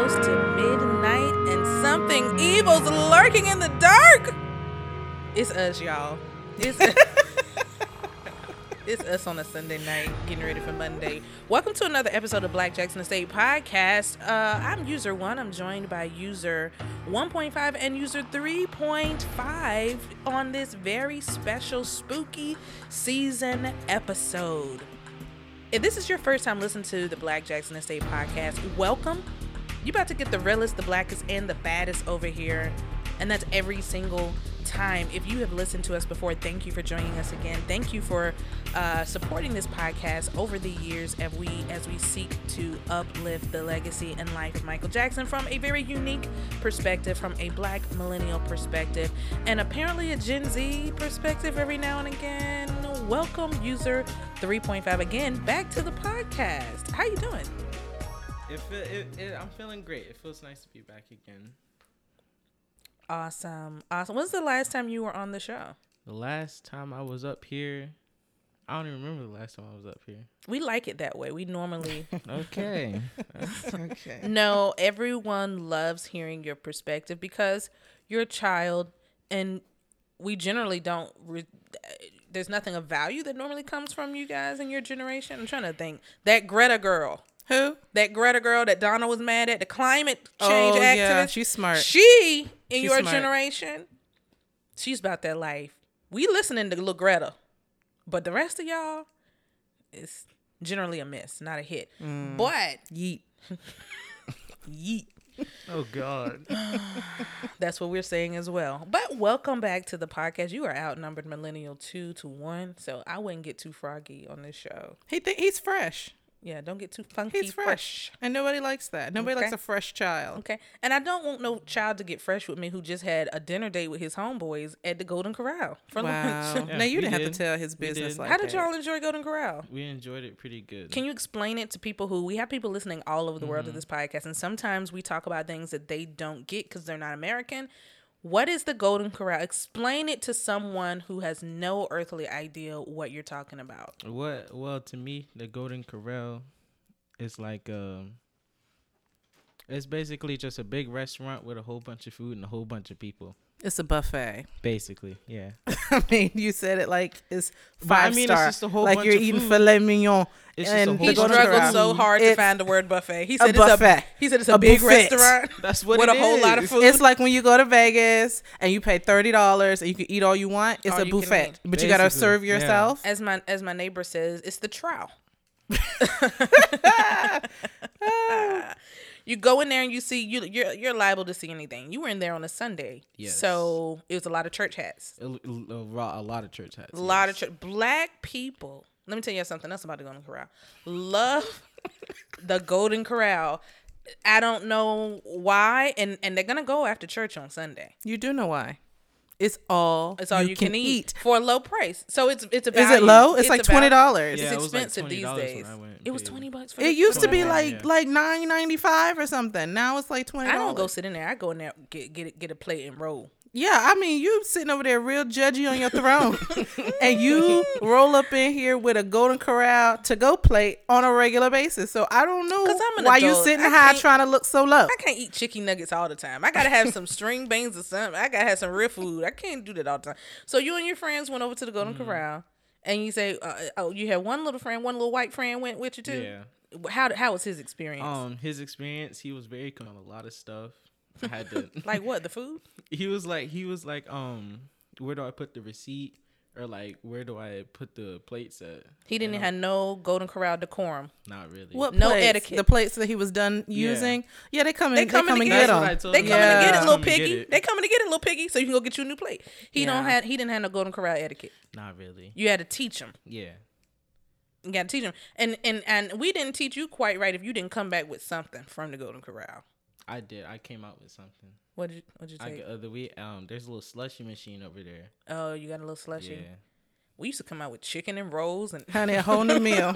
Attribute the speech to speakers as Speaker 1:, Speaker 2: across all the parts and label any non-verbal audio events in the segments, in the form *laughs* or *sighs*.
Speaker 1: close to midnight and something evil's lurking in the dark. It's us, y'all. It's *laughs* *laughs* It's us on a Sunday night, getting ready for Monday. Welcome to another episode of Black Jackson Estate Podcast. Uh, I'm user one. I'm joined by user 1.5 and user 3.5 on this very special spooky season episode. If this is your first time listening to the Black Jackson Estate Podcast, welcome. You about to get the realest, the blackest, and the baddest over here, and that's every single time. If you have listened to us before, thank you for joining us again. Thank you for uh, supporting this podcast over the years as we as we seek to uplift the legacy and life of Michael Jackson from a very unique perspective, from a Black millennial perspective, and apparently a Gen Z perspective every now and again. Welcome, user 3.5 again back to the podcast. How you doing?
Speaker 2: It, feel, it, it, I'm feeling great. It feels nice to be back again.
Speaker 1: Awesome. Awesome. When's the last time you were on the show?
Speaker 2: The last time I was up here, I don't even remember the last time I was up here.
Speaker 1: We like it that way. We normally *laughs*
Speaker 2: Okay. *laughs*
Speaker 3: Okay.
Speaker 1: No, everyone loves hearing your perspective because you're a child and we generally don't re- there's nothing of value that normally comes from you guys in your generation. I'm trying to think. That Greta girl.
Speaker 3: Who?
Speaker 1: That Greta girl that Donna was mad at, the climate change
Speaker 3: oh,
Speaker 1: activist.
Speaker 3: yeah, she's smart.
Speaker 1: She in
Speaker 3: She's
Speaker 1: your
Speaker 3: smart.
Speaker 1: generation, she's about that life. We listening to little Greta, but the rest of y'all is generally a miss, not a hit.
Speaker 3: Mm.
Speaker 1: But
Speaker 3: Yeet. *laughs*
Speaker 1: yeet.
Speaker 2: oh God. *sighs*
Speaker 1: That's what we're saying as well. But welcome back to the podcast. You are outnumbered millennial two to one, so I wouldn't get too froggy on this show.
Speaker 3: He think he's fresh.
Speaker 1: Yeah, don't get too funky.
Speaker 3: He's fresh. And nobody likes that. Nobody
Speaker 1: Okay.
Speaker 3: likes a fresh child.
Speaker 1: Okay, and I don't want no child to get fresh with me who just had a dinner date with his homeboys at the Golden Corral for
Speaker 3: Wow.
Speaker 1: lunch. *laughs*
Speaker 2: Yeah,
Speaker 3: now you didn't have to tell his business like
Speaker 1: How did y'all enjoy Golden Corral?
Speaker 2: We enjoyed it pretty good.
Speaker 1: Can you explain it to people who we have people listening all over the world
Speaker 3: Mm-hmm.
Speaker 1: to this podcast, and sometimes we talk about things that they don't get because they're not American. What is the Golden Corral? Explain it to someone who has no earthly idea what you're talking about.
Speaker 2: what? Well, to me, the Golden Corral is like um. It's basically just a big restaurant with a whole bunch of food and a whole bunch of people.
Speaker 3: It's a buffet.
Speaker 2: Basically, yeah. *laughs*
Speaker 3: I mean, you said it like it's
Speaker 2: But I
Speaker 3: five
Speaker 2: mean, it's
Speaker 3: star.
Speaker 2: just a whole
Speaker 3: like
Speaker 2: bunch
Speaker 3: you're
Speaker 2: of
Speaker 3: eating
Speaker 2: food.
Speaker 3: filet mignon.
Speaker 2: It's just a
Speaker 3: and
Speaker 2: whole
Speaker 1: He
Speaker 3: the
Speaker 2: bunch
Speaker 3: Golden
Speaker 2: of
Speaker 1: struggled so hard to find the word buffet. He
Speaker 3: a
Speaker 1: said it's a
Speaker 3: buffet.
Speaker 1: a he said it's a,
Speaker 3: A
Speaker 1: big
Speaker 3: buffet.
Speaker 1: restaurant
Speaker 2: That's what
Speaker 1: with
Speaker 2: it
Speaker 1: a whole lot of food.
Speaker 3: It's like when you go to Vegas and you pay thirty dollars and you can eat all you want. It's
Speaker 1: All
Speaker 3: a buffet,
Speaker 1: eat.
Speaker 3: but you gotta
Speaker 2: Basically,
Speaker 3: serve
Speaker 2: yeah.
Speaker 3: yourself.
Speaker 1: as my as my neighbor says, it's the trowel. *laughs* *laughs* you go in there and you see you you're you're liable to see anything. You were in there on a Sunday,
Speaker 2: Yes.
Speaker 1: so it was a lot of church hats,
Speaker 2: a, a, a lot of church hats.
Speaker 1: a lot
Speaker 2: yes.
Speaker 1: of church black people. Let me tell you something else about the Golden Corral. Love *laughs* the Golden Corral. I don't know why, and and they're gonna go after church on Sunday.
Speaker 3: You do know why? It's all.
Speaker 1: It's all you, can, eat, for a low price. So it's it's a
Speaker 3: Is it low? It's, like twenty dollars.
Speaker 2: Yeah,
Speaker 1: it's
Speaker 2: it was like
Speaker 1: expensive these
Speaker 2: $20
Speaker 1: days.
Speaker 2: when I went
Speaker 1: It was twenty bucks for
Speaker 3: It
Speaker 1: the-
Speaker 3: used to be
Speaker 2: Yeah,
Speaker 3: like
Speaker 2: yeah.
Speaker 3: like nine ninety five or something. Now it's like twenty.
Speaker 1: I don't go sit in there. I go in there get get get a plate and roll.
Speaker 3: Yeah, I mean, you sitting over there real judgy on your throne, *laughs* and you roll up in here with a Golden Corral to go plate on a regular basis. So I don't know
Speaker 1: I'm an
Speaker 3: why you
Speaker 1: adult.
Speaker 3: sitting
Speaker 1: I
Speaker 3: high trying to look so low.
Speaker 1: I can't eat chicken nuggets all the time. I gotta have some string beans or something. I gotta have some real food. I can't do that all the time. So you and your friends went over to the Golden Corral, and you say, uh, "Oh, you had one little friend, one little white friend went with you too."
Speaker 2: Yeah.
Speaker 1: How how was his experience?
Speaker 2: Um, his experience, he was very con on a lot of stuff. I had to *laughs*
Speaker 1: like what? The food? *laughs*
Speaker 2: he was like he was like um where do I put the receipt or like where do I put the plates at?
Speaker 1: He didn't have no Golden Corral decorum.
Speaker 2: Not really.
Speaker 3: What
Speaker 1: No
Speaker 3: plates?
Speaker 1: etiquette.
Speaker 3: The plates that he was done using. Yeah, they come in.
Speaker 1: They
Speaker 3: They,
Speaker 1: coming
Speaker 3: come
Speaker 1: to
Speaker 3: and
Speaker 1: get
Speaker 3: get
Speaker 1: it.
Speaker 2: That's what I
Speaker 3: them.
Speaker 2: told
Speaker 1: They
Speaker 2: him.
Speaker 1: coming to get it, little
Speaker 2: Come and get
Speaker 1: piggy.
Speaker 2: it.
Speaker 1: They coming to get it, little piggy, so you can go get you a new plate. He don't
Speaker 3: Yeah.
Speaker 1: have he didn't have no Golden Corral etiquette.
Speaker 2: Not really.
Speaker 1: You had to teach him.
Speaker 2: Yeah.
Speaker 1: You got to teach him, and and and we didn't teach you quite right if you didn't come back with something from the Golden Corral.
Speaker 2: I did. I came out with something.
Speaker 1: What did you, what did you
Speaker 2: I
Speaker 1: take?
Speaker 2: the other week. Um, there's a little slushy machine over there.
Speaker 1: oh, you got a little slushy.
Speaker 2: Yeah.
Speaker 1: We used to come out with chicken and rolls and
Speaker 3: Honey, a whole new meal.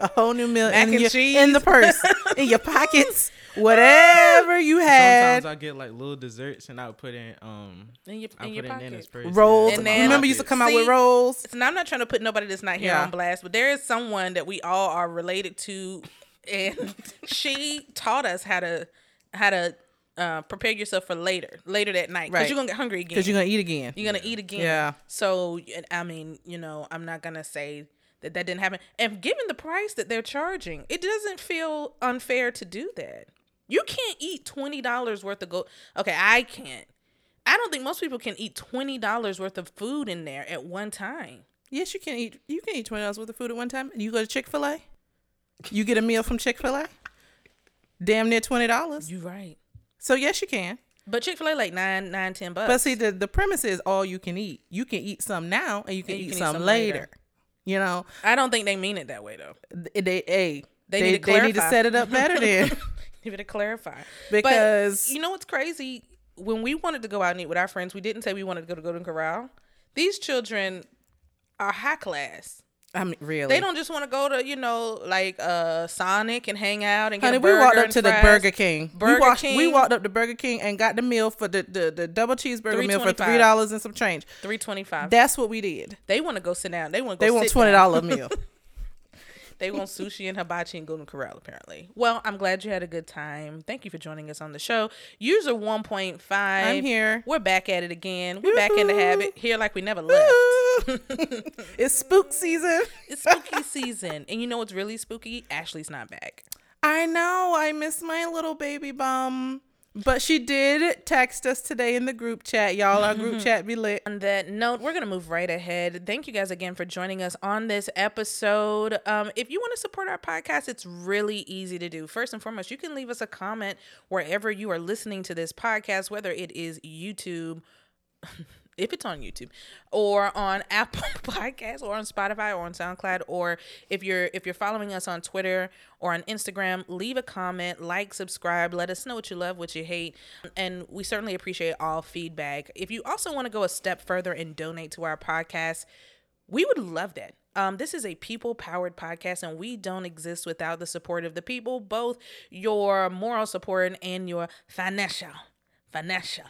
Speaker 3: a whole new meal
Speaker 1: Mac
Speaker 3: in
Speaker 1: and
Speaker 3: your
Speaker 1: cheese.
Speaker 3: in the purse, in your pockets, whatever you had.
Speaker 2: Sometimes I get like little desserts and I would put in um
Speaker 1: in your
Speaker 2: I
Speaker 1: in
Speaker 2: put
Speaker 1: your
Speaker 2: in his
Speaker 1: pocket.
Speaker 2: purse.
Speaker 3: Rolls.
Speaker 1: And
Speaker 2: in
Speaker 1: then-
Speaker 3: Remember, you used to
Speaker 2: pockets.
Speaker 3: come out with rolls.
Speaker 1: So now I'm not trying to put nobody that's not here
Speaker 3: Yeah.
Speaker 1: on blast, but there is someone that we all are related to, and *laughs* she taught us how to how to uh, prepare yourself for later, later that night, because
Speaker 3: Right.
Speaker 1: you're gonna get hungry again.
Speaker 3: Because you're gonna eat again.
Speaker 1: You're gonna eat again.
Speaker 3: Yeah.
Speaker 1: So I mean, you know, I'm not gonna say that that didn't happen. And given the price that they're charging, it doesn't feel unfair to do that. You can't eat twenty dollars worth of go. Okay, I can't. I don't think most people can eat twenty dollars worth of food in there at one time.
Speaker 3: Yes, you can eat. You can eat twenty dollars worth of food at one time. And you go to Chick Fil A. You get a meal from Chick Fil A. Damn near twenty dollars.
Speaker 1: You're right.
Speaker 3: So yes, you can.
Speaker 1: But Chick Fil A like nine, nine, ten bucks.
Speaker 3: But see, the the premise is all you can eat. You can eat some now, and you can,
Speaker 1: And you
Speaker 3: eat,
Speaker 1: can eat
Speaker 3: some
Speaker 1: some
Speaker 3: later.
Speaker 1: later.
Speaker 3: You know,
Speaker 1: I don't think they mean it that way though.
Speaker 3: Th- they hey,
Speaker 1: They
Speaker 3: they
Speaker 1: need to
Speaker 3: they need to set it up better then.
Speaker 1: Give it a clarify.
Speaker 3: Because-
Speaker 1: but you know what's crazy? When we wanted to go out and eat with our friends, we didn't say we wanted to go to Golden Corral. These children are high class.
Speaker 3: I mean, really,
Speaker 1: They don't just want to go to, you know, like uh Sonic and hang out and get
Speaker 3: Honey,
Speaker 1: a
Speaker 3: we walked up to the. Burger King.
Speaker 1: Burger
Speaker 3: we, walked, we walked up to Burger King and got the meal for the the, the double cheeseburger meal for
Speaker 1: $3.25.
Speaker 3: three dollars and some change.
Speaker 1: Three twenty five.
Speaker 3: That's what we did.
Speaker 1: They want to go sit down. They want to
Speaker 3: They want twenty dollar *laughs* meal.
Speaker 1: They want sushi and hibachi and Golden Corral, apparently. Well, I'm glad you had a good time. Thank you for joining us on the show. User 1.5.
Speaker 3: I'm here.
Speaker 1: We're back at it again. We're back in the habit here like we never left. *laughs*
Speaker 3: it's spook season.
Speaker 1: It's spooky season. And you know what's really spooky? Ashley's not back.
Speaker 3: I know. I miss my little baby bum. But she did text us today in the group chat. Y'all, our group *laughs* chat be lit.
Speaker 1: On that note, we're going to move right ahead. Thank you guys again for joining us on this episode. Um, if you want to support our podcast, it's really easy to do. First and foremost, you can leave us a comment wherever you are listening to this podcast, whether it is YouTube. *laughs* If it's on YouTube or on *laughs* Apple Podcasts or on Spotify or on SoundCloud or if you're if you're following us on Twitter or on Instagram, leave a comment, like, subscribe, let us know what you love, what you hate, and we certainly appreciate all feedback. If you also want to go a step further and donate to our podcast, we would love that. Um, this is a people powered podcast, and we don't exist without the support of the people, both your moral support and your financial, financial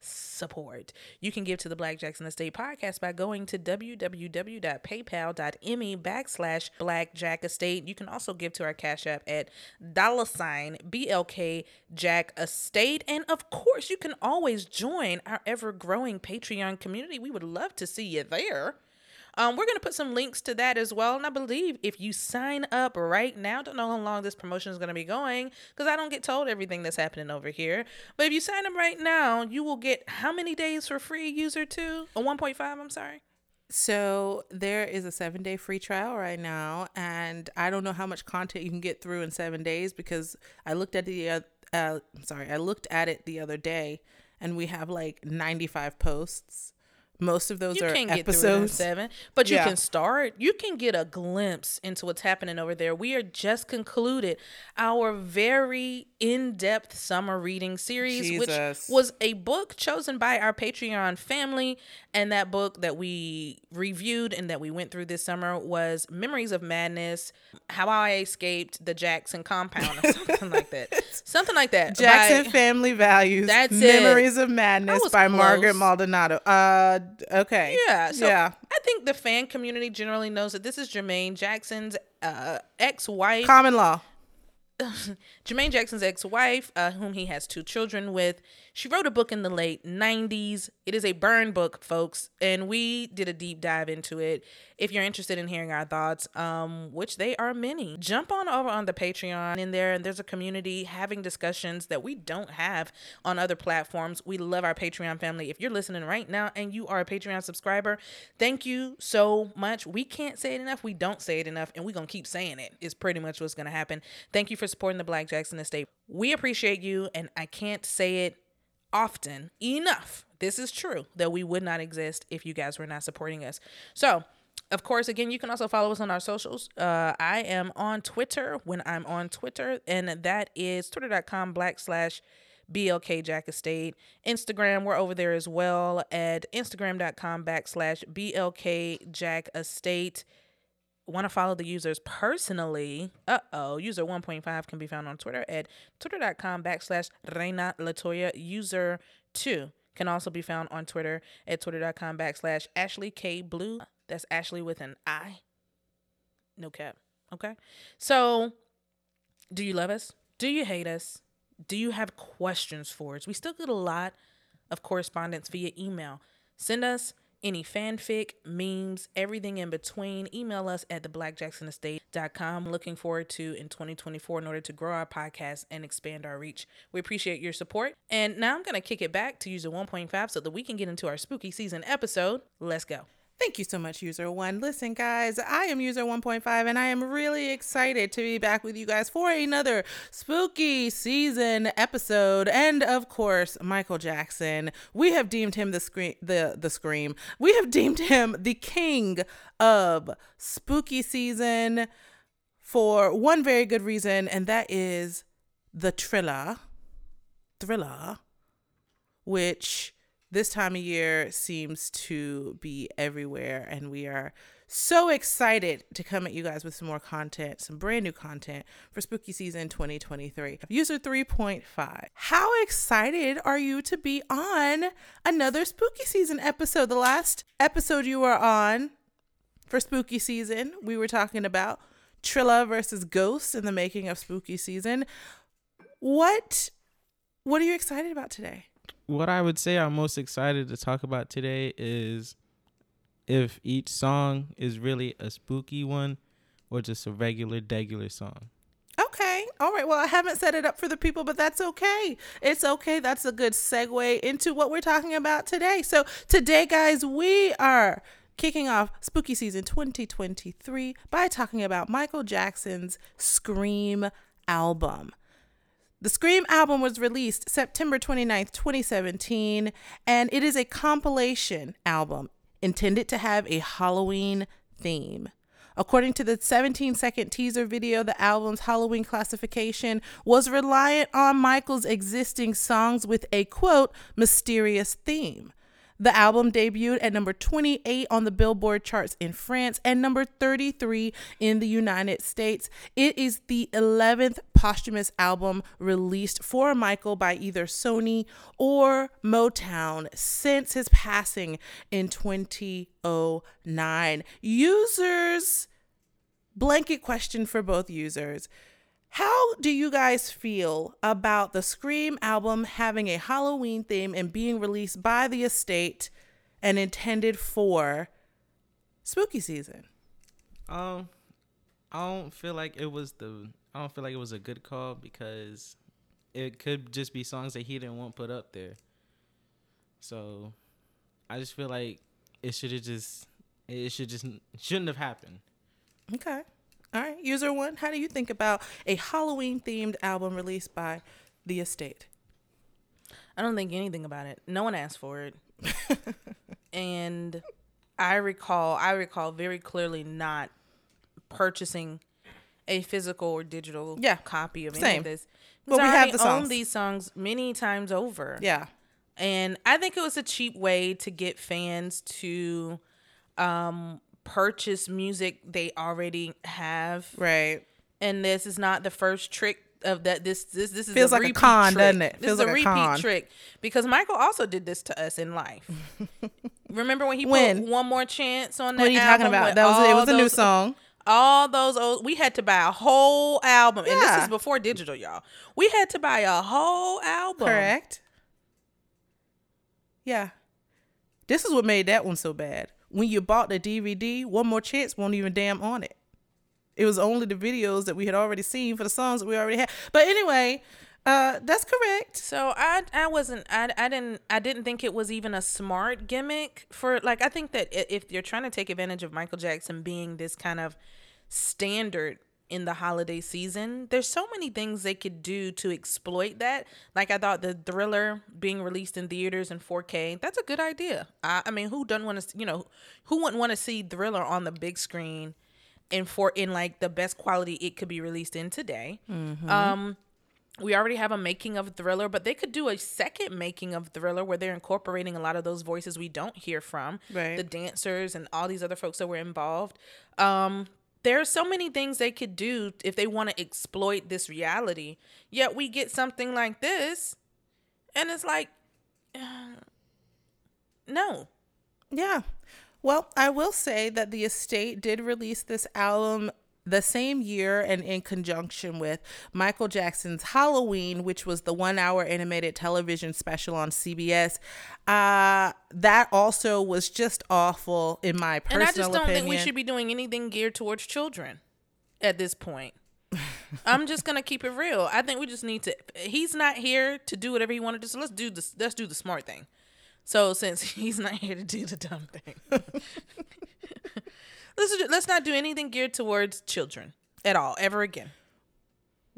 Speaker 1: support. You can give to the Black Jackson Estate podcast by going to www.paypal.me backslash Black Estate. You can also give to our Cash App at dollar sign BLK Jack Estate. And of course, you can always join our ever growing Patreon community. We would love to see you there. Um, we're gonna put some links to that as well, and I believe if you sign up right now, don't know how long this promotion is gonna be going because I don't get told everything that's happening over here. But if you sign up right now, you will get how many days for free? User two, a one point five. I'm sorry.
Speaker 3: So there is a seven day free trial right now, and I don't know how much content you can get through in seven days because I looked at the uh, uh sorry I looked at it the other day, and we have like ninety five posts. Most of those
Speaker 1: You
Speaker 3: are
Speaker 1: can't get through it
Speaker 3: episodes.
Speaker 1: seven, but you
Speaker 3: Yeah.
Speaker 1: can start. You can get a glimpse into what's happening over there. We are just concluded our very in-depth summer reading series,
Speaker 3: Jesus.
Speaker 1: which was a book chosen by our Patreon family, and that book that we reviewed and that we went through this summer was "Memories of Madness: How I Escaped the Jackson Compound" or something like that. *laughs* Something like that.
Speaker 3: Jackson
Speaker 1: by-
Speaker 3: Family Values.
Speaker 1: That's it.
Speaker 3: Memories of Madness by Margaret. Maldonado. Uh, okay.
Speaker 1: Yeah. So
Speaker 3: yeah.
Speaker 1: I think the fan community generally knows that this is Jermaine Jackson's uh, ex-wife.
Speaker 3: Common law. *laughs*
Speaker 1: Jermaine Jackson's ex-wife, uh, whom he has two children with. She wrote a book in the late 90s. It is a burn book, folks, and we did a deep dive into it. If you're interested in hearing our thoughts, um, which they are many, jump on over on the Patreon in there, and there's a community having discussions that we don't have on other platforms. We love our Patreon family. If you're listening right now and you are a Patreon subscriber, thank you so much. We can't say it enough. We don't say it enough, and we're gonna keep saying it. Is pretty much what's gonna happen. Thank you for supporting the Black Jackson Estate. We appreciate you, and I can't say it often enough. This is true that we would not exist if you guys were not supporting us. So, of course, again, you can also follow us on our socials. Uh, I am on Twitter when I'm on Twitter, and that is twitter.com black slash BLK Jack Estate. Instagram, we're over there as well at instagram.com backslash BLK Jack Estate want to follow the users personally, uh oh, user 1.5 can be found on Twitter at twitter.com backslash Reina Latoya. User 2 can also be found on Twitter at twitter.com backslash Ashley K Blue. That's Ashley with an I. No cap. Okay. So, do you love us? Do you hate us? Do you have questions for us? We still get a lot of correspondence via email. Send us any fanfic, memes, everything in between. Email us at the blackjacksonestate.com. Looking forward to in 2024 in order to grow our podcast and expand our reach. We appreciate your support. And now I'm going to kick it back to user 1.5 so that we can get into our spooky season episode. Let's go.
Speaker 3: Thank you so much, User One. Listen, guys, I am User 1.5, and I am really excited to be back with you guys for another spooky season episode. And of course, Michael Jackson. We have deemed him the scream, the the scream. We have deemed him the king of spooky season for one very good reason, and that is the thriller, thriller, which this time of year seems to be everywhere and we are so excited to come at you guys with some more content some brand new content for spooky season 2023 user 3.5 how excited are you to be on another spooky season episode? The last episode you were on for spooky season we were talking about Thriller versus ghost in the making of spooky season. What what are you excited about today
Speaker 2: what I would say I'm most excited to talk about today is if each song is really a spooky one or just a regular, regular song.
Speaker 3: Okay. All right. Well, I haven't set it up for the people, but that's okay. It's okay. That's a good segue into what we're talking about today. So, today, guys, we are kicking off spooky season 2023 by talking about Michael Jackson's Scream album. The Scream album was released September 29th, 2017, and it is a compilation album intended to have a Halloween theme. According to the 17 second teaser video, the album's Halloween classification was reliant on Michael's existing songs with a quote, mysterious theme. The album debuted at number 28 on the Billboard charts in France and number 33 in the United States. It is the 11th posthumous album released for Michael by either Sony or Motown since his passing in 2009. Users, blanket question for both users. How do you guys feel about the Scream album having a Halloween theme and being released by the estate and intended for spooky season?
Speaker 2: Um, I don't feel like it was the. I don't feel like it was a good call because it could just be songs that he didn't want put up there. So, I just feel like it should have just. It should just shouldn't have happened.
Speaker 3: Okay. All right, user one, how do you think about a Halloween themed album released by the estate?
Speaker 1: I don't think anything about it. No one asked for it. *laughs* and I recall I recall very clearly not purchasing a physical or digital
Speaker 3: yeah,
Speaker 1: copy of
Speaker 3: same.
Speaker 1: any of this.
Speaker 3: Well, we
Speaker 1: I
Speaker 3: have the songs.
Speaker 1: owned these songs many times over.
Speaker 3: Yeah.
Speaker 1: And I think it was a cheap way to get fans to um purchase music they already have.
Speaker 3: Right.
Speaker 1: And this is not the first trick of that. This this this is
Speaker 3: Feels
Speaker 1: a
Speaker 3: like a
Speaker 1: repeat
Speaker 3: con,
Speaker 1: trick.
Speaker 3: doesn't it?
Speaker 1: This
Speaker 3: Feels
Speaker 1: is a
Speaker 3: like a
Speaker 1: repeat
Speaker 3: con.
Speaker 1: trick because Michael also did this to us in life. *laughs* Remember when he
Speaker 3: When?
Speaker 1: put one more chance on that?
Speaker 3: What are you talking about? That was it was a new song.
Speaker 1: All those old, we had to buy a whole album, and this is before digital, y'all. We had to buy a whole album.
Speaker 3: Correct. Yeah. This is what made that one so bad. When you bought the DVD, One More Chance won't even damn on it. It was only the videos that we had already seen for the songs that we already had. But anyway, uh, that's correct.
Speaker 1: So I I wasn't I, I didn't I didn't think it was even a smart gimmick for like I think that if you're trying to take advantage of Michael Jackson being this kind of standard in the holiday season, there's so many things they could do to exploit that. Like I thought the Thriller being released in theaters in 4K, that's a good idea. I, I mean, who doesn't want to you know who wouldn't want to see Thriller on the big screen and for in like the best quality it could be released in today. Um we already have a making of thriller but they could do a second making of thriller where they're incorporating a lot of those voices we don't hear from
Speaker 3: Right.
Speaker 1: the dancers and all these other folks that were involved um there are so many things they could do if they want to exploit this reality yet we get something like this and it's like uh, no
Speaker 3: Yeah. Well, I will say that the estate did release this album the same year and in conjunction with Michael Jackson's Halloween, which was the one hour animated television special on CBS. Uh, that also was just awful, in my personal opinion.
Speaker 1: And I just don't
Speaker 3: opinion.
Speaker 1: think we should be doing anything geared towards children at this point. I'm just gonna keep it real. I think we just need to. He's not here to do whatever he wanted to. So let's do this. Let's do the smart thing. So since *laughs* he's not here to do the dumb thing, *laughs* let's let's not do anything geared towards children at all ever again.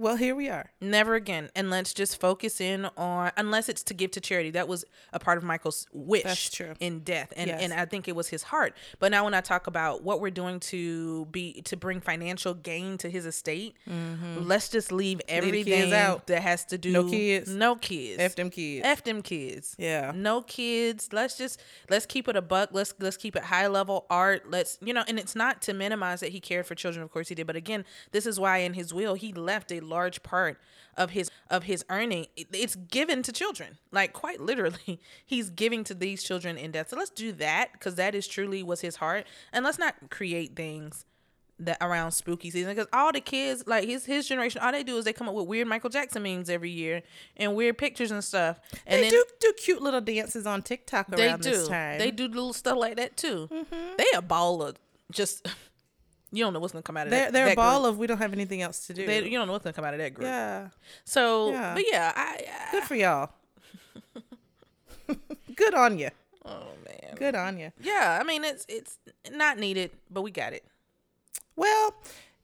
Speaker 3: Well, here we are.
Speaker 1: Never again. And let's just focus in on unless it's to give to charity. That was a part of Michael's wish
Speaker 3: That's true.
Speaker 1: in death. And
Speaker 3: Yes.
Speaker 1: and I think it was his heart. But now when I talk about what we're doing to be to bring financial gain to his estate, let's just leave
Speaker 3: Mm-hmm.
Speaker 1: everything
Speaker 3: out.
Speaker 1: that has to do
Speaker 3: No kids.
Speaker 1: No kids.
Speaker 3: F them kids.
Speaker 1: F them kids.
Speaker 3: Yeah.
Speaker 1: No kids. Let's just let's keep it a buck. Let's let's keep it high level art. Let's you know, and it's not to minimize that he cared for children. Of course he did. But again, this is why in his will he left a large part of his of his earning. It's given to children. Like quite literally, *laughs* he's giving to these children in death. So let's do that because that is truly was his heart. And let's not create things that around spooky season because all the kids like his his generation all they do is they come up with weird Michael Jackson memes every year and weird pictures and stuff and
Speaker 3: they
Speaker 1: then
Speaker 3: do do cute little dances on TikTok
Speaker 1: they
Speaker 3: around
Speaker 1: do
Speaker 3: this time.
Speaker 1: they do little stuff like that too mm-hmm. they a ball of just *laughs* you don't know what's gonna come out of
Speaker 3: They're
Speaker 1: that
Speaker 3: they're a ball
Speaker 1: group.
Speaker 3: of we don't have anything else to do.
Speaker 1: they, you don't know what's gonna come out of that group
Speaker 3: yeah.
Speaker 1: so
Speaker 3: Yeah.
Speaker 1: but yeah I, I
Speaker 3: Good for y'all. *laughs* Good on you.
Speaker 1: oh man
Speaker 3: Good on you.
Speaker 1: yeah I mean it's it's not needed but we got it
Speaker 3: Well,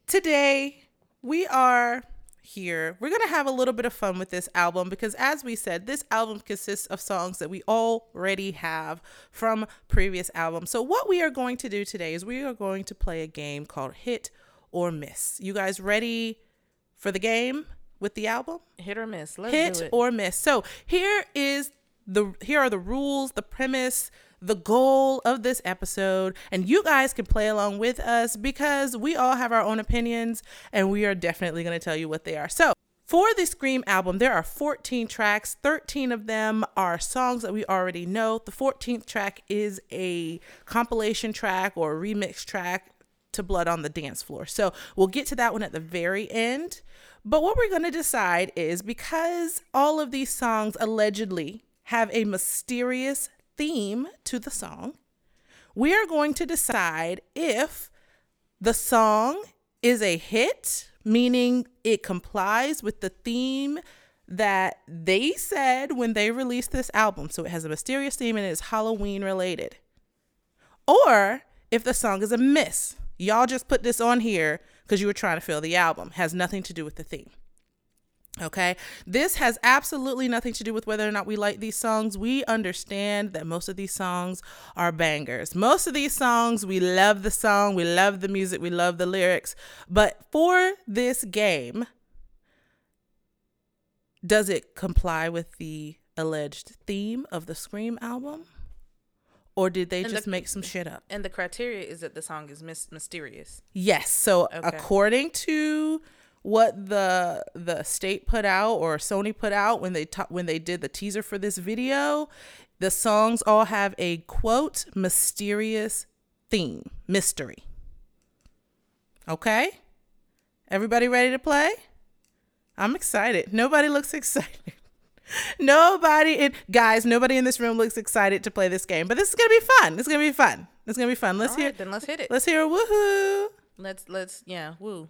Speaker 3: today we are here. We're going to have a little bit of fun with this album because, as we said, this album consists of songs that we already have from previous albums. So, what we are going to do today is we are going to play a game called Hit or Miss. You guys ready for the game with the album?
Speaker 1: hit or miss let's
Speaker 3: hit
Speaker 1: do it
Speaker 3: or miss. So here is the here are the rules, the premise, the goal of this episode, and you guys can play along with us because we all have our own opinions and we are definitely going to tell you what they are. So, for the Scream album, there are 14 tracks. 13 of them are songs that we already know. The 14th track is a compilation track or remix track to Blood on the Dance Floor. So we'll get to that one at the very end. But what we're going to decide is because all of these songs allegedly have a mysterious theme to the song, we are going to decide if the song is a hit, meaning it complies with the theme that they said when they released this album. So it has a mysterious theme and it is Halloween related or if the song is a miss. Y'all just put this on here because you were trying to fill the album. Has nothing to do with the theme. Okay. This has absolutely nothing to do with whether or not we like these songs. We understand that most of these songs are bangers. Most of these songs, we love the song, we love the music, we love the lyrics. But for this game, does it comply with the alleged theme of the Scream album? Or did they
Speaker 1: And
Speaker 3: just
Speaker 1: the-
Speaker 3: make some shit up?
Speaker 1: and the criteria is that the song is mis- mysterious
Speaker 3: Yes. So
Speaker 1: Okay.
Speaker 3: according to what the the state put out or Sony put out when they ta- when they did the teaser for this video, the songs all have a quote mysterious theme, mystery. Okay? Everybody ready to play? I'm excited. Nobody looks *laughs* excited. Nobody in guys, nobody in this room looks excited to play this game. But this is gonna be fun. It's gonna be fun. It's gonna be fun. Let's
Speaker 1: All
Speaker 3: hear
Speaker 1: right, then let's hit it
Speaker 3: let's hear a woohoo.
Speaker 1: let's let's yeah woo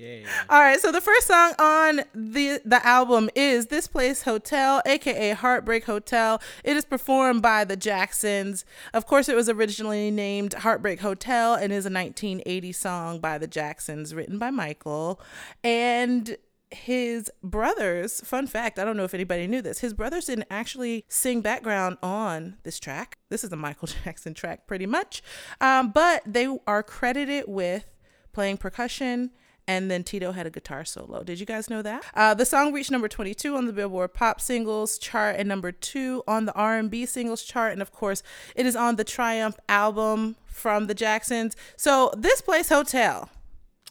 Speaker 2: Yeah.
Speaker 3: All right, so the first song on the the album is "This Place Hotel," aka "Heartbreak Hotel." It is performed by the Jacksons. Of course, it was originally named "Heartbreak Hotel" and is a 1980 song by the Jacksons, written by Michael and his brothers. Fun fact: I don't know if anybody knew this. His brothers didn't actually sing background on this track. This is a Michael *laughs* Jackson track, pretty much, um, but they are credited with playing percussion and then Tito had a guitar solo. Did you guys know that? Uh, the song reached number 22 on the Billboard Pop Singles chart and number two on the R&B Singles chart, and of course, it is on the Triumph album from the Jacksons. So, this place hotel,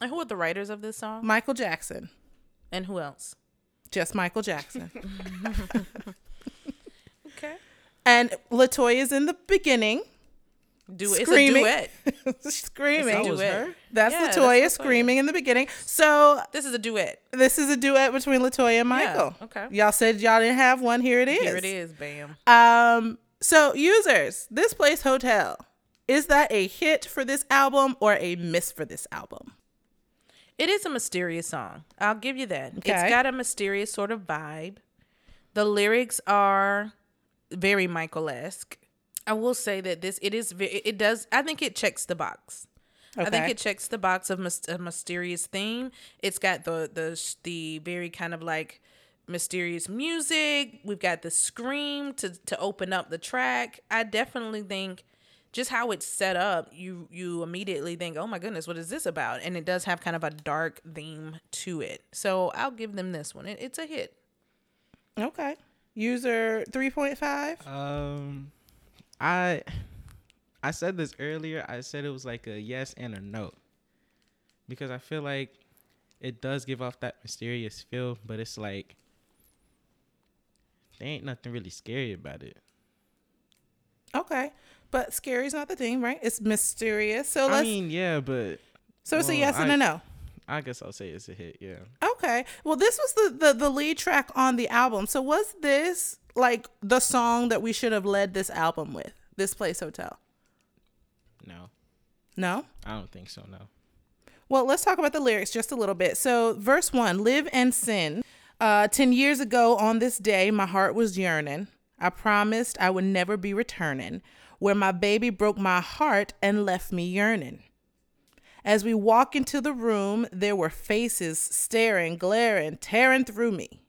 Speaker 1: and who are the writers of this song
Speaker 3: Michael Jackson,
Speaker 1: and who else
Speaker 3: just Michael Jackson, *laughs* *laughs*
Speaker 1: okay
Speaker 3: and La Toya is in the beginning.
Speaker 1: Do it's a
Speaker 3: Screaming.
Speaker 1: duet. *laughs*
Speaker 3: screaming.
Speaker 1: It's a duet.
Speaker 3: That's
Speaker 1: Yeah, that's
Speaker 3: La Toya
Speaker 1: Latoya.
Speaker 3: screaming in the beginning. So
Speaker 1: This is a duet.
Speaker 3: this is a duet between La Toya and Michael.
Speaker 1: okay.
Speaker 3: Y'all said y'all didn't have one. Here it is.
Speaker 1: Here it is. Bam.
Speaker 3: Um. So users, this place hotel is that a hit for this album or a miss for this album?
Speaker 1: It is a mysterious song. I'll give you that.
Speaker 3: Okay.
Speaker 1: It's got a mysterious sort of vibe. The lyrics are very Michael-esque. I will say that this it is ve- it does I think it checks the box. I think it checks the box of a mysterious theme. It's got the the the very kind of like mysterious music. We've got the scream to to open up the track. I definitely think just how it's set up, you you immediately think, "Oh my goodness, what is this about?" And it does have kind of a dark theme to it. So I'll give them this one. It, it's a hit.
Speaker 3: Okay. User three point five.
Speaker 2: Um, I I said this earlier. I said it was like a yes and a no because I feel like it does give off that mysterious feel, but it's like there ain't nothing really scary about it.
Speaker 3: Okay. But scary is not the thing, right? It's mysterious. So let's.
Speaker 2: I mean, yeah, but
Speaker 3: so it's a yes and a no.
Speaker 2: I guess I'll say it's a hit. Yeah.
Speaker 3: Okay. Well, this was the, the the lead track on the album. So was this like the song that we should have led this album with? This place hotel.
Speaker 2: No,
Speaker 3: No.
Speaker 2: I don't think so. No.
Speaker 3: Well, let's talk about the lyrics just a little bit. So, verse one live and sin. Uh, 10 years ago on this day, my heart was yearning. I promised I would never be returning, where my baby broke my heart and left me yearning. As we walk into the room, there were faces staring, glaring, tearing through me.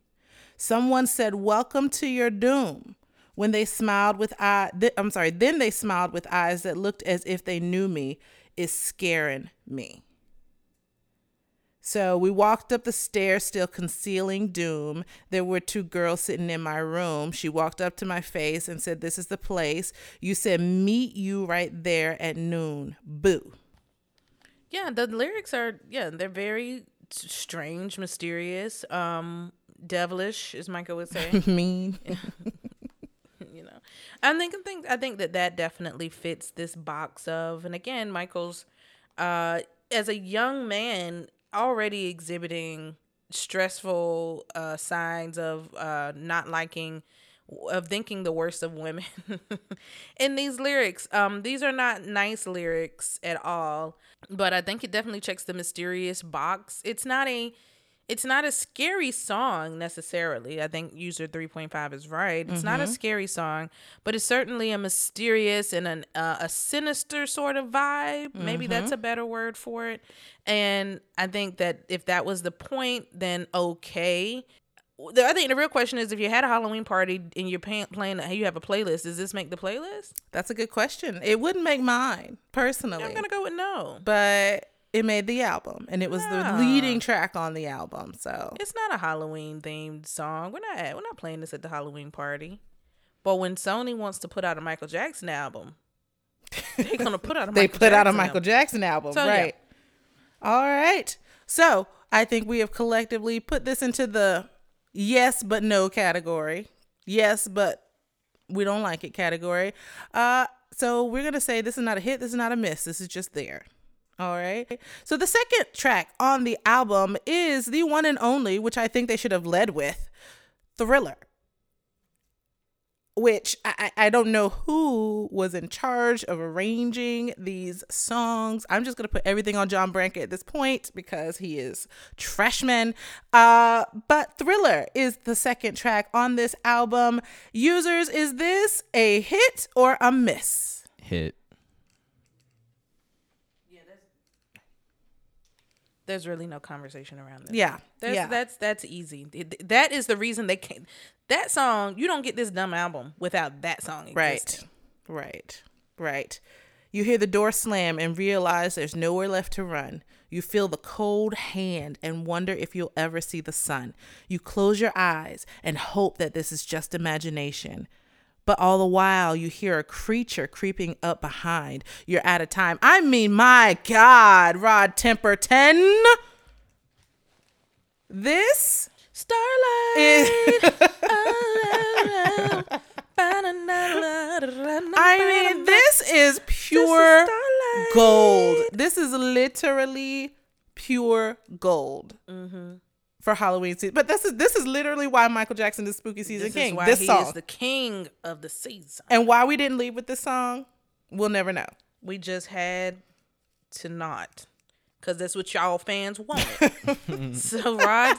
Speaker 3: Someone said, "Welcome to your doom." When they smiled with eye, th- I'm sorry. Then they smiled with eyes that looked as if they knew me. Is scaring me. So we walked up the stairs, still concealing doom. There were two girls sitting in my room. She walked up to my face and said, This is the place. You said, Meet you right there at noon. Boo.
Speaker 1: Yeah, the lyrics are yeah, they're very strange, mysterious, um, devilish, as Michael would say. *laughs*
Speaker 3: mean. *laughs*
Speaker 1: you know, I think I think I think that that definitely fits this box of, and again, Michael's uh, as a young man already exhibiting stressful uh, signs of uh, not liking of thinking the worst of women *laughs* in these lyrics um these are not nice lyrics at all but i think it definitely checks the mysterious box it's not a it's not a scary song necessarily. I think user 3.5 is right. It's not a scary song, but it's certainly a mysterious and an, uh, a sinister sort of vibe. Maybe that's a better word for it. And I think that if that was the point, then okay. The- I think the real question is if you had a Halloween party and you're pay- playing, hey, you have a playlist, does this make the playlist?
Speaker 3: That's a good question. It wouldn't make mine personally,
Speaker 1: I'm going to go with no.
Speaker 3: but it made the album and it was the leading track on the album. So
Speaker 1: It's not a Halloween themed song. We're not we're not playing this at the Halloween party. But when Sony wants to put out a Michael Jackson album, they're gonna put out a *laughs*
Speaker 3: they
Speaker 1: Michael
Speaker 3: put out a
Speaker 1: Jackson
Speaker 3: Michael
Speaker 1: album.
Speaker 3: Jackson album,
Speaker 1: So, yeah.
Speaker 3: right? All right. So I think we have collectively put this into the yes but no category. Yes, but we don't like it category. Uh, so we're gonna say this is not a hit. This is not a miss. This is just there. All right. So the second track on the album is the one and only, which I think they should have led with, Thriller which I, I don't know who was in charge of arranging these songs. I'm just gonna put everything on John Branca at this point because he is trashman. Uh, but Thriller is the second track on this album. Users, is this a hit or a miss?
Speaker 2: Hit.
Speaker 1: There's really no conversation around this.
Speaker 3: Yeah,
Speaker 1: That's
Speaker 3: yeah.
Speaker 1: that's that's easy. That is the reason they can't. That song, you don't get this dumb album without that song
Speaker 3: Right, right, right. You hear the door slam and realize there's nowhere left to run. You feel the cold hand and wonder if you'll ever see the sun. You close your eyes and hope that this is just imagination. But all the while, you hear a creature creeping up behind. You're out of time. I mean, my God, Rod Temperton. This
Speaker 1: Starlight.
Speaker 3: is. *laughs* I mean, this is pure
Speaker 1: starlight.
Speaker 3: gold. This is literally pure gold mm-hmm. For Halloween season. But this is this is literally why Michael Jackson is spooky season
Speaker 1: This
Speaker 3: king.
Speaker 1: is why
Speaker 3: this
Speaker 1: he
Speaker 3: song,
Speaker 1: is the king of the season.
Speaker 3: and why we didn't leave with this song, we'll never know.
Speaker 1: We just had to not, cause that's what y'all fans wanted. *laughs* so Rod,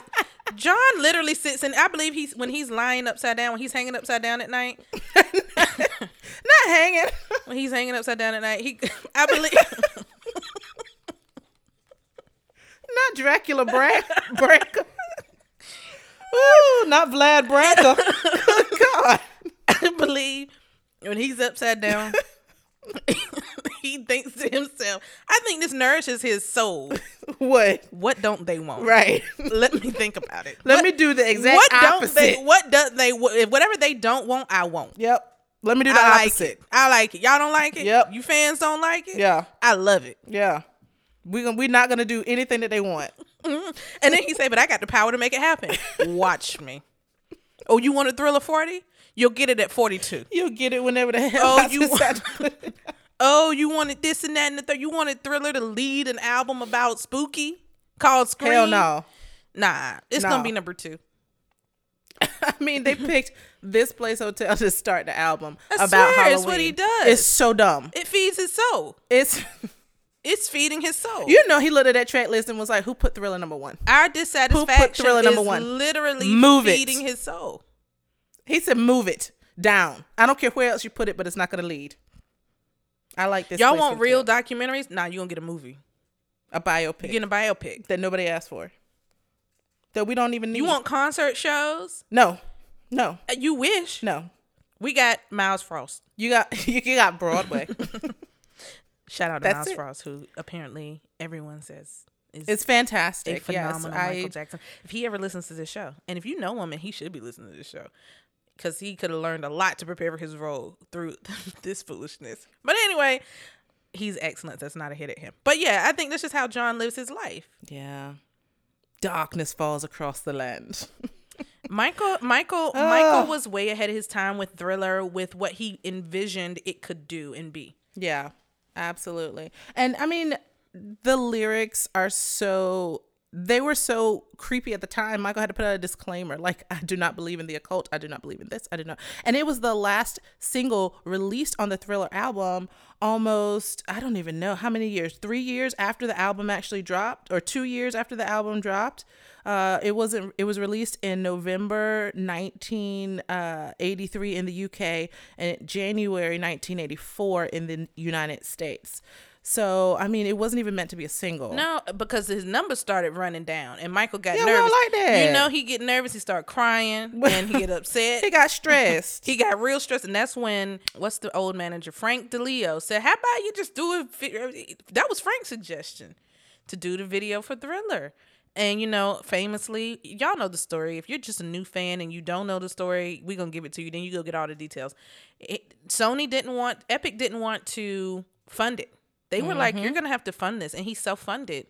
Speaker 1: John literally sits and I believe he's when he's lying upside down, when he's hanging upside down at night. *laughs*
Speaker 3: Not hanging.
Speaker 1: When he's hanging upside down at night, he. I believe. *laughs*
Speaker 3: not Dracula Bran- Branca. Ooh, not Vlad Branca. Good God.
Speaker 1: I believe when he's upside down, *laughs* he thinks to himself, I think this nourishes his soul.
Speaker 3: What?
Speaker 1: What don't they want?
Speaker 3: Right.
Speaker 1: Let me think about it.
Speaker 3: Let
Speaker 1: What-
Speaker 3: me do the exact
Speaker 1: what
Speaker 3: opposite.
Speaker 1: don't they what they whatever they don't want, I want.
Speaker 3: Yep. Let me do the
Speaker 1: I like
Speaker 3: opposite.
Speaker 1: it. I like it. Y'all don't like it?
Speaker 3: Yep.
Speaker 1: You fans don't like it?
Speaker 3: Yeah.
Speaker 1: I love it.
Speaker 3: Yeah. We gon- we're not gonna do anything that they want.
Speaker 1: And then he said, But I got the power to make it happen. Watch me. Oh, you want a thriller 40? You'll get it at 42.
Speaker 3: You'll get it whenever the hell
Speaker 1: Oh,
Speaker 3: I
Speaker 1: you
Speaker 3: decide to *laughs* put it out.
Speaker 1: Oh, you wanted this and that and the third. You wanted Thriller to lead an album about spooky called Scream?
Speaker 3: Hell no.
Speaker 1: Nah, it's
Speaker 3: No.
Speaker 1: gonna be number two. *laughs*
Speaker 3: I mean, they picked this place hotel to start the album
Speaker 1: I
Speaker 3: about
Speaker 1: swear,
Speaker 3: Halloween.
Speaker 1: it's what he does.
Speaker 3: It's so dumb.
Speaker 1: It feeds his soul.
Speaker 3: It's *laughs*
Speaker 1: It's feeding his soul.
Speaker 3: you know he looked at that track list and was like, "Who put Thriller number one?"
Speaker 1: Our dissatisfaction
Speaker 3: Thriller
Speaker 1: is
Speaker 3: number one?
Speaker 1: literally
Speaker 3: Move it.
Speaker 1: feeding his soul.
Speaker 3: He said, "Move it down. I don't care where else you put it, but it's not gonna lead." I like this.
Speaker 1: Y'all want real documentaries? Nah, you gonna get a movie.
Speaker 3: a biopic
Speaker 1: You getting a biopic.
Speaker 3: that nobody asked for, that we don't even need.
Speaker 1: You want concert shows?
Speaker 3: no, no,
Speaker 1: Uh, You wish.
Speaker 3: no.
Speaker 1: We got Myles Frost.
Speaker 3: You got *laughs* you got Broadway. *laughs*
Speaker 1: Shout out to
Speaker 3: That's
Speaker 1: Myles
Speaker 3: it.
Speaker 1: Frost, who apparently everyone says is
Speaker 3: it's
Speaker 1: a
Speaker 3: fantastic.
Speaker 1: phenomenal
Speaker 3: yes,
Speaker 1: Michael Jackson. If he ever listens to this show, and if you know him, and he should be listening to this show, because he could have learned a lot to prepare for his role through *laughs* this foolishness. But anyway, he's excellent. That's not a hit at him. But yeah, I think that's just how John lives his life.
Speaker 3: yeah. Darkness falls across the land. *laughs*
Speaker 1: Michael, Michael, ah. Michael was way ahead of his time with Thriller, with what he envisioned it could do and be.
Speaker 3: Yeah, absolutely. And I mean, the lyrics are so they were so creepy at the time. Michael had to put out a disclaimer like, I do not believe in the occult. I do not believe in this. I do not. And it was the last single released on the Thriller album almost, I don't even know how many years, three years after the album actually dropped, or two years after the album dropped. Uh, it wasn't. It was released in November 1983 in the UK and January 1984 in the United States. So I mean, it wasn't even meant to be a single.
Speaker 1: No, because his numbers started running down, and Michael got
Speaker 3: Yeah,
Speaker 1: nervous.
Speaker 3: like that.
Speaker 1: You know, he get nervous. He start crying, *laughs* and he get upset.
Speaker 3: he got stressed. *laughs*
Speaker 1: He got real stressed, and that's when what's the old manager Frank DiLeo said, "How about you just do it?" That was Frank's suggestion to do the video for Thriller. And you know, famously, y'all know the story. If you're just a new fan and you don't know the story, we gonna give it to you. Then you go get all the details. It, Sony didn't want, Epic didn't want to fund it. They were like, "You're gonna have to fund this," and he self-funded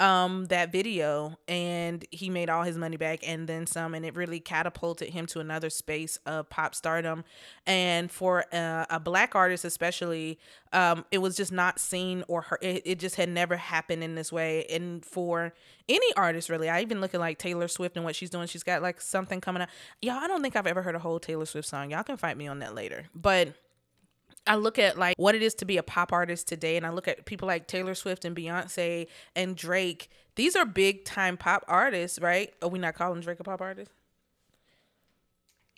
Speaker 1: um that video and he made all his money back and then some and it really catapulted him to another space of pop stardom. And for uh, a black artist especially um it was just not seen or heard it, it just had never happened in this way. And for any artist really i even look at like taylor swift and what she's doing. She's got like something coming up y'all i don't think i've ever heard a whole taylor swift song. Y'all can fight me on that later. But I look at like what it is to be a pop artist today, and I look at people like Taylor Swift and Beyonce and Drake. These are big time pop artists, right? Are we not calling Drake a pop artist?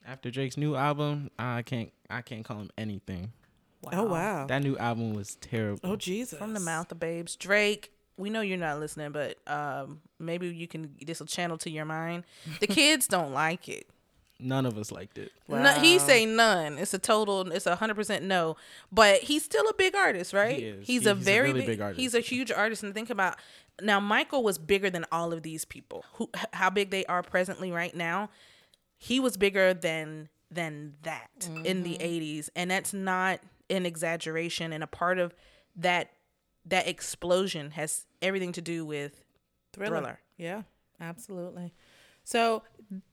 Speaker 2: After Drake's new album, I can't I can't call him anything.
Speaker 3: oh wow.
Speaker 2: That new album was terrible.
Speaker 3: oh Jesus.
Speaker 1: From the mouth of babes, Drake. We know you're not listening, but um, maybe you can. This will channel to your mind. The *laughs* kids don't like it.
Speaker 2: None of us liked it.
Speaker 1: No, he say none. It's a total. It's a hundred percent no. But he's still a big artist, right?
Speaker 2: He is.
Speaker 1: He's
Speaker 2: He-
Speaker 1: a
Speaker 2: he's a
Speaker 1: very
Speaker 2: really
Speaker 1: big,
Speaker 2: big artist.
Speaker 1: He's a huge artist. And think about now, Michael was bigger than all of these people. Who, how big they are presently right now? He was bigger than than that in the mm-hmm. '80s, and that's not an exaggeration. And a part of that that explosion has everything to do with
Speaker 3: Thriller.
Speaker 1: Thriller.
Speaker 3: Yeah, absolutely. So,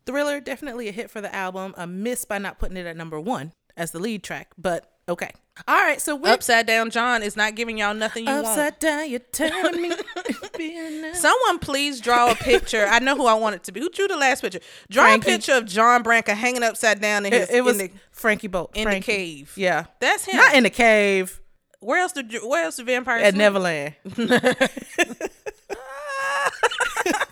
Speaker 3: Thriller definitely a hit for the album. A miss by not putting it at number one. as the lead track, but okay. All right, so
Speaker 1: Upside Down John is not giving y'all nothing you want.
Speaker 3: upside down. You're telling me. *laughs* *laughs*
Speaker 1: Someone please draw a picture. I know who I want it to be. Who drew the last picture? Draw
Speaker 3: Frankie.
Speaker 1: a picture of John Branca hanging upside down in his
Speaker 3: it, it was
Speaker 1: in, the,
Speaker 3: Frankie Bolt.
Speaker 1: in
Speaker 3: Frankie.
Speaker 1: the cave.
Speaker 3: Yeah,
Speaker 1: That's him.
Speaker 3: not in the cave
Speaker 1: where else did where else the vampires
Speaker 3: at
Speaker 1: sleep?
Speaker 3: Neverland. *laughs*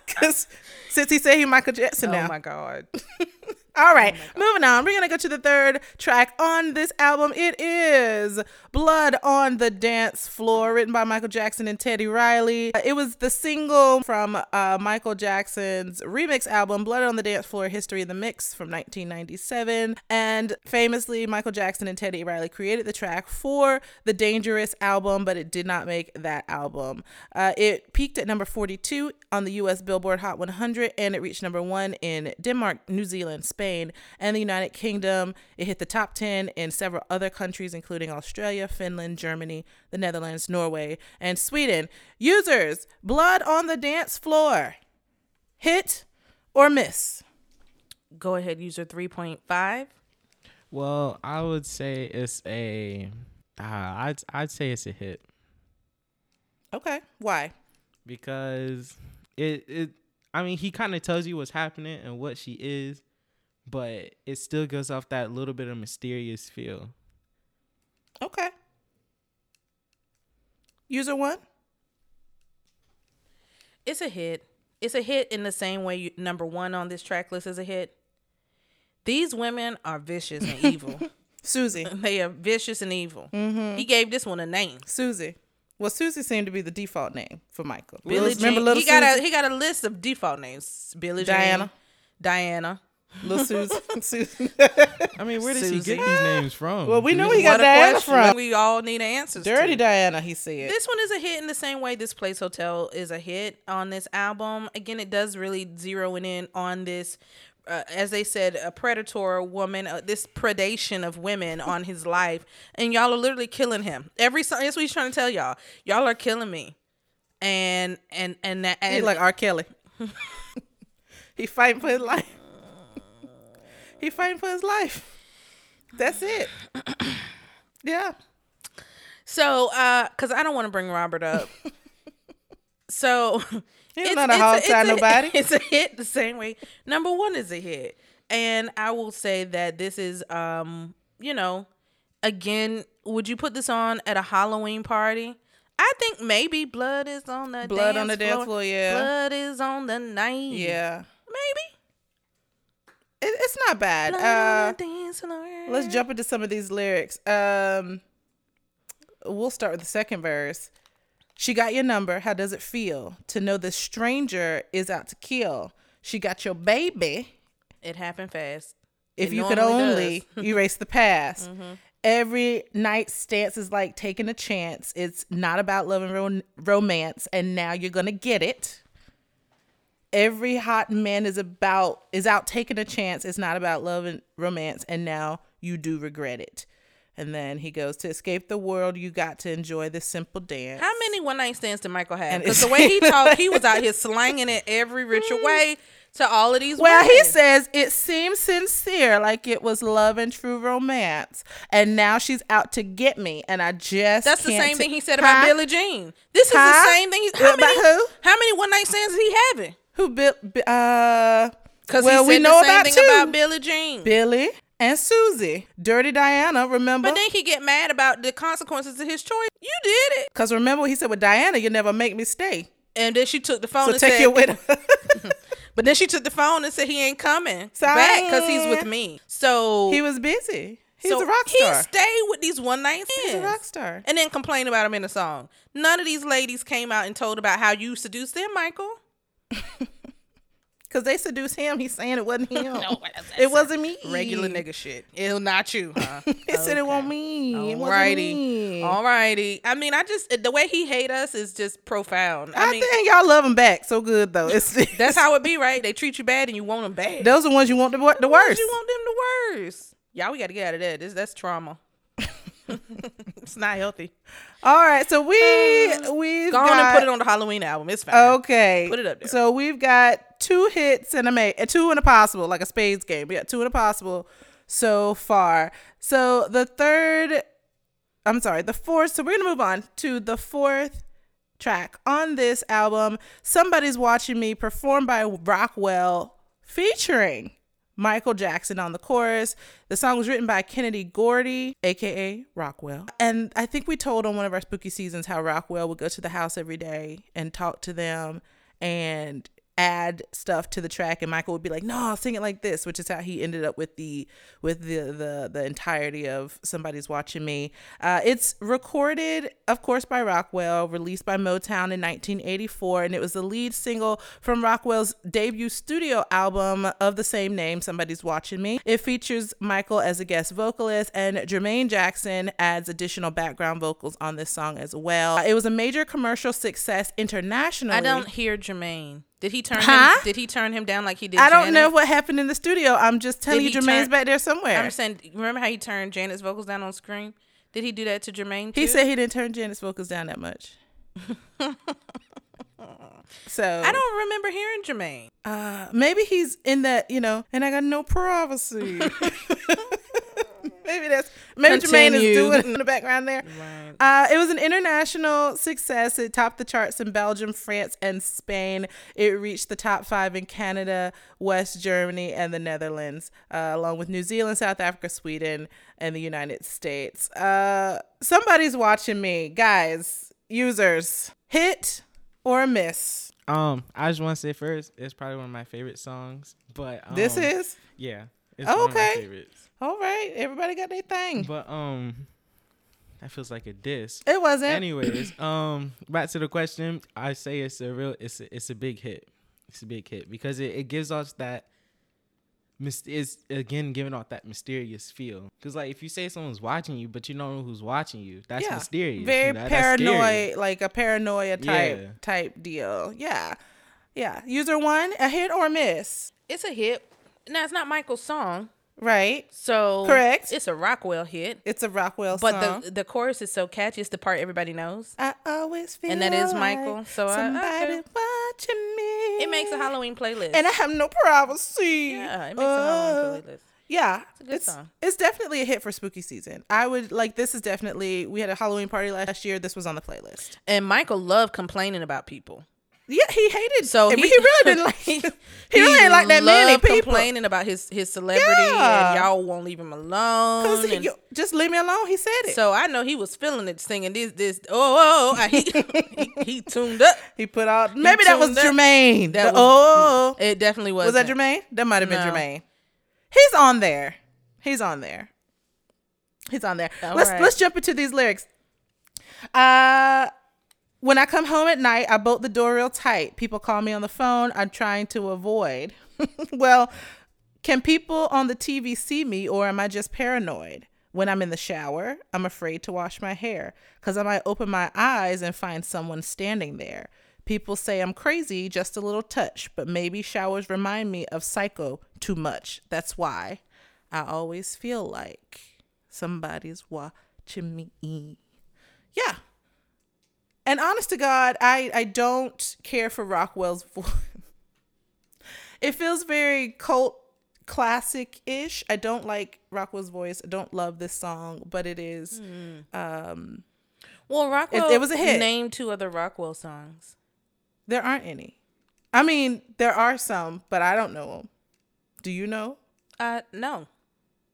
Speaker 3: Because since he said he Michael Jackson
Speaker 1: Oh
Speaker 3: now.
Speaker 1: my god. *laughs*
Speaker 3: All right, moving on. We're going to go to the third track on this album. It is Blood on the Dance Floor, written by Michael Jackson and Teddy Riley. Uh, It was the single from uh, Michael Jackson's remix album, Blood on the Dance Floor History of the Mix from 1997. And famously, Michael Jackson and Teddy Riley created the track for the Dangerous album, but it did not make that album. Uh, it peaked at number 42 on the US Billboard Hot 100 and it reached number one in Denmark, New Zealand, Spain, and the United Kingdom. It hit the top 10 in several other countries, including Australia, Finland, Germany, the Netherlands, Norway, and Sweden. Users, Blood on the Dance Floor. Hit or miss?
Speaker 1: Go ahead, user three point five.
Speaker 2: Well, I would say it's a. Uh, I'd I'd say it's a hit
Speaker 3: Okay. Why?
Speaker 2: because it it. I mean, he kind of tells you what's happening and what she is, but it still goes off that little bit of mysterious feel.
Speaker 3: Okay. User one?
Speaker 1: It's a hit. It's a hit in the same way you, number one on this track list is a hit. These women are vicious and evil. *laughs*
Speaker 3: Susie. *laughs*
Speaker 1: they are vicious and evil.
Speaker 3: Mm-hmm.
Speaker 1: He gave this one a name.
Speaker 3: Susie. Well, Susie seemed to be the default name for Michael.
Speaker 1: Billie
Speaker 3: Remember
Speaker 1: Jean.
Speaker 3: little
Speaker 1: He got a he got a list of default names. Billie Jean,
Speaker 3: Diana.
Speaker 1: Diana.
Speaker 3: little Susie. *laughs* Susie.
Speaker 2: I mean, where does he
Speaker 1: Susie.
Speaker 2: get these names from?
Speaker 3: Well, we know he got
Speaker 1: What a
Speaker 3: Diana
Speaker 1: question
Speaker 3: from.
Speaker 1: we all need answers.
Speaker 3: Dirty
Speaker 1: to.
Speaker 3: Diana, he said.
Speaker 1: This one is a hit in the same way this Place Hotel is a hit on this album. Again, it does really zeroing in on this, uh, as they said, a predator woman, uh, this predation of women *laughs* on his life, and y'all are literally killing him. Every song, that's what he's trying to tell y'all. Y'all are killing me, and and and that
Speaker 3: He
Speaker 1: and
Speaker 3: like R. Kelly. *laughs* he fighting for his life. He fighting for his life. That's it. *clears throat* Yeah.
Speaker 1: So, uh, cause I don't want to bring Robert up. *laughs* so
Speaker 3: He's not a hog tie
Speaker 1: it's
Speaker 3: nobody. *laughs*
Speaker 1: It's a hit the same way. Number one is a hit, and I will say that this is, um, you know, again, would you put this on at a Halloween party? I think maybe blood is on the
Speaker 3: Blood
Speaker 1: dance
Speaker 3: on the dance floor, yeah.
Speaker 1: Blood is on the night.
Speaker 3: Yeah. It, it's not bad. Uh,
Speaker 1: on the dance floor.
Speaker 3: Let's jump into some of these lyrics. Um, we'll start with the second verse. She got your number. How does it feel to know this stranger is out to kill? She got your baby.
Speaker 1: It happened fast.
Speaker 3: If
Speaker 1: It
Speaker 3: you could only *laughs* erase the past. Every night's stance is like taking a chance. It's not about love and ro- romance, and now you're gonna get it. Every hot man is about is out taking a chance. It's not about love and romance, and now you do regret it. And then he goes to escape the world. You got to enjoy this simple dance.
Speaker 1: How many one night stands did Michael have? Because *laughs* the way he talked, he was out here slanging it every rich mm. way to all of these.
Speaker 3: Well, he says it seems sincere, like it was love and true romance, and now she's out to get me, and I just
Speaker 1: that's the same
Speaker 3: ta-
Speaker 1: thing he said about
Speaker 3: Huh?
Speaker 1: Billie Jean. This is
Speaker 3: Huh?
Speaker 1: the same thing. He, how
Speaker 3: About
Speaker 1: many?
Speaker 3: who?
Speaker 1: How many one night stands is he having?
Speaker 3: Who Bill? Uh, well, we know about
Speaker 1: thing
Speaker 3: two.
Speaker 1: about Billie Jean.
Speaker 3: Billy and Susie, Dirty Diana. Remember?
Speaker 1: but then he get mad about the consequences of his choice. You did it,
Speaker 3: Because remember what he said with Diana, you never make me stay.
Speaker 1: and then she took the phone
Speaker 3: So
Speaker 1: and
Speaker 3: take
Speaker 1: said,
Speaker 3: your with. *laughs* *laughs*
Speaker 1: But then she took the phone and said he ain't coming
Speaker 3: Sorry.
Speaker 1: back because he's with me. So
Speaker 3: he was busy. He's
Speaker 1: so
Speaker 3: a rock star.
Speaker 1: He stayed with these one night stands.
Speaker 3: He's a rock star.
Speaker 1: and then complain about him in a song. None of these ladies came out and told about how you seduced them, Michael. *laughs*
Speaker 3: Because they seduced him. He's saying it wasn't *laughs* him.
Speaker 1: No,
Speaker 3: it wasn't me.
Speaker 1: Regular nigga shit. It'll not you, huh? *laughs*
Speaker 3: He said it wasn't me. It wasn't
Speaker 1: Alrighty.
Speaker 3: me.
Speaker 1: Alrighty. I mean, I just the way he hate us is just profound. I,
Speaker 3: I,
Speaker 1: mean,
Speaker 3: think y'all love him back so good though. It's
Speaker 1: that's how it be, right? They treat you bad and you want them bad.
Speaker 3: those are the ones you want the, wor- the
Speaker 1: Why
Speaker 3: worst.
Speaker 1: You want them the worst. Y'all, we got to get out of that. This that's trauma. it's not healthy.
Speaker 3: All right, so we we've
Speaker 1: Go on
Speaker 3: got
Speaker 1: and put it on the Halloween album. It's fine.
Speaker 3: okay.
Speaker 1: Put it up there.
Speaker 3: So we've got two hits and a ma- two and a possible, like a spades game. We got two and a possible. so far. So the third, I'm sorry, the fourth. So we're gonna move on to the fourth track on this album. Somebody's watching me, performed by Rockwell, featuring Michael Jackson on the chorus. The song was written by Kennedy Gordy, aka Rockwell. And I think we told on one of our spooky seasons how Rockwell would go to the house every day and talk to them and add stuff to the track and Michael would be like, "No, I'll sing it like this," which is how he ended up with the with the the the entirety of Somebody's Watching Me. Uh, it's recorded, of course, by Rockwell, released by Motown in 1984, and it was the lead single from Rockwell's debut studio album of the same name, Somebody's Watching Me. It features Michael as a guest vocalist, and Jermaine Jackson adds additional background vocals on this song as well. It was a major commercial success internationally.
Speaker 1: I don't hear Jermaine. Did he turn
Speaker 3: Huh?
Speaker 1: him? Did he turn him down like he did?
Speaker 3: I don't
Speaker 1: Janet?
Speaker 3: know what happened in the studio. I'm just telling
Speaker 1: Did
Speaker 3: you, Jermaine's
Speaker 1: turn-
Speaker 3: back there somewhere.
Speaker 1: I'm saying, remember how he turned Janet's vocals down on screen? Did he do that to Jermaine? Too?
Speaker 3: he said he didn't turn Janet's vocals down that much. *laughs* so
Speaker 1: I don't remember hearing Jermaine.
Speaker 3: Uh, maybe he's in that, you know, and I got no privacy. *laughs* maybe that's maybe Jermaine is doing it in the background there.
Speaker 1: Right.
Speaker 3: Uh, it was an international success. It topped the charts in Belgium, France, and Spain. It reached the top five in Canada, West Germany, and the Netherlands, uh, along with New Zealand, South Africa, Sweden, and the United States. Uh, somebody's watching me, guys, users. Hit or miss?
Speaker 2: Um, I just want to say first, it's probably one of my favorite songs. But um,
Speaker 3: this is
Speaker 2: yeah, it's one of my
Speaker 3: Okay.
Speaker 2: Favorites.
Speaker 3: all right. Everybody got their thing.
Speaker 2: But um, that feels like a diss.
Speaker 3: It wasn't.
Speaker 2: Anyways, *coughs* um, back to the question. I say it's a real, it's a, it's a big hit. It's a big hit because it, it gives us that. Mis- is again giving off that mysterious feel. Cause like if you say someone's watching you, but you don't know who's watching you, that's
Speaker 3: Yeah.
Speaker 2: mysterious.
Speaker 3: Very
Speaker 2: you know,
Speaker 3: paranoid, like a paranoia type
Speaker 2: Yeah.
Speaker 3: type deal. Yeah, yeah. User one, a hit or miss,
Speaker 1: It's a hit. Now it's not Michael's song,
Speaker 3: right?
Speaker 1: so
Speaker 3: Correct.
Speaker 1: It's a Rockwell hit,
Speaker 3: It's a Rockwell
Speaker 1: but
Speaker 3: song.
Speaker 1: But the the chorus is so catchy. It's the part everybody knows.
Speaker 3: I always feel
Speaker 1: And that is
Speaker 3: like
Speaker 1: Michael, so I-
Speaker 3: somebody
Speaker 1: okay.
Speaker 3: watching me.
Speaker 1: It makes a Halloween playlist.
Speaker 3: and I have no privacy.
Speaker 1: yeah, it makes a
Speaker 3: Uh,
Speaker 1: Halloween playlist.
Speaker 3: Yeah, It's
Speaker 1: a good
Speaker 3: it's
Speaker 1: song.
Speaker 3: it's definitely a hit for spooky season. I would like this is definitely we had a Halloween party last year. This was on the playlist.
Speaker 1: And Michael loved complaining about people.
Speaker 3: Yeah, he hated.
Speaker 1: So he,
Speaker 3: he, *laughs* he really didn't like. *laughs* he, really didn't like that many people.
Speaker 1: complaining about his his celebrity,
Speaker 3: Yeah.
Speaker 1: and y'all won't leave him alone.
Speaker 3: Cause he,
Speaker 1: and-
Speaker 3: just leave me alone. He said it.
Speaker 1: so I know he was feeling it, singing this this. Oh, oh, oh. he, *laughs* he he tuned up.
Speaker 3: he put out. Maybe that was
Speaker 1: up.
Speaker 3: Jermaine.
Speaker 1: That
Speaker 3: The-
Speaker 1: was-
Speaker 3: oh,
Speaker 1: It definitely was.
Speaker 3: was that Jermaine? That might have been
Speaker 1: No.
Speaker 3: Jermaine. He's on there. He's on there. He's on there.
Speaker 1: All
Speaker 3: let's
Speaker 1: right.
Speaker 3: let's jump into these lyrics. Uh when I come home at night, I bolt the door real tight. People call me on the phone. I'm trying to avoid. *laughs* well, can people on the TV see me or am I just paranoid? When I'm in the shower, I'm afraid to wash my hair because I might open my eyes and find someone standing there. People say I'm crazy, just a little touch, but maybe showers remind me of Psycho too much. That's why I always feel like somebody's watching me. Yeah. And honest to God, I, I don't care for Rockwell's voice. *laughs* it feels very cult classic ish. I don't like Rockwell's voice. I don't love this song, but it is. Um,
Speaker 1: Well, Rockwell.
Speaker 3: it was a hit.
Speaker 1: Name two other Rockwell songs.
Speaker 3: there aren't any. I mean, there are some, but I don't know them. Do you know?
Speaker 1: Uh, no.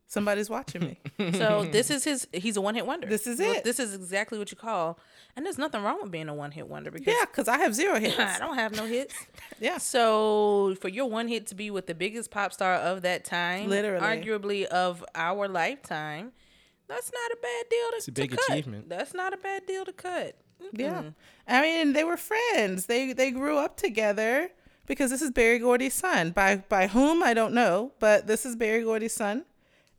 Speaker 3: Somebody's watching me. *laughs*
Speaker 1: So this is his. He's a one hit wonder.
Speaker 3: This is it.
Speaker 1: This is exactly what you call. And there's nothing wrong with being a one hit wonder because
Speaker 3: yeah, because I have zero *laughs* hits.
Speaker 1: I don't have no hits. *laughs*
Speaker 3: Yeah.
Speaker 1: So for your one hit to be with the biggest pop star of that time,
Speaker 3: Literally.
Speaker 1: arguably of our lifetime, that's not a bad deal to,
Speaker 2: a big
Speaker 1: to cut.
Speaker 2: achievement.
Speaker 1: That's not a bad deal to cut.
Speaker 3: Yeah. I mean, they were friends. They they grew up together because this is Berry Gordy's son. By by whom I don't know, but this is Berry Gordy's son,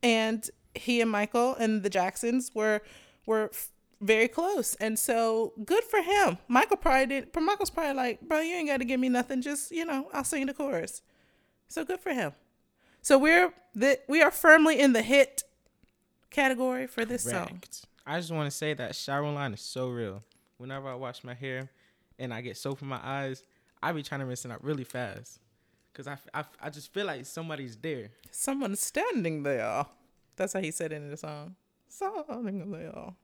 Speaker 3: and he and Michael and the Jacksons were were f- very close. And so good for him. Michael probably did. but Michael's probably like, bro, you ain't got to give me nothing. Just you know, I'll sing the chorus. So good for him. So we're the we are firmly in the hit category for this song.
Speaker 2: I just want to say that shower line is so real. Whenever I wash my hair and I get soap in my eyes, I be trying to rinse it out really fast. Cause I, I, I just feel like somebody's there.
Speaker 3: Someone's standing there. That's how he said it in the song. Song.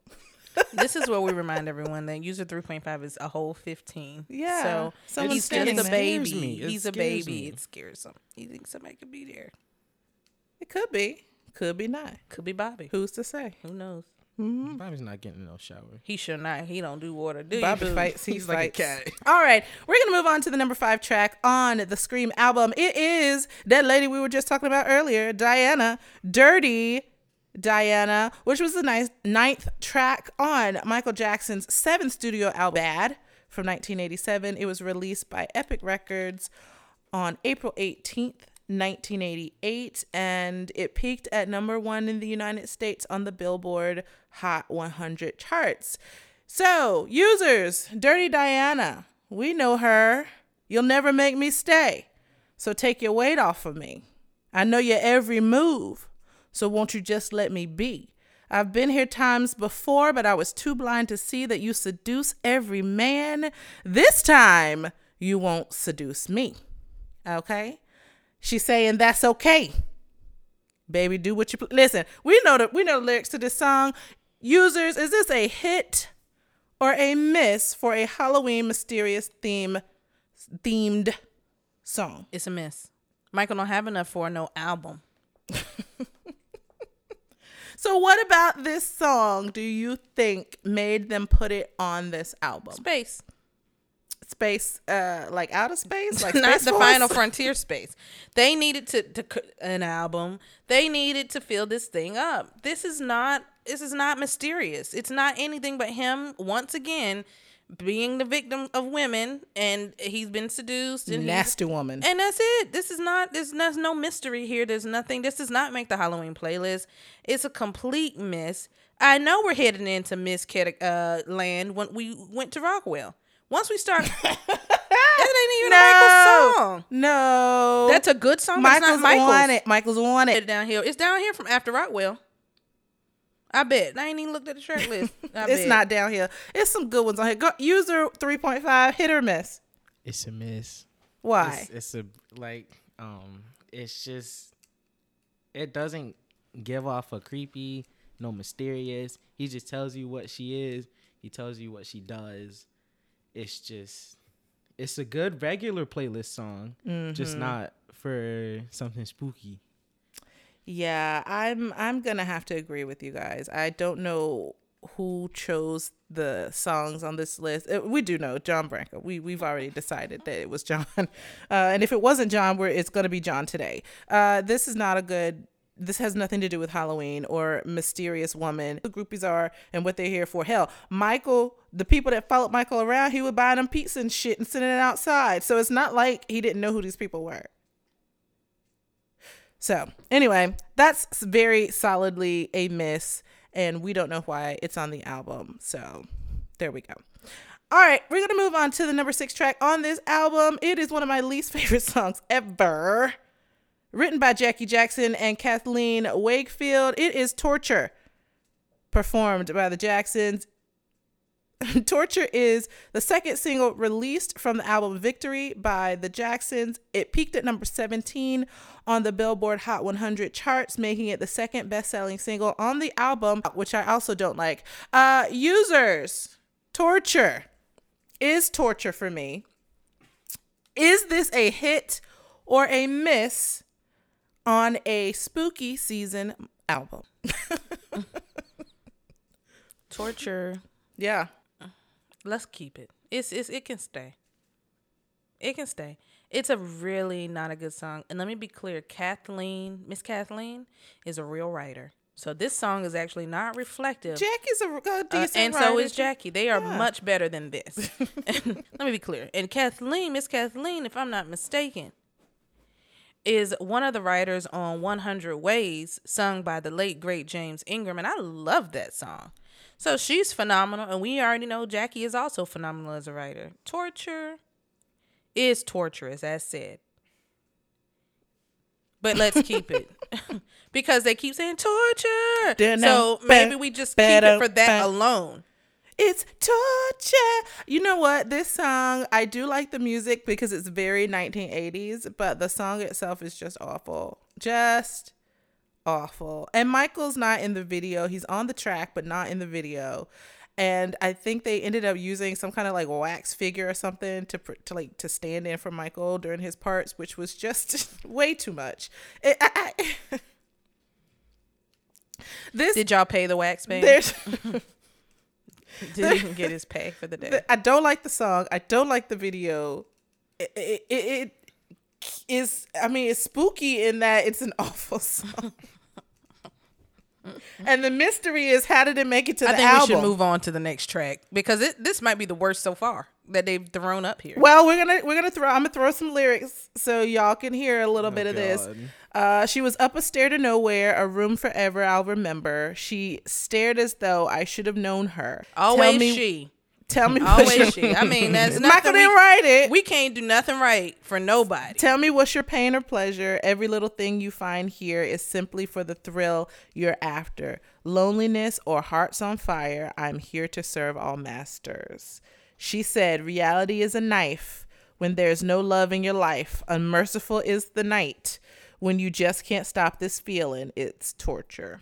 Speaker 1: This is where we remind everyone that user 3.5 is a whole 15.
Speaker 3: Yeah,
Speaker 1: So
Speaker 3: someone's
Speaker 1: he's
Speaker 3: standing
Speaker 1: just a baby.
Speaker 2: Me.
Speaker 1: He's a baby.
Speaker 2: me.
Speaker 1: It scares him. He thinks somebody could be there.
Speaker 3: It could be, could be not.
Speaker 1: Could be Bobby.
Speaker 3: Who's to say?
Speaker 1: Who knows? Mm-hmm.
Speaker 2: Bobby's not getting no shower.
Speaker 1: He should not. He don't do water. Do
Speaker 3: Bobby
Speaker 1: you,
Speaker 3: fights. He *laughs*
Speaker 2: He's like a cat.
Speaker 3: All right, we're gonna move on to the number five track on the Scream album. It is that lady we were just talking about earlier, Diana, "Dirty Diana," which was the ninth, ninth track on Michael Jackson's seventh studio album, "Bad" from 1987. It was released by Epic Records on April 18th. 1988 and it peaked at number one in the United States on the Billboard Hot 100 charts. So, users, Dirty Diana, we know her. You'll never make me stay. So take your weight off of me. I know your every move. So won't you just let me be? I've been here times before, but I was too blind to see that you seduce every man. This time, you won't seduce me. Okay? She's saying that's okay. Baby, do what you pl- listen. We know the we know the lyrics to this song. Users, is this a hit or a miss for a Halloween mysterious theme themed song?
Speaker 1: It's a miss. Michael don't have enough for no album. *laughs*
Speaker 3: So what about this song do you think made them put it on this album?
Speaker 1: Space.
Speaker 3: Space uh like outer space? Like *laughs*
Speaker 1: not
Speaker 3: Space
Speaker 1: the
Speaker 3: Force?
Speaker 1: final frontier space. They needed to, to an album. They needed to fill this thing up. This is not this is not mysterious. It's not anything but him once again being the victim of women and he's been seduced and
Speaker 3: Nasty woman.
Speaker 1: and that's it. This is not. There's, there's no mystery here. There's nothing. This does not make the Halloween playlist. It's a complete miss. I know we're heading into Miss uh, land when we went to Rockwell. Once we start, *laughs* that ain't even a Michael song.
Speaker 3: No.
Speaker 1: That's a good song. But it's
Speaker 3: Michael's
Speaker 1: not Michael's.
Speaker 3: on it. Michael's on it.
Speaker 1: It's down here. It's down here from after Rockwell. I bet. I ain't even looked at the track list. *laughs*
Speaker 3: It's
Speaker 1: bet.
Speaker 3: not down here. It's some good ones on here. Go, user 3.5, hit or miss.
Speaker 2: It's a miss.
Speaker 3: Why?
Speaker 2: It's, it's a like um. It's just it doesn't give off a creepy, no mysterious. He just tells you what she is. He tells you what she does. It's just it's a good regular playlist song, just not for something spooky.
Speaker 3: Yeah, I'm I'm gonna have to agree with you guys. I don't know who chose the songs on this list. Uh, We do know John Branca. We we've already decided that it was John, *laughs* uh, and if it wasn't John, we're, it's gonna be John today. Uh, this is not a good. This has nothing to do with Halloween or mysterious woman. The groupies are and what they're here for. Hell, Michael, the people that followed Michael around, he would buy them pizza and shit and send it outside. So it's not like he didn't know who these people were. So, anyway, that's very solidly a miss, and we don't know why it's on the album. So, there we go. All right, we're going to move on to the number six track on this album. It is one of my least *laughs* favorite songs ever. Written by Jackie Jackson and Kathleen Wakefield. It is Torture, performed by the Jacksons. *laughs* Torture is the second single released from the album Victory by the Jacksons. It peaked at number 17 on the Billboard Hot 100 charts, making it the second best selling single on the album, which I also don't like. Uh, users, Torture is torture for me. Is this a hit or a miss on a spooky season album? *laughs*
Speaker 1: torture.
Speaker 3: Yeah.
Speaker 1: Let's keep it. It's, it's it can stay. It can stay. It's a really not a good song. And let me be clear, Kathleen, Miss Kathleen, is a real writer. So this song is actually not reflective.
Speaker 3: Jackie's a, a
Speaker 1: Uh,
Speaker 3: decent
Speaker 1: and so
Speaker 3: writer.
Speaker 1: is Jackie. They are
Speaker 3: Yeah.
Speaker 1: much better than this. *laughs* *laughs* Let me be clear. And Kathleen, Miss Kathleen, if I'm not mistaken, is one of the writers on 100 Ways, sung by the late great James Ingram, and I love that song. So she's phenomenal, and we already know Jackie is also phenomenal as a writer. Torture is torturous, as said. But let's keep it. *laughs* because they keep saying torture. So maybe we just keep it for that alone.
Speaker 3: It's torture. You know what? This song, I do like the music because it's very 1980s, but the song itself is just awful. Just awful. And Michael's not in the video. He's on the track, but not in the video. And I think they ended up using some kind of like wax figure or something to to like to stand in for Michael during his parts, which was just *laughs* way too much. It, I, I, *laughs* this
Speaker 1: Did y'all pay the wax man?
Speaker 3: there's *laughs*
Speaker 1: Did he even get his pay for the day?
Speaker 3: I don't like the song. I don't like the video. It, it, it, it is. I mean, it's spooky in that it's an awful song. *laughs* and the mystery is how did it make it to
Speaker 1: I
Speaker 3: the
Speaker 1: think
Speaker 3: album?
Speaker 1: we should move on to the next track because it, this might be the worst so far that they've thrown up here.
Speaker 3: Well, we're gonna we're gonna throw. I'm gonna throw some lyrics so y'all can hear a little
Speaker 2: Oh,
Speaker 3: bit of this. Uh, she was up a stair to nowhere, a room forever. I'll remember. She stared as though I should have known her.
Speaker 1: Always
Speaker 3: tell me,
Speaker 1: she.
Speaker 3: Tell me. *laughs* what
Speaker 1: Always
Speaker 3: your-
Speaker 1: she. I mean, that's *laughs*
Speaker 3: Michael
Speaker 1: nothing
Speaker 3: didn't
Speaker 1: we,
Speaker 3: write it.
Speaker 1: we can't do nothing right for nobody.
Speaker 3: Tell me what's your pain or pleasure. Every little thing you find here is simply for the thrill you're after. Loneliness or hearts on fire, I'm here to serve all masters. She said, Reality is a knife when there's no love in your life. Unmerciful is the night when you just can't stop this feeling. It's torture.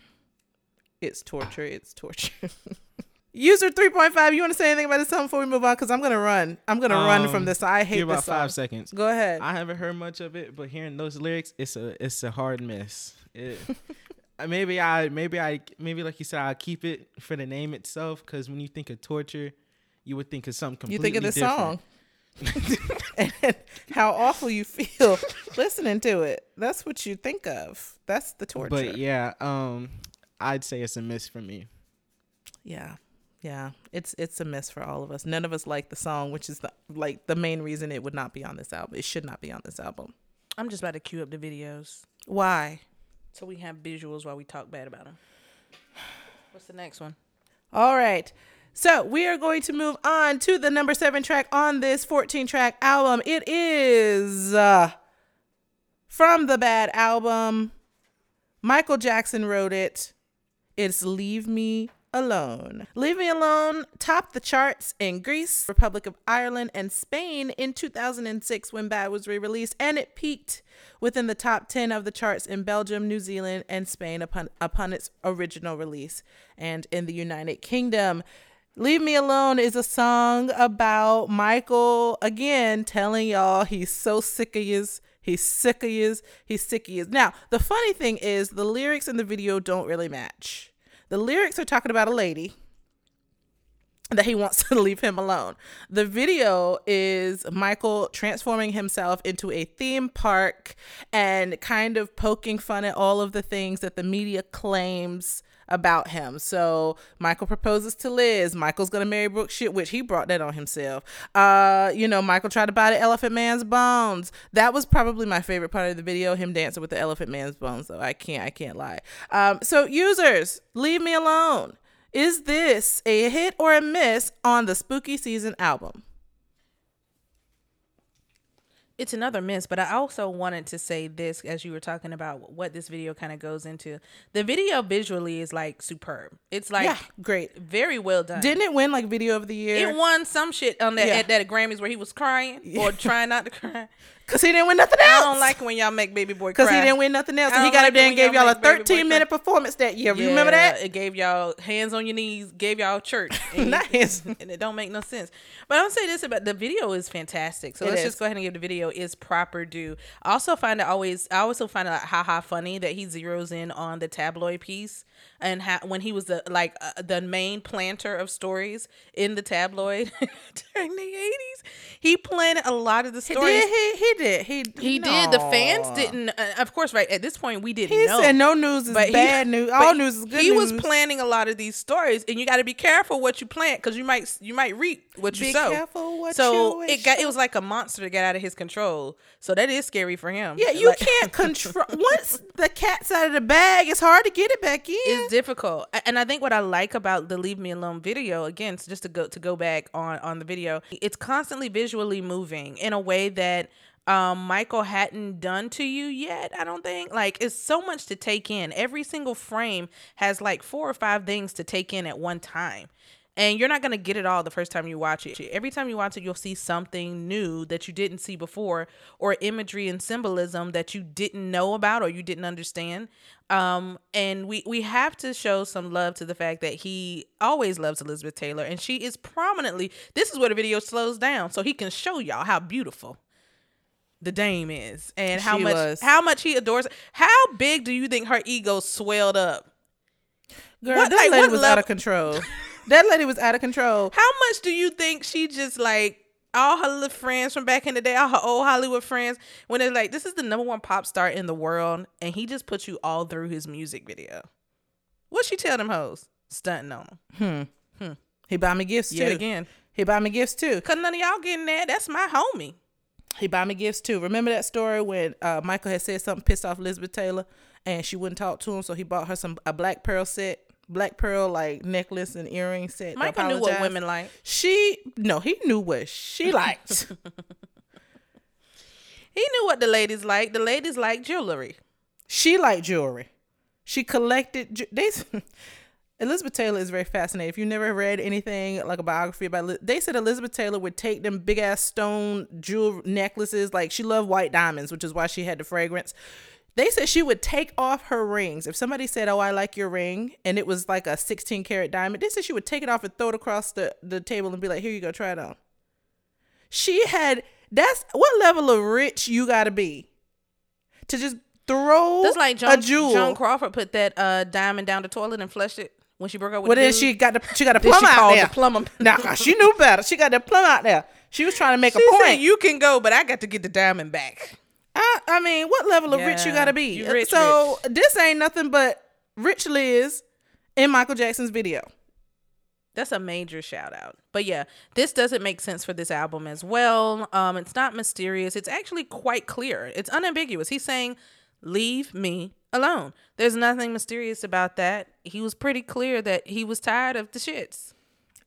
Speaker 3: It's torture. It's torture. *laughs* User 3.5, you want to say anything about this song before we move on? Because I'm going to run. I'm going to run from
Speaker 2: Um,
Speaker 3: this. I hate
Speaker 2: Give
Speaker 3: this
Speaker 2: about
Speaker 3: song.
Speaker 2: five seconds.
Speaker 3: Go ahead.
Speaker 2: I haven't heard much of it, but hearing those lyrics, it's a it's a hard miss. It, *laughs* uh, maybe I maybe I maybe like you said I'll keep it for the name itself because when you think of torture, you would think of something completely you
Speaker 3: think of
Speaker 2: the
Speaker 3: song *laughs* and how awful you feel *laughs* listening to it. That's what you think of. That's the torture.
Speaker 2: But yeah, um, I'd say it's a miss for me.
Speaker 3: yeah, yeah. It's it's a miss for all of us. None of us like the song, which is the like the main reason it would not be on this album. It should not be on this album.
Speaker 1: I'm just about to cue up the videos
Speaker 3: Why?
Speaker 1: so we have visuals while we talk bad about them. *sighs* What's the next one?
Speaker 3: All right. So we are going to move on to the number seven track on this 14 track album. It is uh, from the Bad album. Michael Jackson wrote it. It's Leave Me Alone. Leave Me Alone topped the charts in Greece, Republic of Ireland, and Spain in 2006 when Bad was re released, and it peaked within the top 10 of the charts in Belgium, New Zealand, and Spain upon, upon its original release, and in the United Kingdom. Leave Me Alone is a song about Michael again telling y'all he's so sick of yous. He's sick of yous. He's sick of yous. Now, the funny thing is the lyrics in the video don't really match. The lyrics are talking about a lady that he wants *laughs* to leave him alone. The video is Michael transforming himself into a theme park and kind of poking fun at all of the things that the media claims about him. So Michael proposes to Liz. Michael's gonna marry Brooke Shields, which he brought that on himself. Uh, you know, Michael tried to buy the Elephant Man's bones. That was probably my favorite part of the video, him dancing with the Elephant Man's bones. Though I can't, I can't lie. Um, so users, leave me alone. Is this a hit or a miss on the Spooky Season album?
Speaker 1: It's another miss, but I also wanted to say this as you were talking about what this video kind of goes into. The video visually is like superb. It's like
Speaker 3: yeah, great.
Speaker 1: very well done.
Speaker 3: Didn't it win like video of the year?
Speaker 1: it won some shit on that
Speaker 3: Yeah.
Speaker 1: at that Grammys where he was crying or trying not to *laughs* cry.
Speaker 3: Cause he didn't win nothing else.
Speaker 1: I don't like when y'all make baby boy cry.
Speaker 3: Cause he didn't win nothing else. And he got
Speaker 1: like
Speaker 3: up there and gave
Speaker 1: y'all
Speaker 3: y'all a
Speaker 1: make Baby Boy
Speaker 3: 13 minute
Speaker 1: cry.
Speaker 3: performance that year.
Speaker 1: Yeah,
Speaker 3: Remember that?
Speaker 1: It gave y'all hands on your knees, gave y'all church. *laughs* And,
Speaker 3: Nice. *laughs*
Speaker 1: and it don't make no sense. But I'll say this about the video is fantastic. So
Speaker 3: It
Speaker 1: let's
Speaker 3: is.
Speaker 1: just go ahead and give the video its proper due. I also find it always I also find it like haha funny that he zeroes in on the tabloid piece and how when he was the like uh, the main planter of stories in the tabloid *laughs* during the 80s. He planted a lot of the
Speaker 3: He
Speaker 1: stories.
Speaker 3: did. He, he did. He,
Speaker 1: He did. The fans didn't. Uh, of course, right at this point, we didn't
Speaker 3: He
Speaker 1: know.
Speaker 3: said no news is
Speaker 1: But he-
Speaker 3: bad news. All news is good
Speaker 1: He
Speaker 3: news.
Speaker 1: was planning a lot of these stories, and you got to be careful what you plant because you might you might reap what you
Speaker 3: Be
Speaker 1: sow.
Speaker 3: careful what
Speaker 1: so
Speaker 3: you
Speaker 1: it got it was like a monster to get out of his control. So that is scary for him.
Speaker 3: Yeah, you
Speaker 1: Like,
Speaker 3: can't control. Once the cat's out of the bag, it's hard to get it back in.
Speaker 1: It's difficult, and I think what I like about the "Leave Me Alone" video, again, so just to go to go back on on the video, it's constantly visually moving in a way that um Michael hadn't done to you yet. I don't think like it's so much to take in. Every single frame has like four or five things to take in at one time. And you're not going to get it all the first time you watch it. Every time you watch it, you'll see something new that you didn't see before or imagery and symbolism that you didn't know about or you didn't understand. Um, and we, we have to show some love to the fact that he always loves Elizabeth Taylor and she is prominently, this is where the video slows down so he can show y'all how beautiful the dame is and how
Speaker 3: She
Speaker 1: much
Speaker 3: was.
Speaker 1: how much he adores how big do you think her ego swelled up
Speaker 3: Girl,
Speaker 1: What-
Speaker 3: that
Speaker 1: like,
Speaker 3: lady was
Speaker 1: level-
Speaker 3: out of control. *laughs* that lady was out of control.
Speaker 1: how much do you think she just like all her little friends from back in the day all her old hollywood friends when they're like this is the number one pop star in the world and he just put you all through his music video what she tell them hoes stunting on them. Hmm. Hmm.
Speaker 3: He buy me gifts too.
Speaker 1: yet again
Speaker 3: He buy me gifts too.
Speaker 1: because none of y'all getting that that's my homie
Speaker 3: He buy me gifts too. Remember that story when uh, Michael had said something pissed off Elizabeth Taylor, and she wouldn't talk to him, so he bought her some a black pearl set, black pearl like necklace and earring set.
Speaker 1: michael knew what women like
Speaker 3: She no, he knew what she liked. *laughs*
Speaker 1: he knew what the ladies like the ladies like jewelry
Speaker 3: she liked jewelry. She collected. ju- They *laughs* Elizabeth Taylor is very fascinating. If you never read anything like a biography about, they said Elizabeth Taylor would take them big ass stone jewel necklaces. Like she loved white diamonds, which is why she had the fragrance. They said she would take off her rings. If somebody said, "Oh, I like your ring," and it was like a 16 karat diamond, they said she would take it off and throw it across the the table and be like, "Here you go, try it on." She had. That's what level of rich you got to be to just throw
Speaker 1: That's like
Speaker 3: a jewel.
Speaker 1: Joan Crawford put that uh, diamond down the toilet and flushed it when she broke up with
Speaker 3: well,
Speaker 1: the
Speaker 3: then
Speaker 1: dude.
Speaker 3: she got the she got a *laughs* plum out there.
Speaker 1: the plumber.
Speaker 3: Nah, she knew better. She got that plum out there. She was trying to make
Speaker 1: She
Speaker 3: a
Speaker 1: said,
Speaker 3: point.
Speaker 1: "You can go, but I got to get the diamond back."
Speaker 3: I, I mean, what level of rich you got to be?
Speaker 1: you rich,
Speaker 3: so this ain't nothing but Rich Liz in Michael Jackson's video.
Speaker 1: That's a major shout out. But yeah, this doesn't make sense for this album as well. Um, it's not mysterious. It's actually quite clear. It's unambiguous. He's saying, "Leave me alone." There's nothing mysterious about that. He was pretty clear that he was tired of the shits.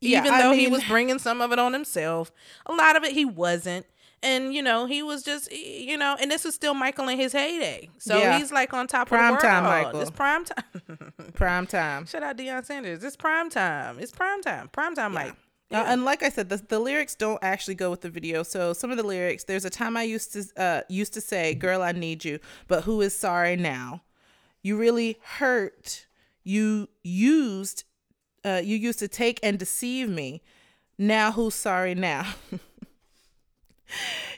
Speaker 3: Yeah,
Speaker 1: Even
Speaker 3: I
Speaker 1: though he was bringing some of it on himself, a lot of it he wasn't. And you know he was just you know, and this is still Michael in his heyday, so
Speaker 3: Yeah.
Speaker 1: he's like on top
Speaker 3: Prime
Speaker 1: of the world.
Speaker 3: time, Michael.
Speaker 1: It's prime time. *laughs*
Speaker 3: Prime time.
Speaker 1: Shout out Deion Sanders. It's prime time. It's prime time. Prime time, Mike.
Speaker 3: Uh, and like I said, the, the lyrics don't actually go with the video. So some of the lyrics, there's a time I used to uh, used to say, "Girl, I need you," but who is sorry now? You really hurt. You used, uh, you used to take and deceive me. Now who's sorry now? *laughs*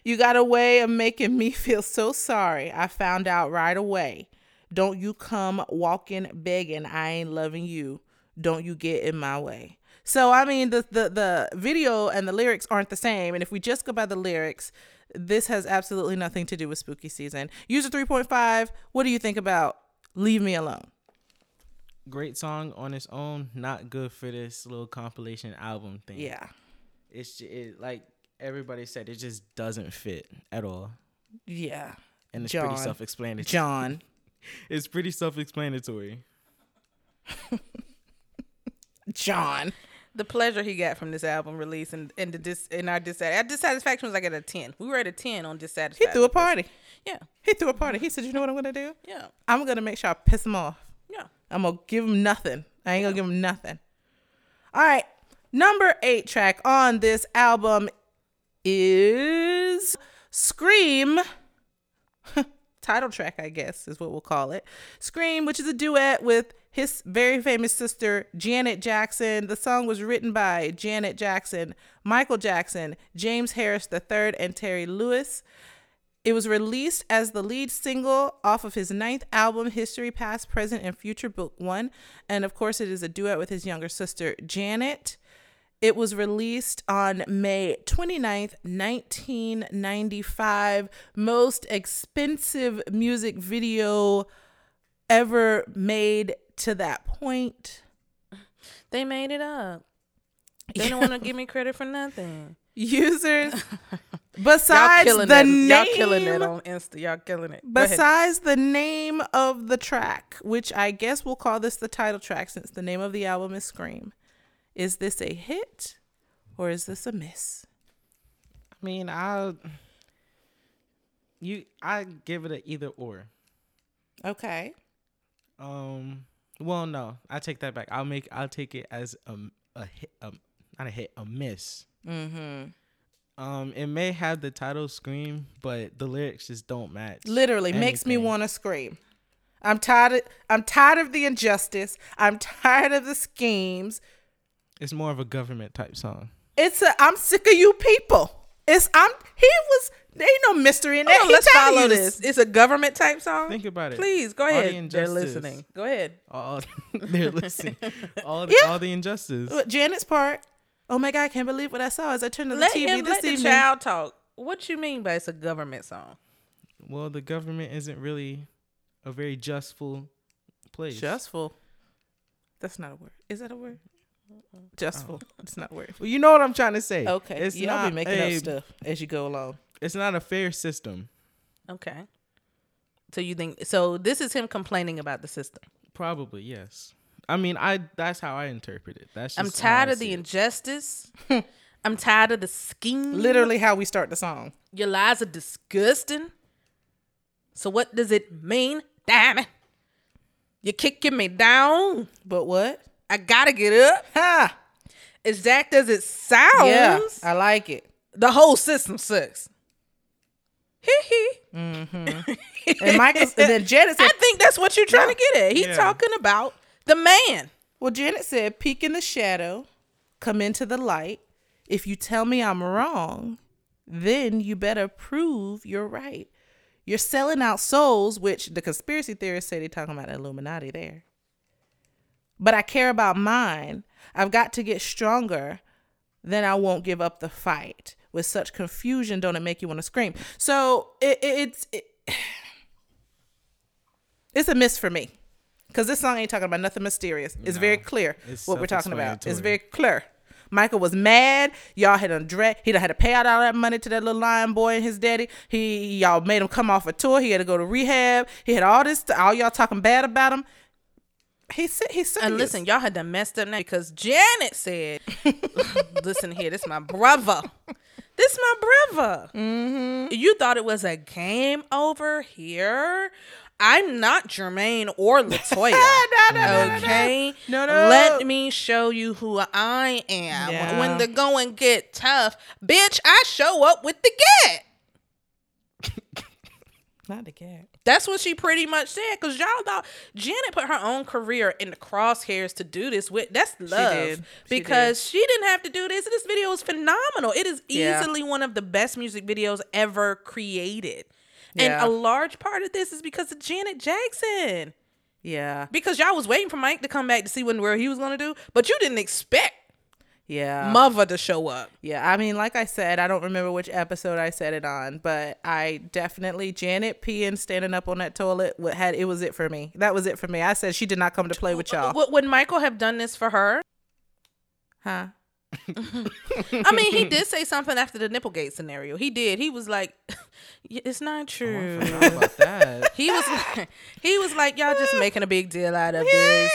Speaker 3: you got a way of making me feel so sorry. I found out right away. Don't you come walking begging. I ain't loving you. Don't you get in my way. So I mean the the the video and the lyrics aren't the same. And if we just go by the lyrics, this has absolutely nothing to do with spooky season. User 3.5, what do you think about Leave Me Alone?
Speaker 2: Great song on its own, not good for this little compilation album thing.
Speaker 3: Yeah.
Speaker 2: It's ju- it, like everybody said, it just doesn't fit at all,
Speaker 3: Yeah.
Speaker 2: and it's
Speaker 3: John.
Speaker 2: pretty self-explanatory.
Speaker 3: John. *laughs*
Speaker 2: It's pretty self-explanatory. *laughs*
Speaker 3: John.
Speaker 1: The pleasure he got from this album release and, and the dis and our dis our dissatisfaction was like at a ten. We were at a ten on dissatisfaction.
Speaker 3: He threw a party.
Speaker 1: Yeah,
Speaker 3: He threw a party. He said, "You know what I'm gonna do?
Speaker 1: yeah,
Speaker 3: I'm gonna make sure I piss him off.
Speaker 1: yeah.
Speaker 3: I'm gonna give him nothing. I ain't gonna give him nothing. All right, number eight track on this album is "Scream." *laughs* Title track, I guess, is what we'll call it. "Scream," which is a duet with his very famous sister Janet Jackson. The song was written by Janet Jackson, Michael Jackson, James Harris III, and Terry Lewis. It was released as the lead single off of his ninth album, History Past, Present, and Future, Book One. And of course, it is a duet with his younger sister, Janet. It was released on May 29th, 1995. Most expensive music video ever made to that point.
Speaker 1: They made it up. They don't want to give me credit for nothing. *laughs*
Speaker 3: Users, *laughs* besides the
Speaker 1: that.
Speaker 3: name,
Speaker 1: Y'all killing it on Insta. Y'all killing it.
Speaker 3: Besides the name of the track, which I guess we'll call this the title track since the name of the album is Scream, is this a hit or is this a miss?
Speaker 2: I mean, I you I give it an either or.
Speaker 3: Okay.
Speaker 2: Um, well, no, I take that back. I'll make I'll take it as a a hit, um, not a hit, a miss. Mm-hmm. Um, it may have the title "Scream," but the lyrics just don't match.
Speaker 3: Literally makes me want to scream. I'm tired. Of, I'm tired of the injustice. I'm tired of the schemes.
Speaker 2: It's more of a government type song.
Speaker 3: It's a. I'm sick of you people. It's. I'm. He was. There ain't no mystery in that.
Speaker 1: Hold on,
Speaker 3: He
Speaker 1: let's follow
Speaker 3: you
Speaker 1: this. It's a government type song.
Speaker 2: Think about it.
Speaker 1: Please go
Speaker 2: All the
Speaker 1: ahead. They're listening. Go ahead.
Speaker 2: All *laughs* they're listening. All the,
Speaker 3: Yeah.
Speaker 2: all the injustice.
Speaker 3: Janet's part. Oh my God! I can't believe what I saw as I turned on the
Speaker 1: Let
Speaker 3: TV
Speaker 1: him
Speaker 3: this
Speaker 1: let the child talk. What you mean by it's a government song?
Speaker 2: Well, the government isn't really a very justful place.
Speaker 3: Justful. That's not a word. Is that a word? Justful. Oh. It's not worth.
Speaker 2: Well, you know what I'm trying to say.
Speaker 3: Okay.
Speaker 2: It's
Speaker 3: Y'all
Speaker 2: not
Speaker 3: be making
Speaker 2: a,
Speaker 3: up stuff as you go along.
Speaker 2: It's not a fair system.
Speaker 1: Okay. So you think so? This is him complaining about the system.
Speaker 2: Probably yes. I mean, I that's how I interpret it. That's just
Speaker 1: I'm tired of the
Speaker 2: it.
Speaker 1: injustice. *laughs* I'm tired of the scheme.
Speaker 3: Literally how we start the song.
Speaker 1: Your lies are disgusting. So what does it mean? Damn it. You're kicking me down.
Speaker 3: But what?
Speaker 1: I gotta get up.
Speaker 3: Ha!
Speaker 1: Exact as it sounds.
Speaker 3: Yeah, I like it.
Speaker 1: The whole system sucks. Hee hee. Mm-hmm.
Speaker 3: And Michael, and then *laughs* Janet said,
Speaker 1: I think that's what you're trying to get at. He's
Speaker 2: Yeah.
Speaker 1: talking about the man.
Speaker 3: Well, Janet said, peek in the shadow, come into the light. If you tell me I'm wrong, then you better prove you're right. You're selling out souls, which the conspiracy theorists say they're talking about Illuminati there. But I care about mine. I've got to get stronger. Then I won't give up the fight. With such confusion, don't it make you want to scream? So it, it, it's it, *sighs* it's a miss for me. Because this song ain't talking about nothing mysterious. It's very clear
Speaker 2: It's
Speaker 3: what we're talking about. It's very clear. Michael was mad. Y'all had undre- he done had to pay out all that money to that little lion boy and his daddy. He y'all made him come off a tour. He had to go to rehab. He had all this. All y'all talking bad about him. He said he said.
Speaker 1: And listen, y'all had to messed up now because Janet said, *laughs* "Listen here, this my brother. This my brother.
Speaker 3: Mm-hmm.
Speaker 1: You thought it was a game over here." I'm not Jermaine or *laughs* La Toya.
Speaker 3: no, no, no, no,
Speaker 1: okay,
Speaker 3: No, no.
Speaker 1: Let me show you who I am.
Speaker 3: Yeah.
Speaker 1: When the going get tough, bitch, I show up with the get. *laughs*
Speaker 3: not the cat.
Speaker 1: That's what she pretty much said. Cause y'all thought Janet put her own career in the crosshairs to do this with. That's love.
Speaker 3: did. She
Speaker 1: because she didn't have to do this. This video is phenomenal. It is
Speaker 3: Yeah.
Speaker 1: easily one of the best music videos ever created.
Speaker 3: Yeah.
Speaker 1: And a large part of this is because of Janet Jackson.
Speaker 3: Yeah,
Speaker 1: Because y'all was waiting for Mike to come back to see what where he was gonna do, but you didn't expect
Speaker 3: yeah.
Speaker 1: mother to show up.
Speaker 3: Yeah, I mean, like I said, I don't remember which episode I said it on, but I definitely Janet peeing standing up on that toilet what had it was it for me. That was it for me. I said she did not come to play with y'all.
Speaker 1: Would, would Michael have done this for her?
Speaker 3: Huh?
Speaker 1: I mean, he did say something after the Nipplegate scenario. He did. He was like, *laughs* "It's not oh, true."
Speaker 2: How about that? *laughs*
Speaker 1: He was like, he was like, y'all just making a big deal out of
Speaker 3: Yeah,
Speaker 1: this.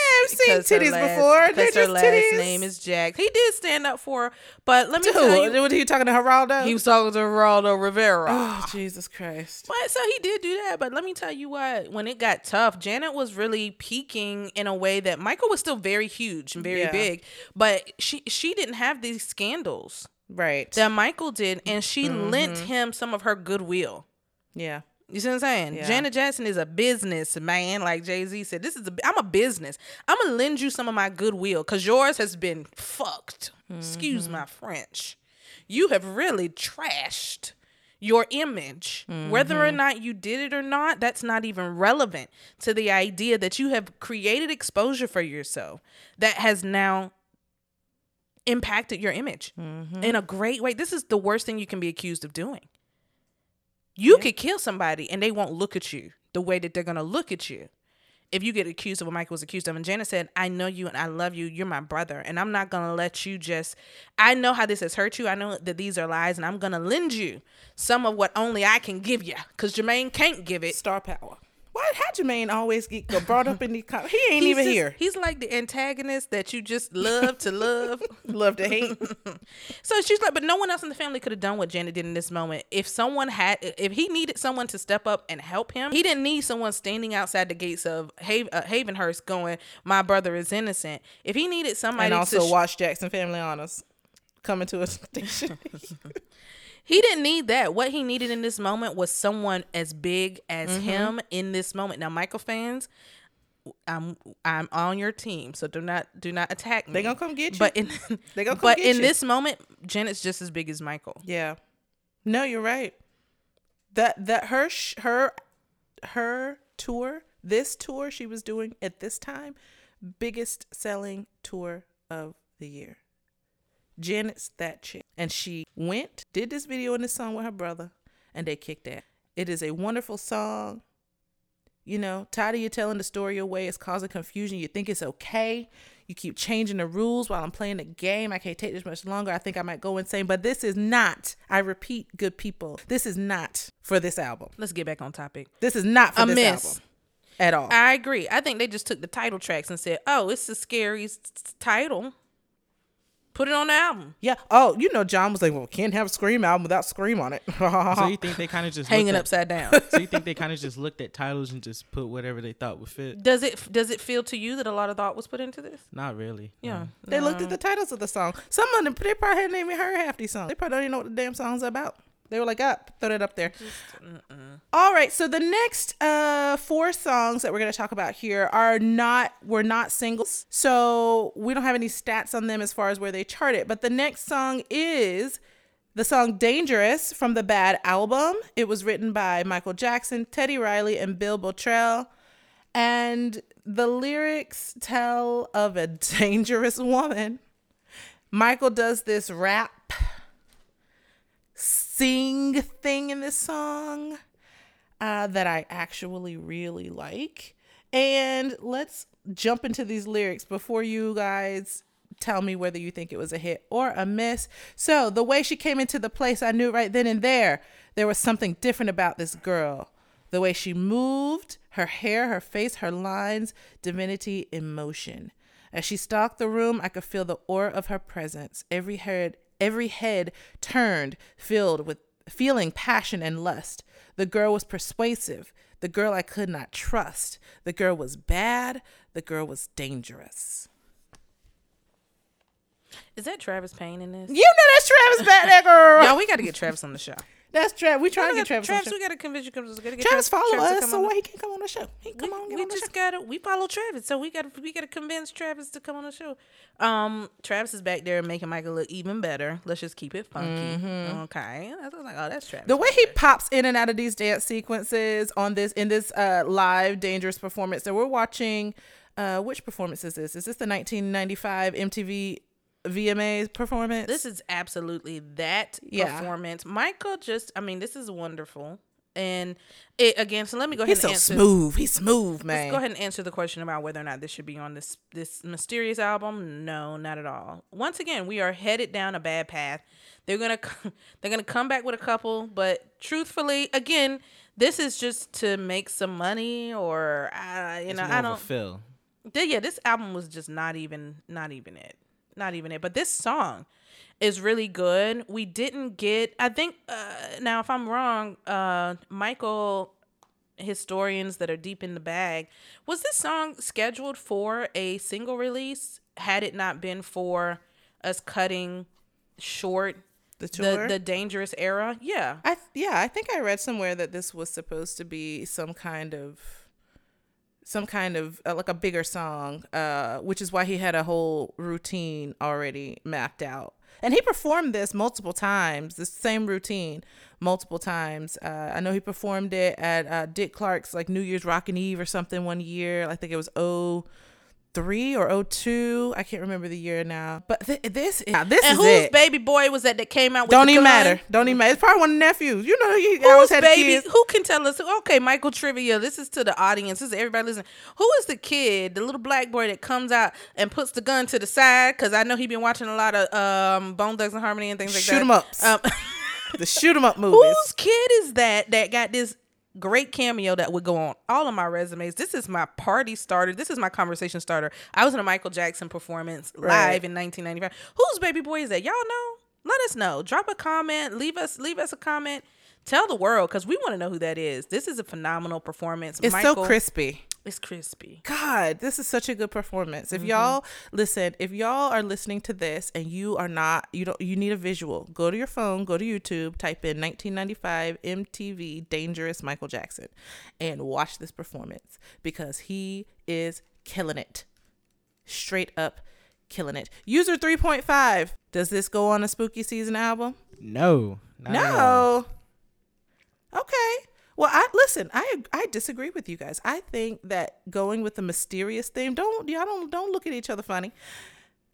Speaker 3: I've seen titties
Speaker 1: last-
Speaker 3: before. They're
Speaker 1: 'cause her last
Speaker 3: titties.
Speaker 1: name is Jack. He did stand up for her, but let me
Speaker 3: Dude,
Speaker 1: tell you,
Speaker 3: what are you talking to Geraldo?
Speaker 1: he was talking to Geraldo Rivera.
Speaker 3: oh, Jesus Christ.
Speaker 1: But so he did do that. But let me tell you what, when it got tough, Janet was really peaking in a way that Michael was still very huge and very
Speaker 3: Yeah.
Speaker 1: big, but she she didn't have these scandals
Speaker 3: Right.
Speaker 1: that Michael did, and she lent
Speaker 3: Mm-hmm.
Speaker 1: him some of her goodwill.
Speaker 3: yeah.
Speaker 1: You see what I'm saying?
Speaker 3: Yeah.
Speaker 1: Janet Jackson is a business man, like Jay Z said. This is a, I'm a business. I'm gonna lend you some of my goodwill because yours has been fucked. Excuse
Speaker 3: Mm-hmm.
Speaker 1: my French. You have really trashed your image. Whether
Speaker 3: Mm-hmm.
Speaker 1: or not you did it or not, that's not even relevant to the idea that you have created exposure for yourself that has now impacted your image
Speaker 3: Mm-hmm.
Speaker 1: in a great way. This is the worst thing you can be accused of doing. You could kill somebody and they won't look at you the way that they're gonna look at you. If you get accused of what Michael was accused of, and Janet said, I know you and I love you, you're my brother, and I'm not gonna let you just I know how this has hurt you. I know that these are lies, and I'm gonna lend you some of what only I can give you. Cause Jermaine can't give it.
Speaker 3: Star power. Why how Jermaine always get brought up in these? Com- he ain't
Speaker 1: He's
Speaker 3: even
Speaker 1: just-
Speaker 3: here.
Speaker 1: He's like the antagonist that you just love to love. *laughs*
Speaker 3: Love to hate. *laughs*
Speaker 1: So she's like, but no one else in the family could have done what Janet did in this moment. If someone had, if he needed someone to step up and help him, he didn't need someone standing outside the gates of Haven, uh, Havenhurst going, "My brother is innocent." If he needed somebody
Speaker 3: and also
Speaker 1: to, sh-
Speaker 3: watch Jackson Family Honors coming to a *laughs* station.
Speaker 1: He didn't need that. What he needed in this moment was someone as big as
Speaker 3: Mm-hmm.
Speaker 1: him in this moment. Now, Michael fans. I'm I'm on your team, so do not do not attack me.
Speaker 3: They gonna come get you.
Speaker 1: But in *laughs* *laughs*
Speaker 3: They gonna come
Speaker 1: but in
Speaker 3: you.
Speaker 1: this moment, Janet's just as big as Michael.
Speaker 3: yeah. No, you're right. That that her sh- her her tour, this tour she was doing at this time, biggest selling tour of the year. Janet's that chick. And she went, did this video and this song with her brother, and they kicked ass. It is a wonderful song. You know, tired of you telling the story your way. It's causing confusion. You think it's okay. You keep changing the rules while I'm playing the game. I can't take this much longer. I think I might go insane. But this is not, I repeat, good people, this is not for this album.
Speaker 1: Let's get back on topic.
Speaker 3: This is not for
Speaker 1: A
Speaker 3: this
Speaker 1: miss.
Speaker 3: album at all.
Speaker 1: I agree. I think they just took the title tracks and said, "Oh, it's the scary s- s- title. Put it on the album."
Speaker 3: yeah. Oh, you know, John was like, well, can't have a Scream album without Scream on it.
Speaker 2: So you *laughs* think they kind of just
Speaker 1: Hanging
Speaker 2: at-
Speaker 1: upside down. *laughs*
Speaker 2: So you think they kind of just looked at titles and just put whatever they thought would fit?
Speaker 1: does it does it feel to you that a lot of thought was put into this?
Speaker 2: Not really.
Speaker 1: Yeah.
Speaker 3: They looked at the titles of the song. Some of them, they probably hadn't even heard half these songs. They probably don't even know what the damn song's about. They were like, up, throw that up there. All right, so the next uh four songs that we're gonna talk about here are not were not singles, so we don't have any stats on them as far as where they charted. But the next song is the song "Dangerous" from the Bad album. It was written by Michael Jackson, Teddy Riley, and Bill Bottrell. And the lyrics tell of a *laughs* dangerous woman. Michael does this rap sing thing in this song uh, that I actually really like. And let's jump into these lyrics before you guys tell me whether you think it was a hit or a miss. So, the way she came into the place, I knew right then and there there was something different about this girl. The way she moved, her hair, her face, her lines, divinity, emotion. As she stalked the room, I could feel the aura of her presence. Every head, every head turned, filled with feeling passion and lust. The girl was persuasive. The girl I could not trust. The girl was bad. The girl was dangerous.
Speaker 1: Is that Travis Payne in this?
Speaker 3: You know that's Travis back there, girl.
Speaker 1: Y'all, we got to get Travis on the show.
Speaker 3: That's Travis. We trying to get
Speaker 1: Travis,
Speaker 3: Travis.
Speaker 1: we got to convince you. Travis, gotta get.
Speaker 3: Travis follow
Speaker 1: Travis
Speaker 3: us, so why he can come on the show? He come
Speaker 1: we,
Speaker 3: on,
Speaker 1: we
Speaker 3: on
Speaker 1: just gotta we follow Travis, so we gotta we gotta convince Travis to come on the show. Um, Travis is back there making Michael look even better. Let's just keep it funky, okay? I was like, oh, that's Travis.
Speaker 3: Mm-hmm. The way he pops in and out of these dance sequences on this in this uh, live dangerous performance that we're watching. Uh, which performance is this? Is this the 1995 MTV VMAs performance?
Speaker 1: This is absolutely that
Speaker 3: Yeah.
Speaker 1: performance. Michael just, I mean, this is wonderful. And it again, so let me go ahead
Speaker 3: He's
Speaker 1: and
Speaker 3: so
Speaker 1: answer.
Speaker 3: smooth. He's smooth, man.
Speaker 1: Let's go ahead and answer the question about whether or not this should be on this this mysterious album. No, not at all. Once again, we are headed down a bad path. They're gonna *laughs* they're gonna come back with a couple, but truthfully, again, this is just to make some money, or uh, you
Speaker 2: It's
Speaker 1: know,
Speaker 2: more
Speaker 1: I don't. feel. Yeah, this album was just not even not even it. Not even it. But this song is really good. We didn't get I think uh now if I'm wrong, uh Michael historians that are deep in the bag, was this song scheduled for a single release had it not been for us cutting short
Speaker 3: the
Speaker 1: the
Speaker 3: tour.
Speaker 1: the dangerous era? Yeah.
Speaker 3: I yeah, I think I read somewhere that this was supposed to be some kind of some kind of uh, like a bigger song, uh, which is why he had a whole routine already mapped out. And he performed this multiple times, the same routine multiple times. Uh, I know he performed it at uh, Dick Clark's like New Year's Rockin' Eve or something one year. I think it was 03 or 02. I can't remember the year now. But th- this, yeah, this
Speaker 1: And
Speaker 3: is
Speaker 1: whose
Speaker 3: it.
Speaker 1: baby boy was that that came out with
Speaker 3: Don't even matter. Don't even matter. It's probably one of the nephews. You know, he always had
Speaker 1: baby?
Speaker 3: kids.
Speaker 1: Who can tell us? Okay, Michael Trivia. This is to the audience. This is everybody listening. Who is the kid, the little black boy that comes out and puts the gun to the side? Because I know he been watching a lot of um, Bone Thugs-n-Harmony and things like that.
Speaker 3: Shoot
Speaker 1: that.
Speaker 3: 'em ups.
Speaker 1: Um, *laughs*
Speaker 3: the shoot 'em up movies.
Speaker 1: whose kid is that that got this great cameo that would go on all of my resumes. This is my party starter. This is my conversation starter. I was in a Michael Jackson performance
Speaker 3: Right.
Speaker 1: live in 1995. Whose baby boy is that? Y'all know? Let us know. Drop a comment. Leave us leave us a comment. Tell the world because we want to know who that is. This is a phenomenal performance.
Speaker 3: It's
Speaker 1: Michael,
Speaker 3: so crispy.
Speaker 1: It's crispy.
Speaker 3: God, this is such a good performance. If mm-hmm. y'all listen, if y'all are listening to this and you are not, you don't, you need a visual. Go to your phone, go to YouTube, type in 1995 MTV Dangerous Michael Jackson, and watch this performance because he is killing it. Straight up killing it. User 3.5. Does this go on a spooky season album?
Speaker 2: No. not at all.
Speaker 3: No. Okay. Well, I listen. I I disagree with you guys. I think that going with the mysterious theme. Don't y'all don't don't look at each other funny.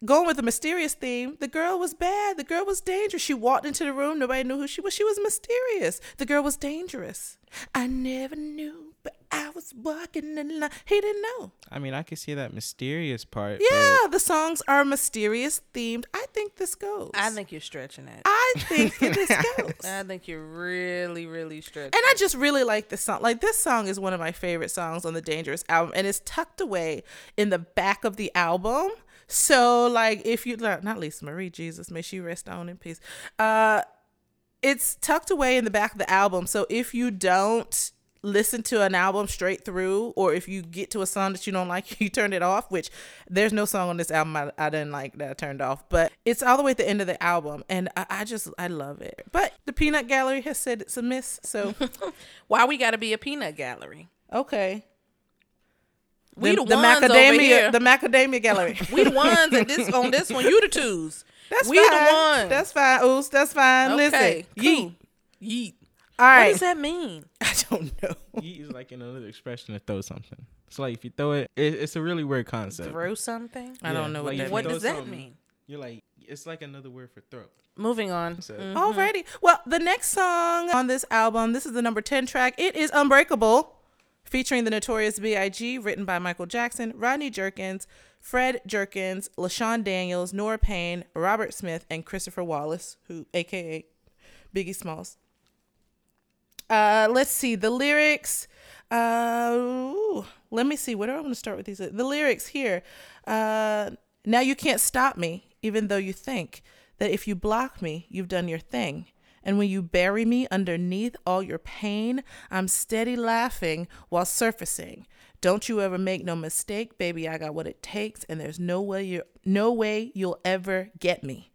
Speaker 3: Going with the mysterious theme. The girl was bad. The girl was dangerous. She walked into the room. Nobody knew who she was. She was mysterious. The girl was dangerous. I never knew, but I was walking in line. He didn't know.
Speaker 2: I mean, I can see that mysterious part.
Speaker 3: Yeah, the songs are mysterious themed. I think this goes.
Speaker 1: I think you're stretching it.
Speaker 3: I think this *laughs* goes.
Speaker 1: I think you're really, really stretching.
Speaker 3: And I just really like this song. Like this song is one of my favorite songs on the Dangerous album, and it's tucked away in the back of the album. So like, if you not Lisa Marie, Jesus, may she rest on in peace. Uh, it's tucked away in the back of the album. So if you don't listen to an album straight through, or if you get to a song that you don't like, *laughs* you turn it off. Which there's no song on this album I, I didn't like that I turned off, but it's all the way at the end of the album, and I, I just I love it. But the Peanut Gallery has said it's a miss, so. *laughs*
Speaker 1: Why we got to be a peanut gallery?
Speaker 3: Okay.
Speaker 1: We the,
Speaker 3: the
Speaker 1: ones over
Speaker 3: macadamia
Speaker 1: here.
Speaker 3: the macadamia gallery. *laughs*
Speaker 1: we the ones at this on this one. You the twos.
Speaker 3: That's
Speaker 1: we
Speaker 3: fine.
Speaker 1: the ones.
Speaker 3: That's fine. Oos, that's fine.
Speaker 1: okay.
Speaker 3: Listen. Yeet.
Speaker 1: Cool. Yeet.
Speaker 3: All
Speaker 1: What does that mean? *laughs*
Speaker 3: I don't know.
Speaker 2: Yeet is like another expression to throw something. It's like if you throw it, it it's a really weird concept.
Speaker 1: Throw something.
Speaker 3: I don't know what that
Speaker 2: if
Speaker 1: What does that mean?
Speaker 2: You're like, it's like another word for throw.
Speaker 1: Moving on.
Speaker 2: So-
Speaker 1: Mm.
Speaker 3: Alrighty. Well, the next song on this album, this is the number 10 track. It is Unbreakable, featuring the notorious B.I.G., written by Michael Jackson, Rodney Jerkins, Fred Jerkins, LaShawn Daniels, Nora Payne, Robert Smith, and Christopher Wallace, who aka Biggie Smalls. Uh, let's see the lyrics. Uh, ooh, let me see. Where do I want to start with these? The lyrics here. Uh, now you can't stop me, even though you think that if you block me, you've done your thing. And when you bury me underneath all your pain, I'm steady laughing while surfacing. Don't you ever make no mistake, baby. I got what it takes, and there's no way you no way you'll ever get me.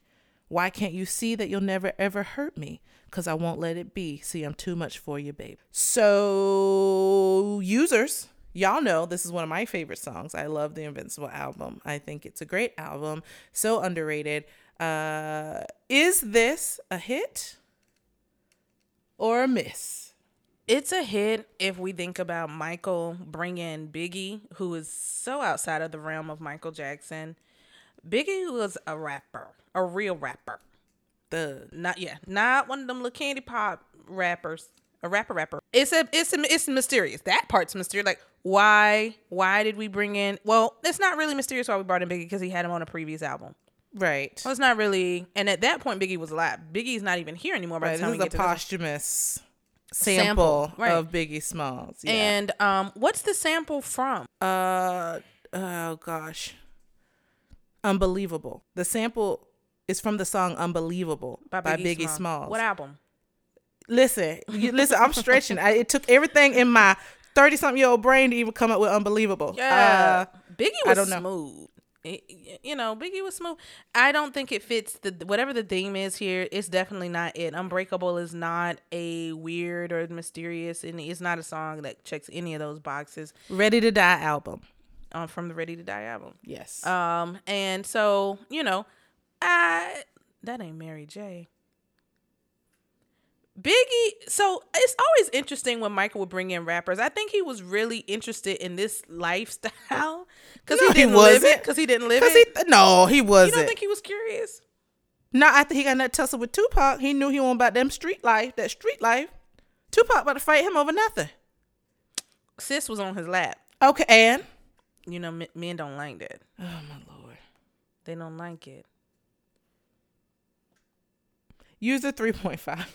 Speaker 3: Why can't you see that you'll never ever hurt me? Cause I won't let it be. See, I'm too much for you, babe. So, users, y'all know this is one of my favorite songs. I love the Invincible album. I think it's a great album, so underrated. Uh, is this a hit or a miss?
Speaker 1: It's a hit if we think about Michael bringing Biggie, who is so outside of the realm of Michael Jackson. Biggie was a rapper, a real rapper.
Speaker 3: The
Speaker 1: Not yeah, not one of them little candy pop rappers. A rapper rapper. It's a it's a, it's mysterious. That part's mysterious. Like why why did we bring in? Well, it's not really mysterious why we brought in Biggie because he had him on a previous album.
Speaker 3: right.
Speaker 1: Well, it's not really. And at that point, Biggie was alive. Biggie's not even here anymore by
Speaker 3: Right.
Speaker 1: the time
Speaker 3: This
Speaker 1: we
Speaker 3: is a
Speaker 1: get to this.
Speaker 3: posthumous
Speaker 1: Sample,
Speaker 3: sample,
Speaker 1: right.
Speaker 3: of Biggie Smalls. Yeah.
Speaker 1: And um, what's the sample from?
Speaker 3: Uh oh gosh. Unbelievable. The sample is from the song Unbelievable by, Biggie, Smalls.
Speaker 1: What album?
Speaker 3: Listen, you, listen, I'm stretching. I, it took everything in my 30 something year old brain to even come up with Unbelievable.
Speaker 1: Yeah,
Speaker 3: Uh,
Speaker 1: Biggie
Speaker 3: I
Speaker 1: was
Speaker 3: don't know.
Speaker 1: smooth. It- you know, Biggie was smooth. I don't think it fits the whatever the theme is here. It's definitely not it. Unbreakable is not a weird or mysterious, and it's not a song that checks any of those boxes
Speaker 3: Ready to Die album.
Speaker 1: um, from the Ready to Die album.
Speaker 3: Yes.
Speaker 1: Um, and so you know, I that ain't Mary J. Biggie, so it's always interesting when Michael would bring in rappers. I think he was really interested in this lifestyle *laughs* because
Speaker 3: No,
Speaker 1: he
Speaker 3: he
Speaker 1: didn't live
Speaker 3: wasn't.
Speaker 1: it. Because he didn't live it.
Speaker 3: he no, he wasn't.
Speaker 1: You don't think he was curious?
Speaker 3: no, after he got in that tussle with Tupac, he knew he wasn't about them street life, that street life. Tupac about to fight him over nothing.
Speaker 1: Sis was on his lap.
Speaker 3: Okay, and
Speaker 1: You know, men- men don't like that.
Speaker 3: oh my lord.
Speaker 1: They don't like it.
Speaker 3: User 3.5.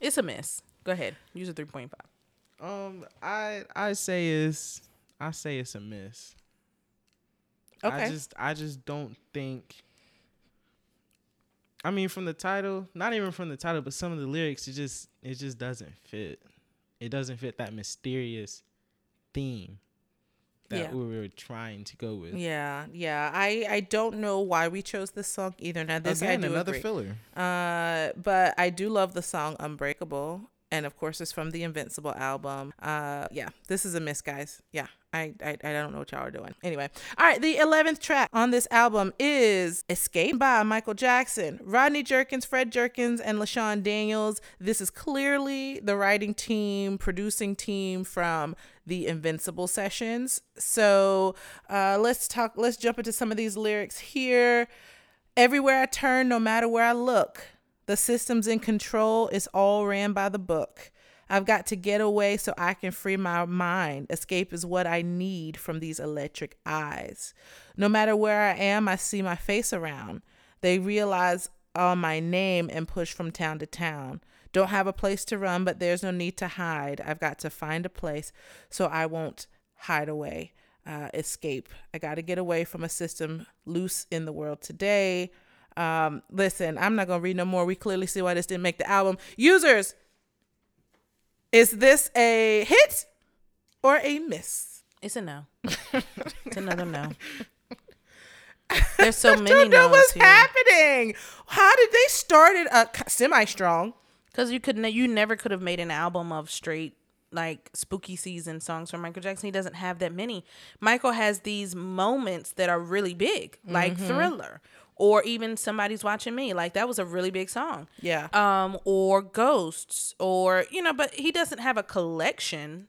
Speaker 1: It's a miss. Go ahead. Use a three point five.
Speaker 2: Um, I I say is I say it's a miss.
Speaker 3: Okay.
Speaker 2: I just I just don't think. I mean, from the title, not even from the title, but some of the lyrics, it just it just doesn't fit. It doesn't fit that mysterious theme that
Speaker 3: Yeah.
Speaker 2: we were trying to go with.
Speaker 3: Yeah, yeah. I I don't know why we chose this song either. Now this
Speaker 2: Again,
Speaker 3: I do
Speaker 2: another
Speaker 3: agree.
Speaker 2: filler.
Speaker 3: Uh, but I do love the song Unbreakable. And of course, it's from the Invincible album. Uh, yeah, this is a miss, guys. Yeah, I, I, I don't know what y'all are doing. Anyway, all right, the 11th track on this album is Escape by Michael Jackson, Rodney Jerkins, Fred Jerkins, and LaShawn Daniels. This is clearly the writing team, producing team from the Invincible sessions. So uh, let's talk, let's jump into some of these lyrics here. Everywhere I turn, no matter where I look, the system's in control. It's all ran by the book. I've got to get away so I can free my mind. Escape is what I need from these electric eyes. No matter where I am, I see my face around. They realize all my name and push from town to town. Don't have a place to run, but there's no need to hide. I've got to find a place so I won't hide away. Uh, escape. I got to get away from a system loose in the world today. Um, listen, I'm not gonna read no more. We clearly see why this didn't make the album. Users, is this a hit or a miss?
Speaker 1: It's a no. *laughs* it's another no. *laughs* There's so
Speaker 3: I
Speaker 1: many
Speaker 3: don't know
Speaker 1: no's
Speaker 3: what's
Speaker 1: here.
Speaker 3: happening. How did they start it uh, semi strong?
Speaker 1: Because you could, ne- you never could have made an album of straight like spooky season songs from Michael Jackson. He doesn't have that many. Michael has these moments that are really big, like
Speaker 3: Mm-hmm.
Speaker 1: Thriller, or even Somebody's Watching Me. Like that was a really big song.
Speaker 3: Yeah.
Speaker 1: Um, or Ghosts, or you know, but he doesn't have a collection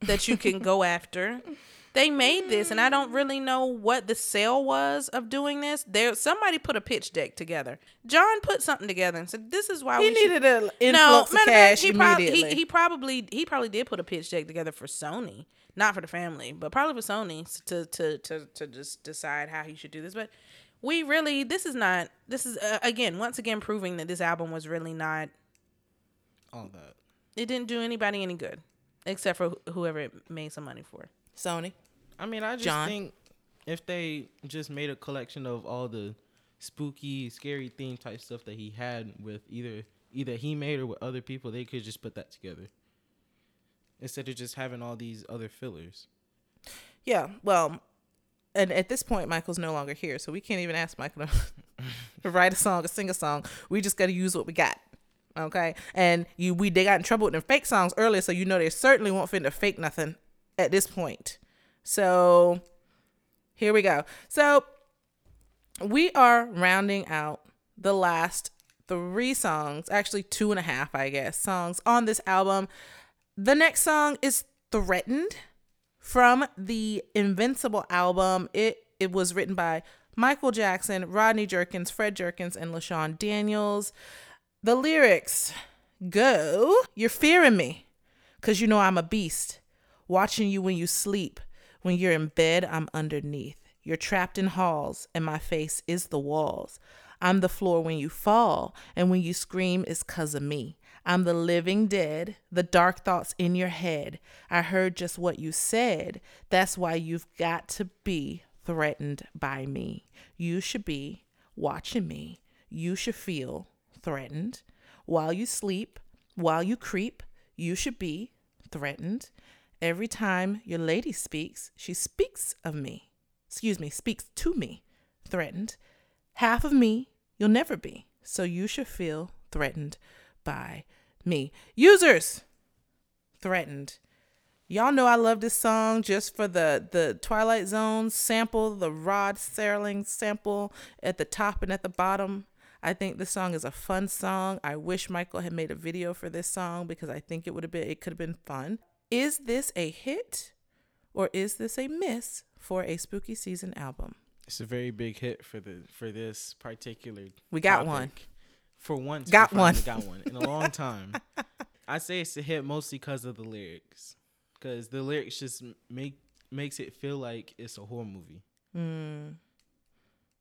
Speaker 1: that you can go *laughs* after. They made this, and I don't really know what the sale was of doing this. There, somebody put a pitch deck together. John put something together and said, "This is why
Speaker 3: he
Speaker 1: we should-
Speaker 3: needed an
Speaker 1: no,
Speaker 3: influx of
Speaker 1: of
Speaker 3: cash
Speaker 1: he, prob-
Speaker 3: immediately.
Speaker 1: he, he probably he probably did put a pitch deck together for Sony, not for the family, but probably for Sony to to to to just decide how he should do this. But we really this is not this is uh, again once again proving that this album was really not
Speaker 2: All that.
Speaker 1: it didn't do anybody any good except for wh- whoever it made some money for.
Speaker 3: Sony.
Speaker 2: I mean, I just
Speaker 3: John?
Speaker 2: think if they just made a collection of all the spooky, scary theme type stuff that he had with either either he made or with other people, they could just put that together instead of just having all these other fillers.
Speaker 3: Yeah. Well, and at this point, Michael's no longer here, so we can't even ask Michael to, *laughs* write a song or sing a song. We just got to use what we got. Okay. And you, we they got in trouble with them fake songs earlier, so you know they certainly won't fit to fake nothing at this point. So here we go. So we are rounding out the last three songs, actually two and a half, I guess, songs on this album. The next song is Threatened from the Invincible album. It it was written by Michael Jackson, Rodney Jerkins, Fred Jerkins, and LaShawn Daniels. The lyrics go, You're fearing me because you know I'm a beast. Watching you when you sleep. When you're in bed, I'm underneath. You're trapped in halls, and my face is the walls. I'm the floor when you fall, and when you scream, it's 'cause of me. I'm the living dead, the dark thoughts in your head. I heard just what you said. That's why you've got to be threatened by me. You should be watching me. You should feel threatened. While you sleep, while you creep, you should be threatened. Every time your lady speaks, she speaks of me. Excuse me, speaks to me, threatened. Half of me you'll never be. So you should feel threatened by me. Users, threatened. Y'all know I love this song just for the the Twilight Zone sample, the Rod Serling sample at the top and at the bottom. I think this song is a fun song. I wish Michael had made a video for this song because I think it would have been it could have been fun. Is this a hit or is this a miss for a spooky season album?
Speaker 2: It's a very big hit for the for this particular.
Speaker 3: We got
Speaker 2: topic.
Speaker 3: one.
Speaker 2: For once,
Speaker 3: Got one.
Speaker 2: Got one in a long *laughs* time. I say it's a hit mostly because of the lyrics, because the lyrics just make makes it feel like it's a horror movie. Mm.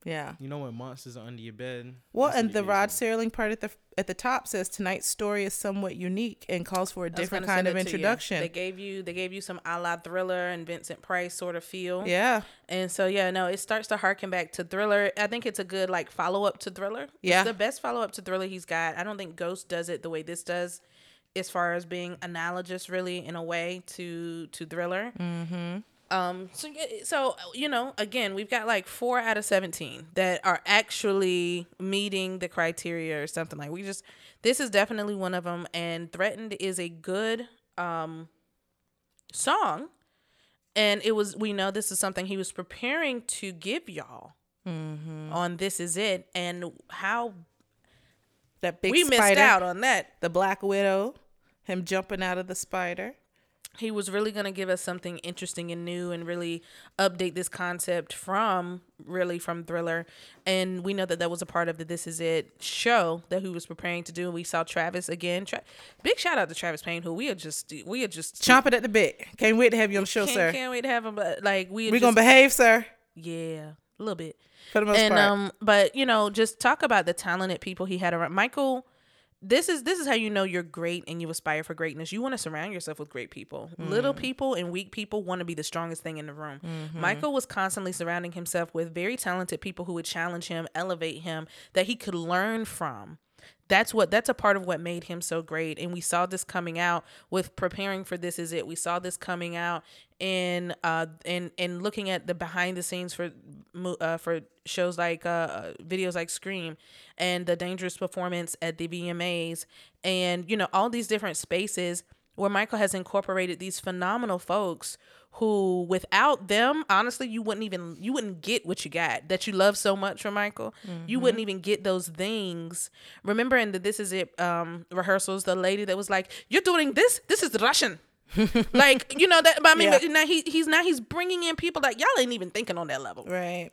Speaker 3: Yeah.
Speaker 2: You know when monsters are under your bed.
Speaker 3: Well, and the Rod. Serling part at the at the top says tonight's story is somewhat unique and calls for a different kind of
Speaker 1: it to you.
Speaker 3: introduction.
Speaker 1: They gave you they gave you some a la thriller and Vincent Price sort of feel.
Speaker 3: Yeah.
Speaker 1: And so yeah, no, it starts to harken back to Thriller. I think it's a good like follow up to Thriller.
Speaker 3: Yeah.
Speaker 1: It's the best follow up to Thriller he's got. I don't think Ghost does it the way this does, as far as being analogous really in a way to to Thriller. Mm-hmm. Um. So so you know, again, we've got like four out of seventeen that are actually meeting the criteria or something like. We just this is definitely one of them, and Threatened is a good um song and it was we know this is something he was preparing to give y'all on this is it and how
Speaker 3: That big
Speaker 1: we missed out on that
Speaker 3: the Black Widow, him jumping out of the spider.
Speaker 1: He was really going to give us something interesting and new and really update this concept from really from thriller and we know that that was a part of the this is it show that he was preparing to do and we saw travis again Tra- big shout out to travis payne who we are just we are just
Speaker 3: Chomping at the bit. Can't wait to have you on the show,
Speaker 1: can't,
Speaker 3: sir.
Speaker 1: can't wait to have him but like we
Speaker 3: We're gonna behave, sir.
Speaker 1: yeah a little bit
Speaker 3: For the most
Speaker 1: and
Speaker 3: part.
Speaker 1: um but you know just talk about the talented people he had around michael this is this is how you know you're great and you aspire for greatness. You want to surround yourself with great people. Little mm. people and weak people want to be the strongest thing in the room. Mm-hmm. Michael was constantly surrounding himself with very talented people who would challenge him elevate him that he could learn from. That's what that's a part of what made him so great. And we saw this coming out with preparing for this is it. We saw this coming out in uh in in looking at the behind the scenes for mo- uh for shows like uh, uh videos like scream and the dangerous performance at the VMAs and you know all these different spaces where Michael has incorporated these phenomenal folks who without them honestly you wouldn't even you wouldn't get what you got that you love so much from Michael. You wouldn't even get those things. Remember in the this is it um rehearsals the lady that was like you're doing this? This is Russian *laughs* like you know that but I mean
Speaker 3: Yeah.
Speaker 1: but now he he's now he's bringing in people that y'all ain't even thinking on that level
Speaker 3: right.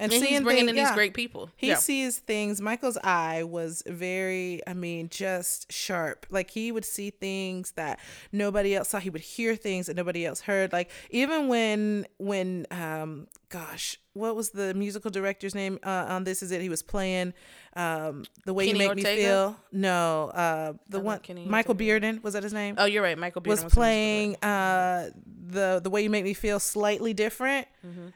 Speaker 3: And,
Speaker 1: and
Speaker 3: seeing
Speaker 1: he's bringing
Speaker 3: things-
Speaker 1: in these great people
Speaker 3: He
Speaker 1: yeah.
Speaker 3: sees things. Michael's eye was very, I mean, just sharp. Like he would see things that nobody else saw. He would hear things that nobody else heard. Like even when, when, um, gosh, what was the musical director's name uh, on This Is It? He was playing um, the way
Speaker 1: Kenny
Speaker 3: you make me feel. No, uh, the one
Speaker 1: Kenny
Speaker 3: Michael
Speaker 1: Ortega.
Speaker 3: Bearden was that his name?
Speaker 1: oh you're right Michael Bearden
Speaker 3: was
Speaker 1: musical
Speaker 3: playing uh the the way you make me feel slightly different.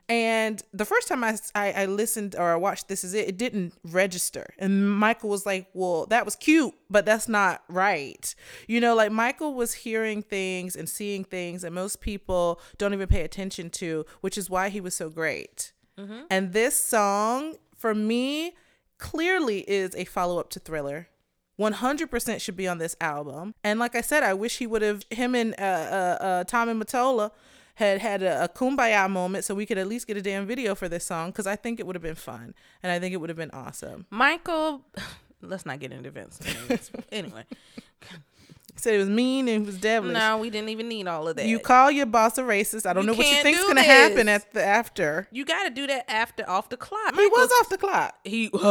Speaker 3: And the first time I, I i listened or i watched this is it it didn't register. And michael was like well that was cute but that's not right. You know like michael was hearing things and seeing things that most people don't even pay attention to which is why he was so great. And this song for me clearly is a follow-up to thriller 100% should be on this album. And like I said, I wish he would have, him and uh, uh, uh, Tommy Mottola had had a, a kumbaya moment so we could at least get a damn video for this song because I think it would have been fun. And I think it would have been awesome.
Speaker 1: Michael *sighs* let's not get into Vince *laughs* anyway
Speaker 3: said it was mean and it was devilish.
Speaker 1: no we didn't even need all of that
Speaker 3: You call your boss a racist. I don't
Speaker 1: You
Speaker 3: know what you think's going to happen at the after.
Speaker 1: You got to do that after off the clock.
Speaker 3: He was off the clock.
Speaker 1: He. *laughs*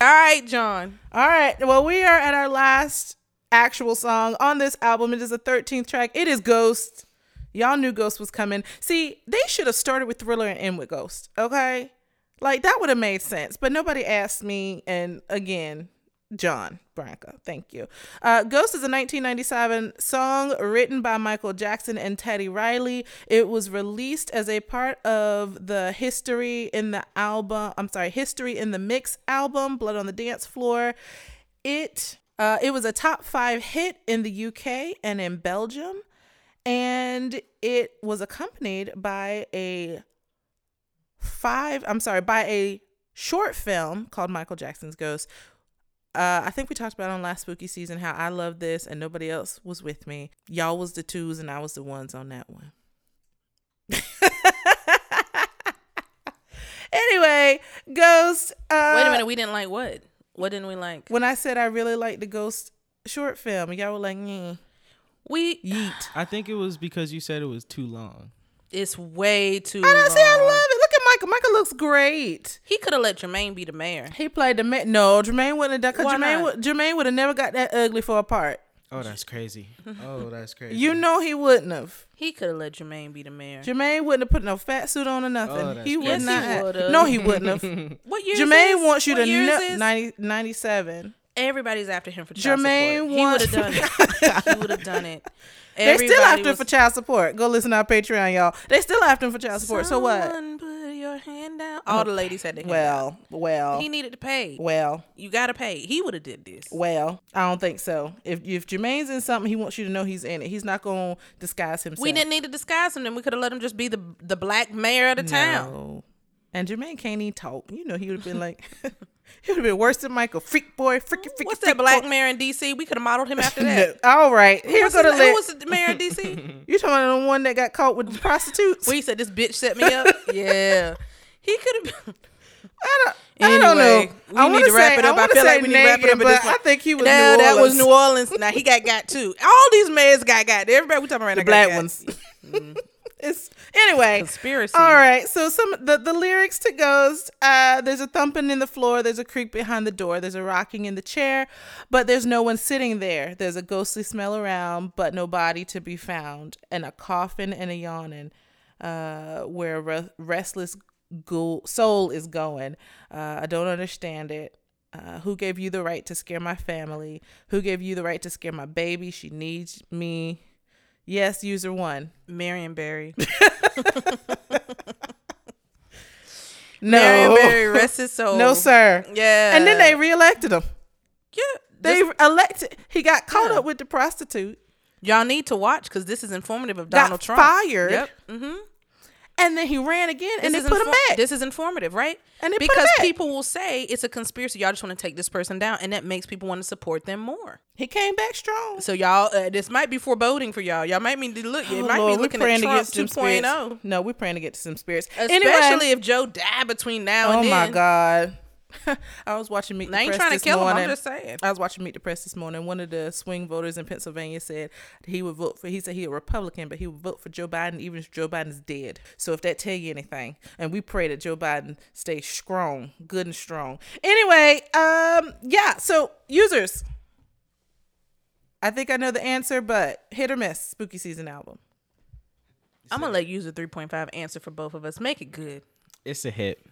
Speaker 1: All right, John.
Speaker 3: All right. Well, we are at our last actual song on this album. It is a 13th track. It is Ghost. Y'all knew Ghost was coming. See, they should have started with Thriller and end with Ghost. Okay? Like that would have made sense. But nobody asked me. And again, John Branca. Thank you. Uh, Ghost is a 1997 song written by Michael Jackson and Teddy Riley. It was released as a part of the History in the album. I'm sorry, History in the Mix album, Blood on the Dance Floor. It uh, it was a top five hit in the UK and in Belgium, and it was accompanied by a five. I'm sorry, by a short film called Michael Jackson's Ghost. Uh, I think we talked about on last spooky season how I loved this and nobody else was with me. Y'all was the twos and I was the ones on that one. *laughs* anyway, Ghost. Uh,
Speaker 1: Wait a minute. We didn't like what? What didn't we like?
Speaker 3: When I said I really liked the Ghost short film, y'all were like, "Nyeh."
Speaker 1: We.
Speaker 3: yeet.
Speaker 2: I think it was because you said it was too long.
Speaker 1: It's way too.
Speaker 3: I don't see. I love it. Look at Michael. Michael looks great.
Speaker 1: He could have let Jermaine be the mayor.
Speaker 3: He played the ma- no. Jermaine wouldn't have done. Cause
Speaker 1: Why
Speaker 3: Jermaine
Speaker 1: not?
Speaker 3: would, Jermaine would have never got that ugly for a part.
Speaker 2: Oh, that's crazy. Oh, that's crazy.
Speaker 3: You know he wouldn't have.
Speaker 1: He could have let Jermaine be the mayor.
Speaker 3: Jermaine wouldn't have put no fat suit on or nothing.
Speaker 2: Oh, that's
Speaker 3: he would
Speaker 1: crazy.
Speaker 3: not.
Speaker 1: Yes, he
Speaker 3: have-
Speaker 1: would've.
Speaker 3: No, he wouldn't have. *laughs*
Speaker 1: What year? is
Speaker 3: Jermaine
Speaker 1: this?
Speaker 3: wants you
Speaker 1: What
Speaker 3: to
Speaker 1: year is
Speaker 3: know. 90, 97.
Speaker 1: Everybody's after him for child
Speaker 3: Jermaine
Speaker 1: support.
Speaker 3: wants-
Speaker 1: He would have done it. *laughs* he would have done it.
Speaker 3: They're still
Speaker 1: Everybody
Speaker 3: after him for child support. Go listen to our Patreon, y'all. They still after him for child support. So what?
Speaker 1: Your hand down. All the ladies had their
Speaker 3: Well, well,
Speaker 1: down. He needed to pay.
Speaker 3: well,
Speaker 1: You gotta pay. He would have did this.
Speaker 3: well. I don't think so. If if Jermaine's in something, he wants you to know he's in it. He's not gonna disguise himself.
Speaker 1: We didn't need to disguise him. Then we could have let him just be the the black mayor of the town.
Speaker 3: No. And Jermaine can't even talk. You know, he would have been like, *laughs* he would have been worse than Michael. Freak boy, freaky, freaky.
Speaker 1: What's
Speaker 3: freak
Speaker 1: that black
Speaker 3: boy.
Speaker 1: mayor in D.C.? We could have modeled him after *laughs* that.
Speaker 3: No. *laughs* All right, here go the
Speaker 1: Who was the mayor in D.C.? *laughs*
Speaker 3: You talking about the one that got caught with the prostitutes?
Speaker 1: He said this bitch set me up. yeah, he could have. been.
Speaker 3: I don't, I don't know.
Speaker 1: Anyway, we
Speaker 3: I
Speaker 1: need
Speaker 3: wanna
Speaker 1: wrap
Speaker 3: say-
Speaker 1: it up. I,
Speaker 3: wanna
Speaker 1: feel like we need to wrap it up.
Speaker 3: But I think he was
Speaker 1: no,
Speaker 3: New
Speaker 1: that was New Orleans. Now he got got too. All these mayors got got. Everybody we talking about
Speaker 3: the
Speaker 1: now
Speaker 3: black
Speaker 1: got got.
Speaker 3: ones. Mm-hmm. It's anyway.
Speaker 1: Conspiracy.
Speaker 3: All right. So some the the lyrics to Ghost. Uh, there's a thumping in the floor. There's a creak behind the door. There's a rocking in the chair, but there's no one sitting there. There's a ghostly smell around, but no body to be found, and a coffin and a yawning, uh, where a re- restless ghoul soul is going. Uh, I don't understand it. Uh, who gave you the right to scare my family? Who gave you the right to scare my baby? She needs me. Yes, user one.
Speaker 1: Marion Barry. *laughs*
Speaker 3: No.
Speaker 1: Marion Barry, rest his soul.
Speaker 3: No, sir.
Speaker 1: Yeah.
Speaker 3: And then they reelected him.
Speaker 1: yeah.
Speaker 3: They
Speaker 1: this-
Speaker 3: elected. He got caught
Speaker 1: Yeah.
Speaker 3: up with the prostitute,
Speaker 1: y'all need to watch because this is informative of
Speaker 3: Got
Speaker 1: Donald Trump.
Speaker 3: fired.
Speaker 1: Yep. Mm-hmm.
Speaker 3: And then he ran again, and
Speaker 1: This
Speaker 3: they put him back.
Speaker 1: This is informative, right?
Speaker 3: And they put him
Speaker 1: because people will say it's a conspiracy. Y'all just want to take this person down, and that makes people want to support them more.
Speaker 3: he came back strong.
Speaker 1: So y'all, uh, this might be foreboding for y'all. Y'all might mean to look. It
Speaker 3: Oh,
Speaker 1: might
Speaker 3: Lord,
Speaker 1: be
Speaker 3: we're
Speaker 1: looking
Speaker 3: praying
Speaker 1: at
Speaker 3: to
Speaker 1: Trump
Speaker 3: get some
Speaker 1: 2.0.
Speaker 3: spirits. No, we're praying to get to some spirits.
Speaker 1: Especially
Speaker 3: anyway,
Speaker 1: if Joe died between now
Speaker 3: oh
Speaker 1: and then.
Speaker 3: Oh my God, *laughs* I was watching Meet
Speaker 1: I
Speaker 3: the
Speaker 1: ain't
Speaker 3: Press
Speaker 1: trying to
Speaker 3: this
Speaker 1: kill him.
Speaker 3: morning.
Speaker 1: I'm just saying.
Speaker 3: I was watching Meet the Press this morning. One of the swing voters in Pennsylvania said he would vote for. He said he a Republican, but he would vote for Joe Biden even if Joe Biden's dead. So if that tell you anything, and we pray that Joe Biden stays strong, good and strong. Anyway, um, yeah. So users, I think I know the answer, but hit or miss. Spooky season album.
Speaker 1: I'm gonna let user 3.5 answer for both of us. Make it good.
Speaker 2: It's a hit.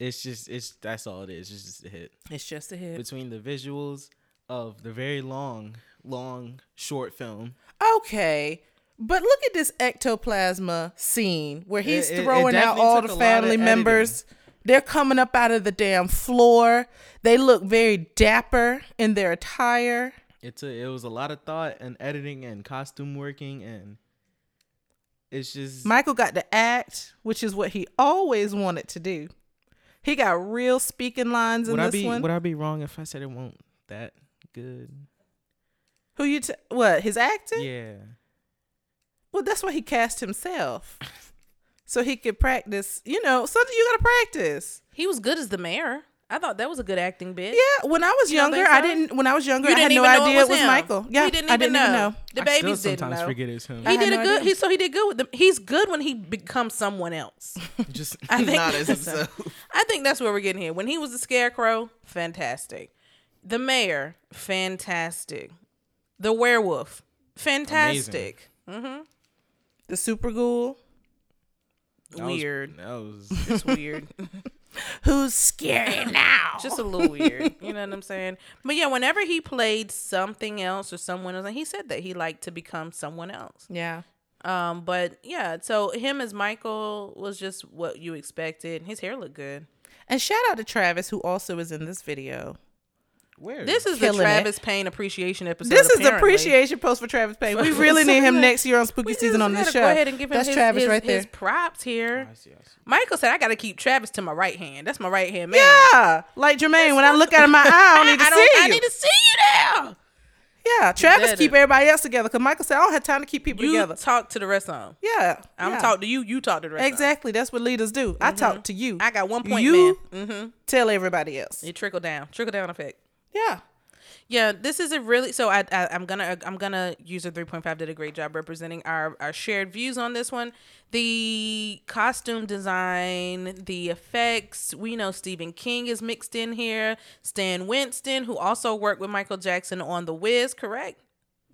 Speaker 2: It's just it's that's all it is. It's just a hit.
Speaker 3: It's just a hit.
Speaker 2: Between the visuals of the very long, long short film.
Speaker 3: Okay. But look at this ectoplasma scene where he's
Speaker 2: It- it- it
Speaker 3: throwing out all the family members. They're coming up out of the damn floor. They look very dapper in their attire.
Speaker 2: It's a it was a lot of thought and editing and costume working and it's just
Speaker 3: Michael got to act, which is what he always wanted to do. He got real speaking lines in
Speaker 2: would I
Speaker 3: this
Speaker 2: be
Speaker 3: one.
Speaker 2: would I be wrong if I said it won't that good?
Speaker 3: Who you? T- what his acting?
Speaker 2: Yeah.
Speaker 3: Well, that's why he cast himself, *laughs* so he could practice. You know, something you gotta practice.
Speaker 1: He was good as the mayor. I thought that was a good acting bit.
Speaker 3: Yeah, when I was
Speaker 1: You
Speaker 3: younger,
Speaker 1: think
Speaker 3: I didn't. When I was younger,
Speaker 1: You
Speaker 3: I had
Speaker 1: didn't
Speaker 3: no idea
Speaker 1: it
Speaker 3: it
Speaker 1: was
Speaker 3: was. Michael. Yeah,
Speaker 1: We didn't
Speaker 3: I
Speaker 1: even
Speaker 3: didn't even
Speaker 1: know.
Speaker 3: know.
Speaker 1: The
Speaker 2: I
Speaker 1: babies
Speaker 2: still
Speaker 1: didn't
Speaker 2: sometimes
Speaker 1: know.
Speaker 2: forget it's him.
Speaker 1: He
Speaker 3: had
Speaker 1: did
Speaker 3: no
Speaker 1: a good.
Speaker 3: idea.
Speaker 1: He so he did good with them. He's good when he becomes someone else. *laughs*
Speaker 2: just
Speaker 1: I think
Speaker 2: not as *laughs*
Speaker 1: that's-
Speaker 2: himself.
Speaker 1: I think that's where we're getting here. When he was the scarecrow, fantastic. The mayor, fantastic. The werewolf, fantastic. Mm-hmm.
Speaker 3: The super ghoul.
Speaker 2: That was-
Speaker 1: Weird.
Speaker 2: That was
Speaker 1: It's weird. *laughs*
Speaker 3: Who's scary *laughs* now?
Speaker 1: Just a little weird. You know what I'm saying? But yeah, whenever he played something else or someone else, and he said that he liked to become someone else.
Speaker 3: yeah.
Speaker 1: Um, but yeah, so him as Michael was just what you expected. His hair looked good.
Speaker 3: And shout out to Travis, who also is in this video.
Speaker 2: Where
Speaker 1: This is
Speaker 3: Killing
Speaker 1: the
Speaker 3: it.
Speaker 1: Travis Payne appreciation episode.
Speaker 3: This is the
Speaker 1: apparently.
Speaker 3: appreciation post for Travis Payne. We *laughs* really need him next year on Spooky
Speaker 1: just
Speaker 3: Season on this show.
Speaker 1: Go ahead and give him
Speaker 3: That's
Speaker 1: his,
Speaker 3: Travis
Speaker 1: his-
Speaker 3: right there.
Speaker 1: his props here.
Speaker 2: I see, I see.
Speaker 1: Michael said, "I got to keep Travis to my right hand. That's my right hand man.
Speaker 3: Yeah, like Jermaine. When I look out of my eye, I don't *laughs* need to
Speaker 1: I
Speaker 3: see
Speaker 1: don't-
Speaker 3: you.
Speaker 1: I need to see you now.
Speaker 3: yeah, Travis keep everybody else together because Michael said I don't have time to keep people
Speaker 1: You
Speaker 3: together.
Speaker 1: talk to the rest of them.
Speaker 3: Yeah,
Speaker 1: I'm going
Speaker 3: yeah.
Speaker 1: talk to you. You talk to the rest. Of
Speaker 3: Exactly. That's what leaders do. I talk to you.
Speaker 1: I got one point,
Speaker 3: You
Speaker 1: man. Mm-hmm.
Speaker 3: tell everybody else.
Speaker 1: You trickle down, trickle down effect.
Speaker 3: Yeah.
Speaker 1: Yeah, this is a really so I, I I'm gonna I'm gonna user 3.5 did a great job representing our our shared views on this one. The costume design, the effects. We know Stephen King is mixed in here. Stan Winston, who also worked with Michael Jackson on The Wiz, correct?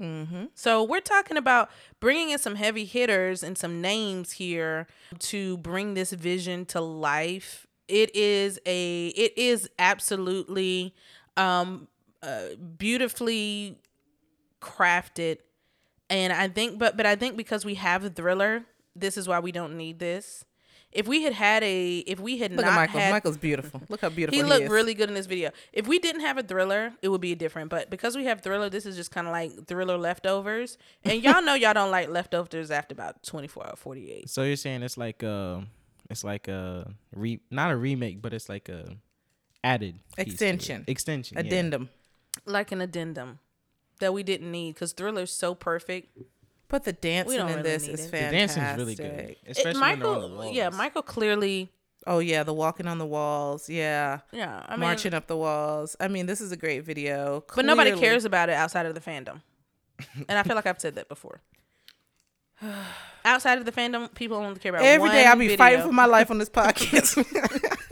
Speaker 1: Mm-hmm. So we're talking about bringing in some heavy hitters and some names here to bring this vision to life. It is a it is absolutely um uh, beautifully crafted and I think but but I think because we have the thriller, this is why we don't need this. If we had had a, if we had
Speaker 3: Look
Speaker 1: not
Speaker 3: at Michael.
Speaker 1: had,
Speaker 3: Michael's beautiful. Look how beautiful
Speaker 1: he
Speaker 3: he,
Speaker 1: looked
Speaker 3: is.
Speaker 1: really good in this video. If we didn't have a thriller, it would be different. But because we have thriller, this is just kind of like thriller leftovers. And y'all know y'all don't like leftovers after about twenty four or forty eight.
Speaker 2: So you're saying it's like uh it's like a re not a remake, but it's like a added piece to it.
Speaker 3: Extension.
Speaker 2: Extension. yeah.
Speaker 3: addendum.
Speaker 1: Like an addendum that we didn't need because thriller's so perfect.
Speaker 3: But the dancing
Speaker 1: don't
Speaker 3: in
Speaker 1: really
Speaker 3: this is
Speaker 1: it.
Speaker 2: The
Speaker 3: fantastic.
Speaker 2: dancing's really good,
Speaker 1: It-
Speaker 2: especially when on the
Speaker 1: Michael,
Speaker 2: walls.
Speaker 1: yeah, Michael clearly,
Speaker 3: Oh yeah, the walking on the walls. Yeah,
Speaker 1: yeah, I mean,
Speaker 3: marching up the walls. I mean, this is a great video.
Speaker 1: but nobody cares about it outside of the fandom. *laughs* and I feel like I've said that before. *sighs* outside of the fandom, people only care about it.
Speaker 3: Every day I
Speaker 1: one
Speaker 3: be
Speaker 1: video.
Speaker 3: fighting for my life on this podcast. *laughs* *laughs*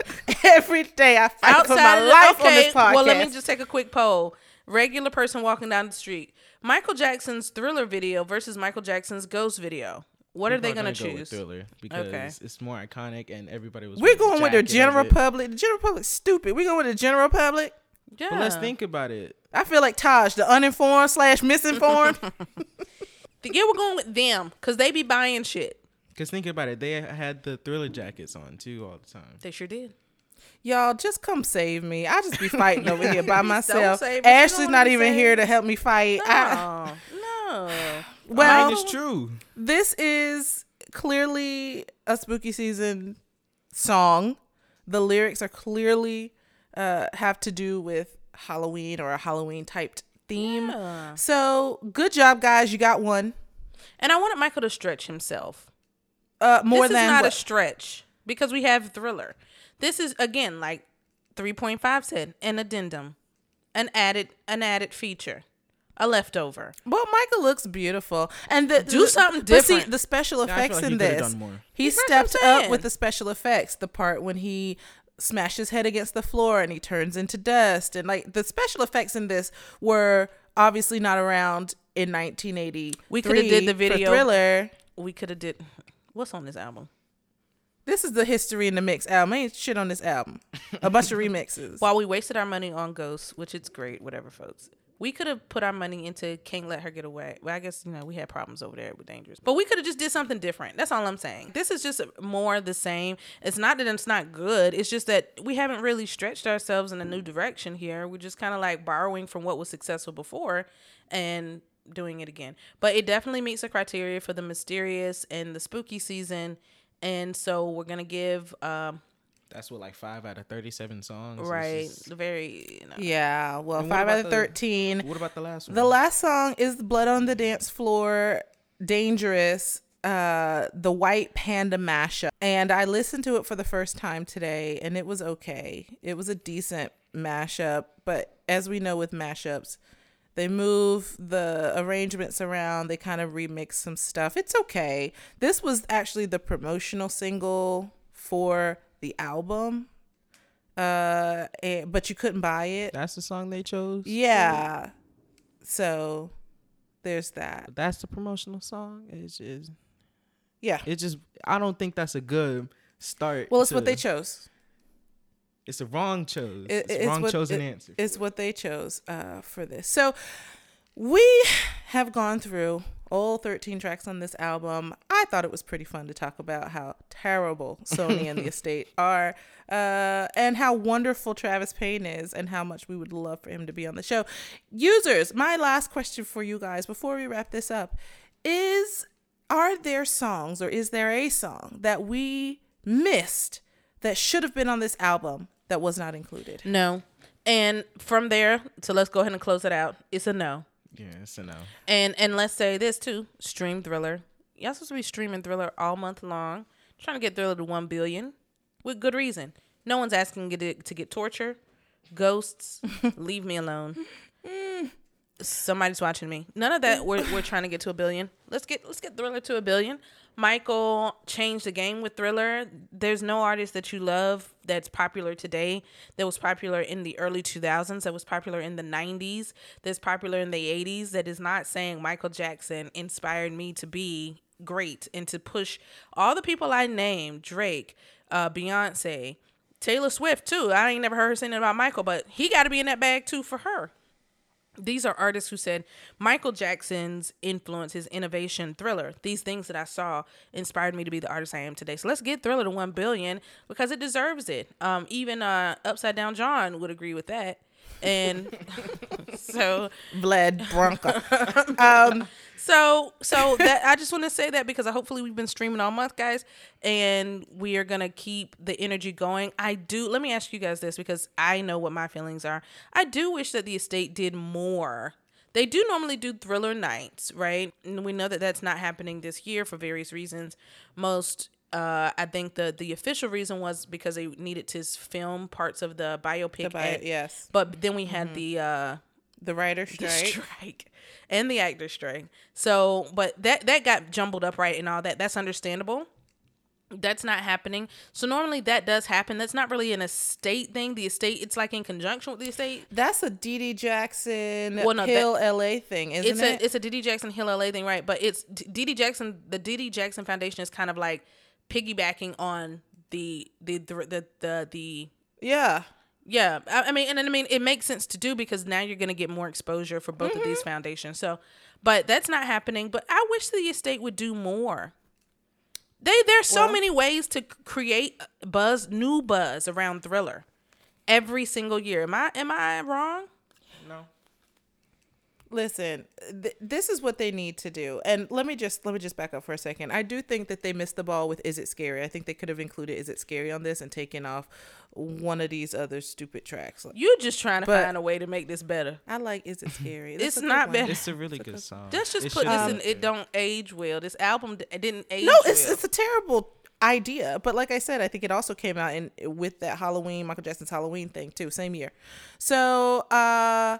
Speaker 3: Every day I fight for my
Speaker 1: outside of
Speaker 3: life on
Speaker 1: okay,
Speaker 3: this podcast.
Speaker 1: Well, let me just take a quick poll. Regular person walking down the street. Michael Jackson's Thriller video versus Michael Jackson's Ghost video. What are they going to
Speaker 2: go with
Speaker 1: choose?
Speaker 2: Thriller because it's more iconic and everybody was.
Speaker 3: We're going with the general public. The general public's stupid. We're going with the general public.
Speaker 1: Yeah.
Speaker 2: But let's think about it.
Speaker 3: I feel like Taj, the uninformed slash misinformed. *laughs* *laughs*
Speaker 1: Yeah, we're going with them because they be buying shit.
Speaker 2: Cause think about it, they had the Thriller jackets on too all the time.
Speaker 1: They sure did.
Speaker 3: Y'all just come save me. I just be fighting over here by *laughs* myself.
Speaker 1: save. You don't
Speaker 3: Ashley's
Speaker 1: wanna
Speaker 3: not
Speaker 1: be
Speaker 3: even here to help me fight. I,
Speaker 1: Oh, no.
Speaker 3: well,
Speaker 2: I mean, it's true.
Speaker 3: this is clearly a spooky season song. The lyrics are clearly uh, have to do with Halloween or a Halloween typed theme.
Speaker 1: Yeah.
Speaker 3: So good job, guys. You got one.
Speaker 1: And I wanted Michael to stretch himself.
Speaker 3: Uh, more
Speaker 1: this
Speaker 3: than
Speaker 1: is not
Speaker 3: what-
Speaker 1: a stretch because we have Thriller. This is again like 3.5 said an addendum, an added an added feature, a leftover.
Speaker 3: Well, Michael looks beautiful, and the,
Speaker 1: Do
Speaker 3: the-
Speaker 1: something
Speaker 3: but see,
Speaker 1: different.
Speaker 3: the special
Speaker 2: I feel
Speaker 3: effects
Speaker 2: like
Speaker 3: in this, he
Speaker 1: That's
Speaker 3: stepped up with the special effects. The part when he smashed his head against the floor and he turns into dust, and like the special effects in this were obviously not around in 1980.
Speaker 1: We coulda did the video.
Speaker 3: Thriller.
Speaker 1: We could have did what's on this album.
Speaker 3: This is the history in the mix album. Ain't shit on this album. A bunch of *laughs* remixes.
Speaker 1: While we wasted our money on Ghost, which it's great, whatever, folks. We could have put our money into Can't Let Her Get Away. Well, I guess you know we had problems over there with Dangerous, but we could have just did something different. That's all I'm saying. This is just more the same. It's not that it's not good. It's just that we haven't really stretched ourselves in a new direction here. We're just kind of like borrowing from what was successful before and doing it again. But it definitely meets the criteria for the mysterious and the spooky season. And so we're gonna give um,
Speaker 2: That's what like five out of thirty-seven songs.
Speaker 1: Right
Speaker 2: just-
Speaker 1: the very you know,
Speaker 3: yeah. Well,
Speaker 2: And
Speaker 3: five out of
Speaker 2: the-
Speaker 3: thirteen.
Speaker 2: What about the last one?
Speaker 3: The last song is Blood on the Dance Floor, Dangerous, uh, the White Panda mashup. And I listened to it for the first time today and it was okay. It was a decent mashup, but as we know with mashups, they move the arrangements around, they kind of remix some stuff. It's okay. This was actually the promotional single for the album. Uh, and, but you couldn't buy it.
Speaker 2: That's the song they chose.
Speaker 3: Yeah. So there's that.
Speaker 2: That's the promotional song. It's just,
Speaker 3: Yeah.
Speaker 2: it just. I don't think that's a good start.
Speaker 3: Well, it's what they chose.
Speaker 2: It's a wrong chose.
Speaker 3: It-
Speaker 2: it's, a wrong
Speaker 3: what,
Speaker 2: chosen
Speaker 3: it-
Speaker 2: answer.
Speaker 3: It's what they chose uh, for this. So we have gone through all 13 tracks on this album. I thought it was pretty fun to talk about how terrible Sony and the *laughs* estate are, uh, and how wonderful Travis Payne is, and how much we would love for him to be on the show. Users, my last question for you guys before we wrap this up is Are there songs, or is there a song that we missed that should have been on this album that was not included?
Speaker 1: No. And from there, so let's go ahead and close it out. It's a no.
Speaker 2: yeah, it's a no.
Speaker 1: And and let's say this too: stream Thriller. Y'all supposed to be streaming Thriller all month long, trying to get Thriller to one billion, with good reason. No one's asking to get, to get torture, ghosts. *laughs* leave me alone. Somebody's watching me. None of that. We're we're trying to get to a billion. Let's get let's get Thriller to a billion. Michael changed the game with Thriller. There's no artist that you love that's popular today that was popular in the early 2000s, that was popular in the 90s, that's popular in the 80s, that is not saying Michael Jackson inspired me to be great and to push all the people I named Drake, uh, Beyonce, Taylor Swift, too. I ain't never heard her saying about Michael, but he got to be in that bag, too, for her these are artists who said Michael Jackson's influence, his innovation, Thriller, these things that I saw inspired me to be the artist I am today. So let's get Thriller to 1 billion because it deserves it. Um, even uh, Upside Down John would agree with that. And *laughs* so
Speaker 3: Vlad Branca. *laughs* um,
Speaker 1: so so that I just want to say that because hopefully we've been streaming all month, guys, and we are gonna keep the energy going. I do. Let me ask you guys this because I know what my feelings are. I do wish that the estate did more. They do normally do thriller nights, right? And we know that that's not happening this year for various reasons. Most uh, I think the the official reason was because they needed to film parts of the biopic.
Speaker 3: The bio- yes.
Speaker 1: But then we had the uh,
Speaker 3: the writer
Speaker 1: the
Speaker 3: strike.
Speaker 1: strike and the actor strike. So, but that that got jumbled up right and all that. That's understandable. That's not happening. So normally that does happen. That's not really an estate thing. The estate, it's like in conjunction with the estate.
Speaker 3: That's a Dee Jackson
Speaker 1: Well, no,
Speaker 3: Hill LA thing, isn't
Speaker 1: it's
Speaker 3: it?
Speaker 1: a it's a Diddy Jackson Hill LA thing, right? But it's Diddy Jackson. The Diddy Jackson Foundation is kind of like piggybacking on the the the the the, the
Speaker 3: yeah.
Speaker 1: Yeah, I, I mean, and, I mean, it makes sense to do because now you're going to get more exposure for both of these
Speaker 3: Mm-hmm.
Speaker 1: foundations. So, but that's not happening. But I wish the estate would do more. They there's so
Speaker 3: Well-
Speaker 1: many ways to create buzz, new buzz around Thriller, every single year. Am I am I wrong?
Speaker 2: No.
Speaker 3: Listen, th- this is what they need to do. And let me just let me just back up for a second. I do think that they missed the ball with Is It Scary? I think they could have included Is It Scary on this and taken off one of these other stupid tracks. Like,
Speaker 1: You just trying to
Speaker 3: But-
Speaker 1: find a way to make this better.
Speaker 3: I like Is It Scary?
Speaker 1: It's
Speaker 3: That's a good
Speaker 1: not
Speaker 3: one.
Speaker 1: bad.
Speaker 2: It's a really good song.
Speaker 1: Let's just
Speaker 2: It
Speaker 1: put this in. It don't age well. This album didn't age.
Speaker 3: No, it's
Speaker 1: well.
Speaker 3: it's a terrible idea. But like I said, I think it also came out in with that Halloween, Michael Jackson's Halloween thing too, same year. So uh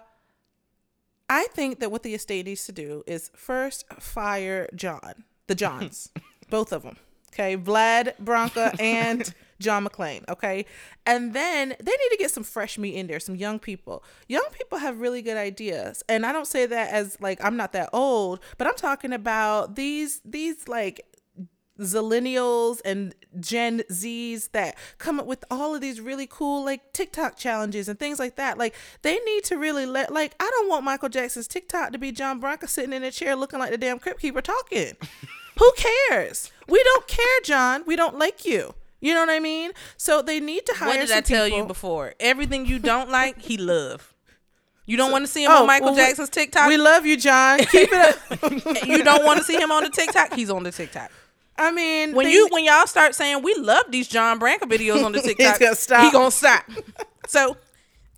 Speaker 3: I think that what the estate needs to do is first fire John, the Johns, *laughs* both of them. Okay, Vlad Branca and *laughs* John McClain. Okay, and then they need to get some fresh meat in there, some young people. Young people have really good ideas, and I don't say that as like I'm not that old, but I'm talking about these these like zillennials and Gen Zs that come up with all of these really cool like TikTok challenges and things like that. Like they need to really let like I don't want Michael Jackson's TikTok to be John Branca sitting in a chair looking like the damn crypt keeper talking. *laughs* Who cares? We don't care, John. We don't like you. You know what I mean? So they need to hire
Speaker 1: What did I tell you
Speaker 3: people-
Speaker 1: before? Everything you don't like, he love. You don't want to see him
Speaker 3: Oh,
Speaker 1: on Michael
Speaker 3: well,
Speaker 1: Jackson's TikTok.
Speaker 3: We love you, John. Keep it up. *laughs*
Speaker 1: you don't want to see him on the TikTok. He's on the TikTok.
Speaker 3: I mean,
Speaker 1: When
Speaker 3: they-
Speaker 1: you when y'all start saying we love these John Branca videos on the *laughs* TikTok, he's
Speaker 3: gonna stop.
Speaker 1: He gonna stop. *laughs* So,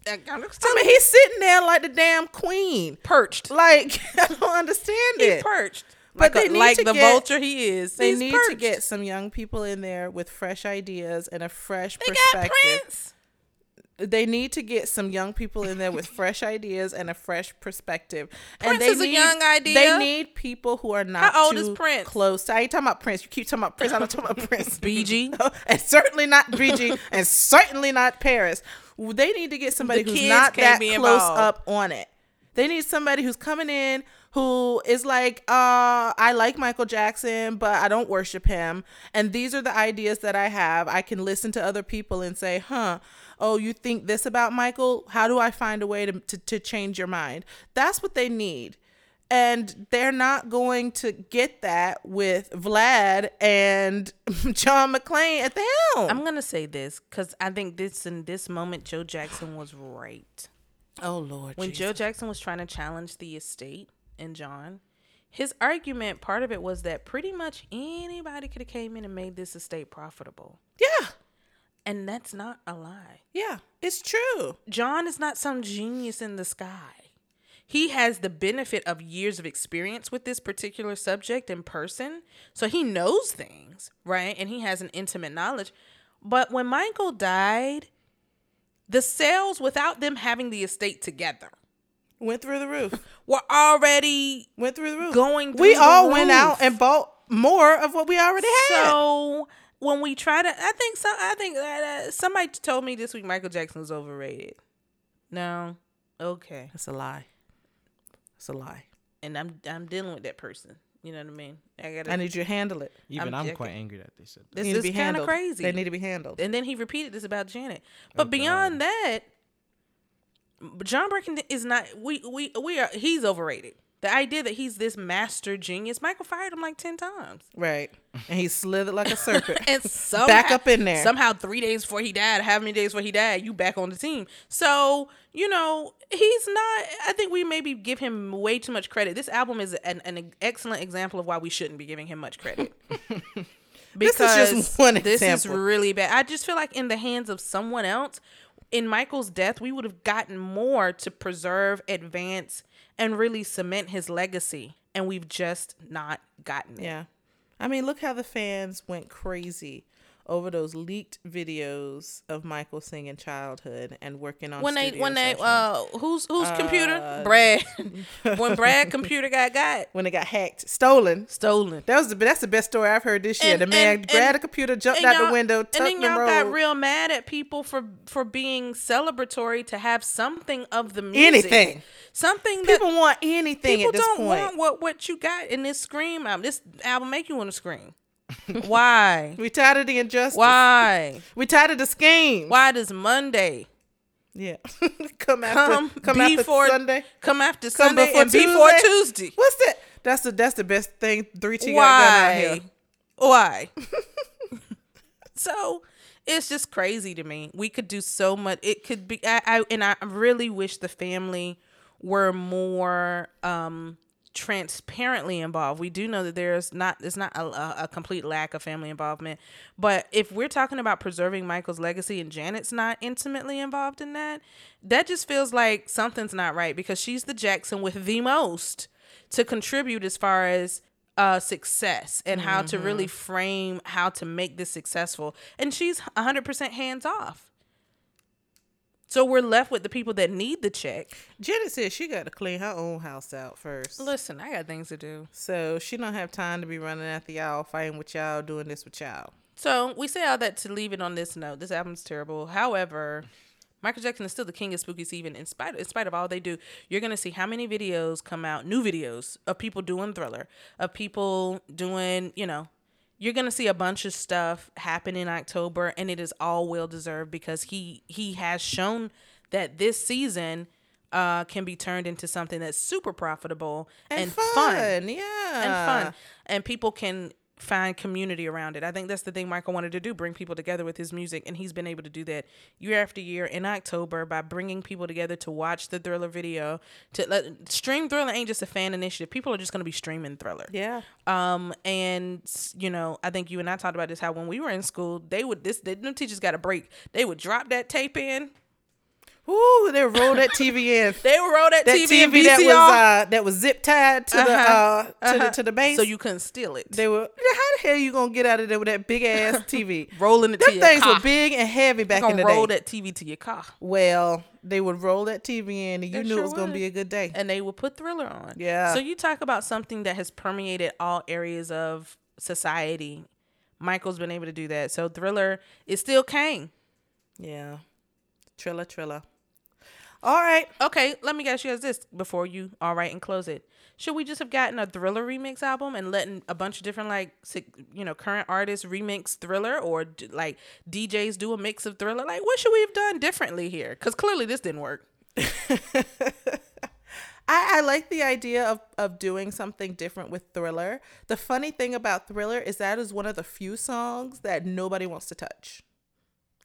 Speaker 1: I-
Speaker 3: mean, he's sitting there like the damn queen.
Speaker 1: perched.
Speaker 3: Like *laughs* I don't understand
Speaker 1: He's
Speaker 3: it.
Speaker 1: perched.
Speaker 3: But
Speaker 1: like
Speaker 3: they
Speaker 1: a-
Speaker 3: need
Speaker 1: like
Speaker 3: to
Speaker 1: the
Speaker 3: get-
Speaker 1: vulture he is.
Speaker 3: They need
Speaker 1: perched.
Speaker 3: to get some young people in there with fresh ideas and a fresh
Speaker 1: They got
Speaker 3: perspective.
Speaker 1: Prince.
Speaker 3: They need to get some young people in there with fresh ideas and a fresh perspective. and
Speaker 1: Prince
Speaker 3: they
Speaker 1: is a young idea.
Speaker 3: They need people who are not
Speaker 1: How old
Speaker 3: too
Speaker 1: is Prince?
Speaker 3: close. I ain't talking about Prince. You keep talking about Prince. I'm not talking about Prince. *laughs*
Speaker 1: BG. *laughs*
Speaker 3: and certainly not BG, and certainly not Paris. They need to get somebody
Speaker 1: The
Speaker 3: who's not that close
Speaker 1: involved.
Speaker 3: up on it. They need somebody who's coming in who is like, uh, I like Michael Jackson, but I don't worship him. And these are the ideas that I have. I can listen to other people and say, huh, oh, you think this about Michael? How do I find a way to, to, to change your mind? That's what they need. And they're not going to get that with Vlad and *laughs* John McClain at the helm.
Speaker 1: I'm gonna say this because I think this in this moment, Joe Jackson was right.
Speaker 3: oh, Lord.
Speaker 1: when
Speaker 3: Jesus.
Speaker 1: Joe Jackson was trying to challenge the estate and John, his argument part of it was that pretty much anybody could have came in and made this estate profitable,
Speaker 3: Yeah.
Speaker 1: And that's not a lie.
Speaker 3: Yeah. It's true.
Speaker 1: John is not some genius in the sky. He has the benefit of years of experience with this particular subject in person. So he knows things, right? And he has an intimate knowledge. But when Michael died, the sales without them having the estate together
Speaker 3: Went through the roof. *laughs*
Speaker 1: were already
Speaker 3: Went through the roof.
Speaker 1: Going
Speaker 3: We
Speaker 1: through the
Speaker 3: all went out and bought more of what we already had.
Speaker 1: So when we try to, I think so. I think that uh, somebody told me this week Michael Jackson was overrated. No, okay,
Speaker 3: That's a lie. That's a lie.
Speaker 1: and I'm I'm dealing with that person. You know what I mean? I gotta.
Speaker 3: I need you to handle it.
Speaker 2: Even
Speaker 1: I'm
Speaker 2: I'm, quite angry that they said that.
Speaker 1: this is kind of crazy.
Speaker 3: They need to be handled.
Speaker 1: and then he repeated this about Janet. But
Speaker 2: God.
Speaker 1: beyond that, John Branca is not. We we we are. He's overrated. The idea that he's this master genius, Michael fired him like ten times.
Speaker 3: Right. And he slithered like a serpent. *laughs*
Speaker 1: and somehow,
Speaker 3: Back up in there.
Speaker 1: Somehow, three days before he died, how many days before he died, you back on the team. So you know he's not. I think we maybe give him way too much credit. This album is an, an excellent example of why we shouldn't be giving him much credit. *laughs*
Speaker 3: This is just one example.
Speaker 1: This is really bad. I just feel like in the hands of someone else, in Michael's death, we would have gotten more to preserve, advance, and really cement his legacy. And we've just not gotten it.
Speaker 3: Yeah. I mean, look how the fans went crazy over those leaked videos of Michael singing childhood and working on
Speaker 1: when they when they
Speaker 3: sessions.
Speaker 1: uh whose whose
Speaker 3: Uh,
Speaker 1: computer Brad *laughs* when Brad computer got got
Speaker 3: when it got hacked, stolen.
Speaker 1: stolen.
Speaker 3: That was the that's the best story I've heard this year.
Speaker 1: And-
Speaker 3: the man
Speaker 1: and-
Speaker 3: grabbed
Speaker 1: and-
Speaker 3: a computer, jumped out the window,
Speaker 1: and then y'all
Speaker 3: road.
Speaker 1: got real mad at people for for being celebratory to have something of the music,
Speaker 3: Anything.
Speaker 1: something that
Speaker 3: People want anything
Speaker 1: people
Speaker 3: at this
Speaker 1: don't
Speaker 3: point.
Speaker 1: want what what you got in this scream album. This album make you want to scream. *laughs* Why?
Speaker 3: we tired of the injustice.
Speaker 1: Why?
Speaker 3: We tired of the scheme.
Speaker 1: Why does Monday
Speaker 3: Yeah. *laughs* come after
Speaker 1: come,
Speaker 3: come after
Speaker 1: before
Speaker 3: Sunday.
Speaker 1: Come after
Speaker 3: Come
Speaker 1: Sunday
Speaker 3: before
Speaker 1: and before
Speaker 3: Tuesday?
Speaker 1: Tuesday.
Speaker 3: What's that? That's the that's the best thing three T got out
Speaker 1: Why?
Speaker 3: here.
Speaker 1: Why? *laughs* so it's just crazy to me. We could do so much. It could be. I, I and I really wish the family were more um transparently involved. We do know that there's not there's not a, a, a complete lack of family involvement, but if we're talking about preserving Michael's legacy and Janet's not intimately involved in that, that just feels like something's not right because she's the Jackson with the most to contribute as far as uh success and how to really frame how to make this successful. And she's 100% hands off so we're left with the people that need the check
Speaker 3: Janet said she got to clean her own house out first.
Speaker 1: listen i got things to do
Speaker 3: So she don't have time to be running after y'all, fighting with y'all, doing this with y'all.
Speaker 1: so we say all that to leave it on this note this album's terrible however Michael Jackson is still the king of spooky season in spite in spite of all they do. You're gonna see how many videos come out, new videos of people doing thriller, of people doing, you know, you're gonna see a bunch of stuff happen in October, and it is all well deserved because he he has shown that this season uh, can be turned into something that's super profitable and,
Speaker 3: And,
Speaker 1: fun.
Speaker 3: fun, yeah,
Speaker 1: and fun. And people can find community around it. I think that's the thing michael wanted to do bring people together with his music and he's been able to do that year after year in october by bringing people together to watch the thriller video to let stream thriller ain't just a fan initiative. People are just going to be streaming thriller.
Speaker 3: Yeah,
Speaker 1: um and you know i think you and i talked about this how when we were in school they would this they, them teachers got a break. They would drop that tape in
Speaker 3: Ooh, they rolled that TV in. *laughs*
Speaker 1: they rolled that,
Speaker 3: That
Speaker 1: tv,
Speaker 3: TV that was uh, that was zip tied to the
Speaker 1: Uh-huh.
Speaker 3: uh to
Speaker 1: uh-huh,
Speaker 3: the to the base.
Speaker 1: so you couldn't steal it
Speaker 3: they were. How the hell you gonna get out of there with that big ass *laughs* TV?
Speaker 1: rolling it to
Speaker 3: Them things were big and heavy back in the
Speaker 1: roll
Speaker 3: day.
Speaker 1: Roll that tv to your car
Speaker 3: Well, they would roll that TV in, and you knew
Speaker 1: sure
Speaker 3: it was gonna be a good day.
Speaker 1: and they would put thriller on.
Speaker 3: Yeah.
Speaker 1: So you talk about something that has permeated all areas of society. Michael's been able to do that. So thriller is still king.
Speaker 3: Yeah, Trilla Trilla. All right.
Speaker 1: Okay, let me ask you guys this before you all right and close it. Should we just have gotten a thriller remix album and letting a bunch of different like you know current artists remix thriller or like DJs do a mix of thriller? Like what should we have done differently here? Because clearly this didn't work. *laughs*
Speaker 3: I, I like the idea of, of doing something different with Thriller. The funny thing about Thriller is that is one of the few songs that nobody wants to touch.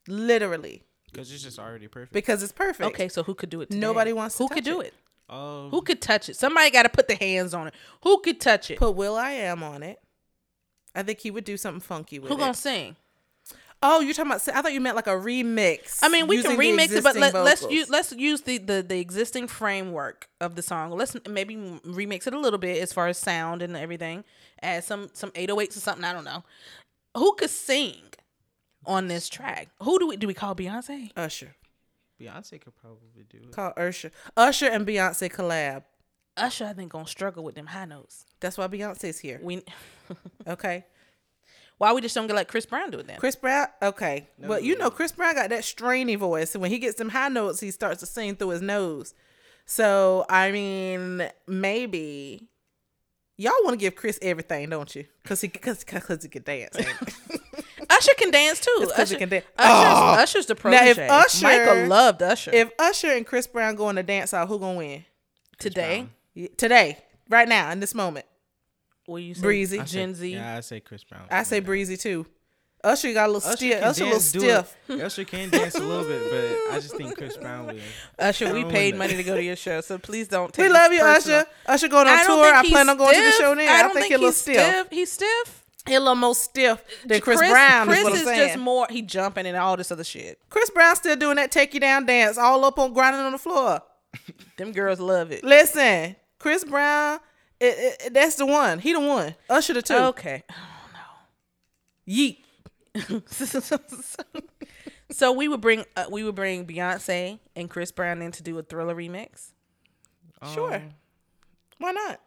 Speaker 3: Literally.
Speaker 2: Because it's just already perfect.
Speaker 3: Because it's perfect.
Speaker 1: Okay, so who could do it? Today?
Speaker 3: Nobody wants to
Speaker 1: Who could do
Speaker 3: it.
Speaker 1: it?
Speaker 2: Um,
Speaker 1: Who could touch it? Somebody got to put the hands on it. Who could touch it?
Speaker 3: Put will.i.am on it. I think he would do something funky with
Speaker 1: Who
Speaker 3: it.
Speaker 1: Who gonna sing?
Speaker 3: oh, you're talking about I thought you meant like a remix.
Speaker 1: I mean, we can remix it, but let, let's use let's use the, the the existing framework of the song. Let's maybe remix it a little bit as far as sound and everything. Add some some 808s or something. I don't know. Who could sing on this track? Who do we do we call Beyonce?
Speaker 3: Usher.
Speaker 2: Beyonce could probably do it.
Speaker 3: Call Usher. Usher and Beyonce collab.
Speaker 1: Usher, I think, gonna struggle with them high notes.
Speaker 3: That's why Beyonce's here.
Speaker 1: We *laughs*
Speaker 3: Okay. *laughs*
Speaker 1: why we just don't get like Chris Brown do it then?
Speaker 3: Chris Brown, okay. but you know, Chris Brown got that strainy voice. And when he gets them high notes, he starts to sing through his nose. So, I mean, maybe y'all want to give Chris everything, don't you? Because he, cause, cause he can dance. *laughs* ain't it?
Speaker 1: Usher can dance too.
Speaker 3: It's 'cause he
Speaker 1: Usher,
Speaker 3: can dance.
Speaker 1: Usher's,
Speaker 3: Oh.
Speaker 1: Usher's the
Speaker 3: Now, if
Speaker 1: protege.
Speaker 3: Usher-
Speaker 1: Michael loved Usher
Speaker 3: if Usher and Chris Brown go on the dance out, who gonna win?
Speaker 1: today.
Speaker 2: Brown.
Speaker 3: Today, right now, in this moment.
Speaker 1: What you say?
Speaker 3: Breezy.
Speaker 2: I say-
Speaker 1: Gen Z.
Speaker 2: Yeah, I say Chris Brown.
Speaker 3: I say Breezy too. Usher got a little
Speaker 2: Usher
Speaker 3: stiff. Usher a little
Speaker 2: dance,
Speaker 3: stiff.
Speaker 2: it. *laughs* Usher can dance a little bit, but I just think Chris Brown will.
Speaker 1: Usher, we paid money to go to your show, so please don't take
Speaker 3: We love you,
Speaker 1: personal.
Speaker 3: Usher. Usher going on
Speaker 1: I
Speaker 3: tour. I
Speaker 1: he's
Speaker 3: plan on going to the show now.
Speaker 1: I
Speaker 3: I,
Speaker 1: don't
Speaker 3: think he's a little
Speaker 1: he's
Speaker 3: stiff.
Speaker 1: He's stiff.
Speaker 3: He a little more stiff than Chris, Brown.
Speaker 1: Chris
Speaker 3: is saying.
Speaker 1: just more. He jumping and all this other shit.
Speaker 3: Chris Brown still doing that take you down dance, all up on grinding on the floor. *laughs*
Speaker 1: Them girls love it.
Speaker 3: Listen, Chris Brown, it, it, that's the one. He the one. Usher the two.
Speaker 1: Okay. No.
Speaker 3: Yeet. *laughs*
Speaker 1: so we would bring uh, we would bring Beyonce and Chris Brown in to do a Thriller remix
Speaker 3: Sure.
Speaker 2: Um,
Speaker 3: Why not?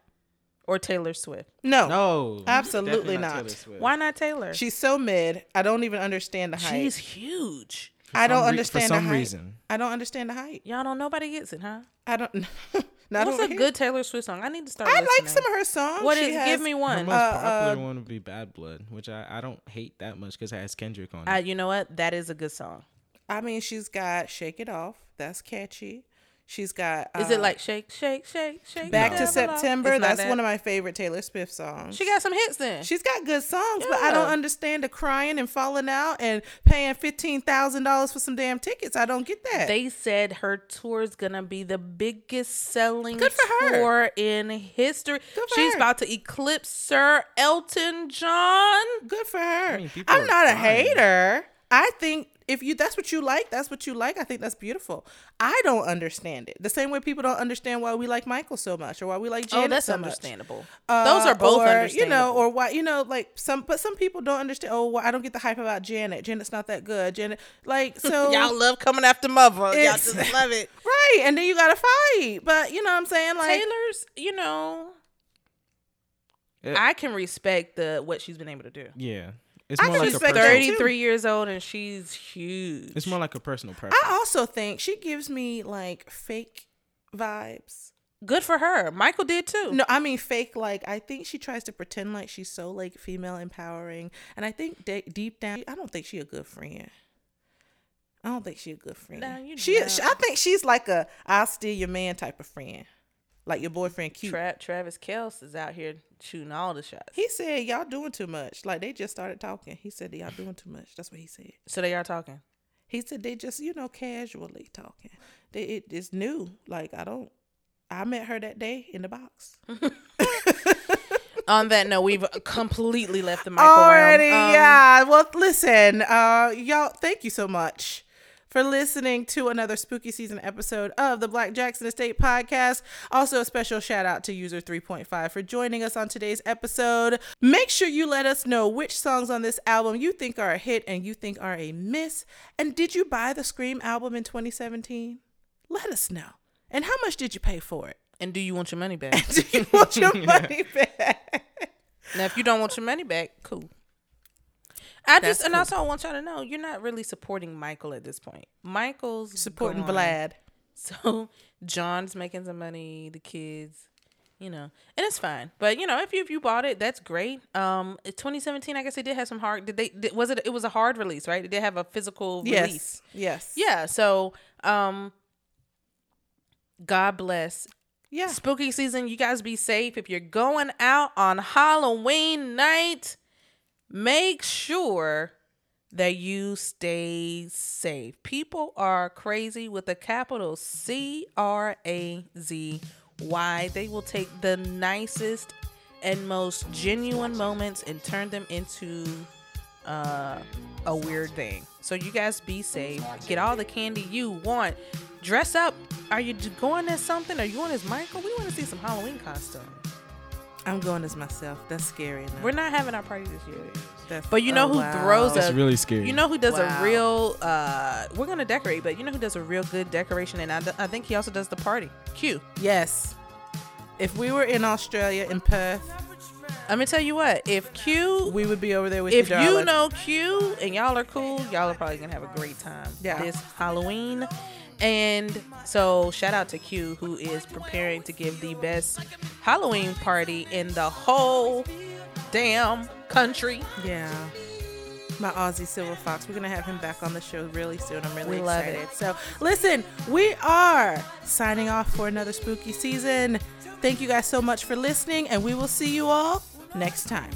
Speaker 1: Or Taylor Swift.
Speaker 3: No.
Speaker 2: no,
Speaker 3: Absolutely
Speaker 2: definitely
Speaker 3: not.
Speaker 1: Why not Taylor?
Speaker 3: She's so mid. I don't even understand the height.
Speaker 1: She's huge.
Speaker 2: For
Speaker 3: I don't
Speaker 2: re-
Speaker 3: understand
Speaker 2: for
Speaker 3: the
Speaker 2: some
Speaker 3: hype.
Speaker 2: reason.
Speaker 3: I don't understand the hype.
Speaker 1: Y'all don't. Nobody gets it, huh?
Speaker 3: I don't. *laughs* not
Speaker 1: What's
Speaker 3: over
Speaker 1: a
Speaker 3: here.
Speaker 1: good Taylor Swift song? I need to start.
Speaker 3: I
Speaker 1: listening.
Speaker 3: like some of her songs.
Speaker 1: What
Speaker 3: She
Speaker 1: is?
Speaker 3: has-
Speaker 1: Give me
Speaker 2: Her
Speaker 1: one.
Speaker 2: most
Speaker 3: Uh,
Speaker 2: popular
Speaker 3: uh,
Speaker 2: one would be Bad Blood, which I, I don't hate that much because it has Kendrick on it.
Speaker 1: Uh, you know what? That is a good song.
Speaker 3: I mean, she's got "Shake It Off." That's catchy. She's got.
Speaker 1: Is it
Speaker 3: uh,
Speaker 1: like shake, shake, shake, shake?
Speaker 3: Back
Speaker 1: the
Speaker 3: to September? That's
Speaker 1: that.
Speaker 3: one of my favorite Taylor Swift songs.
Speaker 1: She got some hits then.
Speaker 3: She's got good songs, but I don't understand the crying and falling out and paying fifteen thousand dollars for some damn tickets. I don't get that.
Speaker 1: They said her tour is gonna be the biggest selling
Speaker 3: Good for her.
Speaker 1: tour in history.
Speaker 3: Good for
Speaker 1: She's
Speaker 3: her.
Speaker 1: about to eclipse Sir Elton John.
Speaker 3: Good for her.
Speaker 2: mean,
Speaker 3: I'm
Speaker 2: are
Speaker 3: not a hater. I think if you that's what you like, that's what you like. I think that's beautiful. I don't understand it. The same way people don't understand why we like Michael so much or why we like Janet
Speaker 1: oh, that's
Speaker 3: so much.
Speaker 1: understandable.
Speaker 3: Uh,
Speaker 1: Those are both
Speaker 3: or,
Speaker 1: understandable.
Speaker 3: You know, or why you know, like some, but some people don't understand. Oh, well, I don't get the hype about Janet. Janet's not that good. Janet, like *laughs* so.
Speaker 1: y'all love coming after mother. Y'all just love it. *laughs*
Speaker 3: right, and then you gotta fight. But you know what I'm saying? Like,
Speaker 1: Taylor's, you know,
Speaker 2: Yeah.
Speaker 1: I can respect the what she's been able to do.
Speaker 2: yeah, it's
Speaker 3: I
Speaker 2: more
Speaker 3: can
Speaker 2: like a
Speaker 3: respect
Speaker 2: personal.
Speaker 3: that too.
Speaker 1: 33 years old and she's huge.
Speaker 2: It's more like a personal preference.
Speaker 3: I also think she gives me like fake vibes.
Speaker 1: good for her. Michael did too.
Speaker 3: No, I mean fake. Like I think she tries to pretend like she's so like female empowering, and I think de- deep down, I don't think she a good friend. I don't think she a good friend.
Speaker 1: No, you
Speaker 3: she,
Speaker 1: don't.
Speaker 3: she, I think she's like a I'll steal your man type of friend, like your boyfriend cute.
Speaker 1: Tra- Travis Kelce is out here shooting all the shots.
Speaker 3: he said y'all doing too much. Like they just started talking. He said y'all doing too much. That's what he said.
Speaker 1: so they are talking.
Speaker 3: He said they just you know casually talking. They it is new. Like I don't. I met her that day in the box. *laughs*
Speaker 1: On that note, we've completely left the realm.
Speaker 3: Already,
Speaker 1: Um,
Speaker 3: yeah. Well, listen, uh, y'all, thank you so much for listening to another spooky season episode of the Black Jackson Estate podcast. Also, a special shout out to user 3.5 for joining us on today's episode. Make sure you let us know which songs on this album you think are a hit and you think are a miss. And did you buy the Scream album in 2017? Let us know. And how much did you pay for it?
Speaker 1: And do you want your money *laughs* back?
Speaker 3: Do you want your *laughs* money back?
Speaker 1: now, if you don't want your money back, cool. I
Speaker 3: That's
Speaker 1: just and also I want y'all to know you're not really supporting Michael at this point. Michael's
Speaker 3: Supporting
Speaker 1: gone.
Speaker 3: Vlad. *laughs*
Speaker 1: So John's making some money, the kids, you know, and it's fine. But you know, if you if you bought it, that's great. Um, 2017, I guess they did have some hard. Did they? Did, was it? It was a hard release, right? Did they have a physical release?
Speaker 3: Yes. Yes.
Speaker 1: Yeah. So, um, God bless.
Speaker 3: Yeah.
Speaker 1: Spooky season. You guys be safe. If you're going out on Halloween night, make sure that you stay safe. People are crazy with a capital C R A Z Y. They will take the nicest and most genuine moments and turn them into uh, a weird thing. So you guys be safe. Get all the candy you want. Dress up. Are you going as something? Are you going as Michael? We want to see some Halloween costumes.
Speaker 3: I'm going as myself. That's scary. Enough.
Speaker 1: We're not having our party this year.
Speaker 3: That's-
Speaker 1: But you know
Speaker 3: oh,
Speaker 1: who
Speaker 3: wow.
Speaker 1: throws
Speaker 2: It's
Speaker 1: a
Speaker 2: really scary.
Speaker 1: You know who does
Speaker 3: Wow.
Speaker 1: a real uh we're going to decorate, but you know who does a real good decoration and I, I think he also does the party. Q.
Speaker 3: Yes. If we were in Australia in Perth,
Speaker 1: I'm gonna tell you what. If Q,
Speaker 3: we would be over there with you.
Speaker 1: if
Speaker 3: you,
Speaker 1: you know Q and y'all are cool, y'all are probably gonna have a great time
Speaker 3: Yeah.
Speaker 1: this Halloween. And so shout out to Q who is preparing to give the best Halloween party in the whole damn country.
Speaker 3: Yeah. My Aussie Silver Fox. We're going to have him back on the show really soon. I'm really
Speaker 1: We love
Speaker 3: excited.
Speaker 1: it.
Speaker 3: So, listen, we are signing off for another spooky season. Thank you guys so much for listening, and we will see you all next time.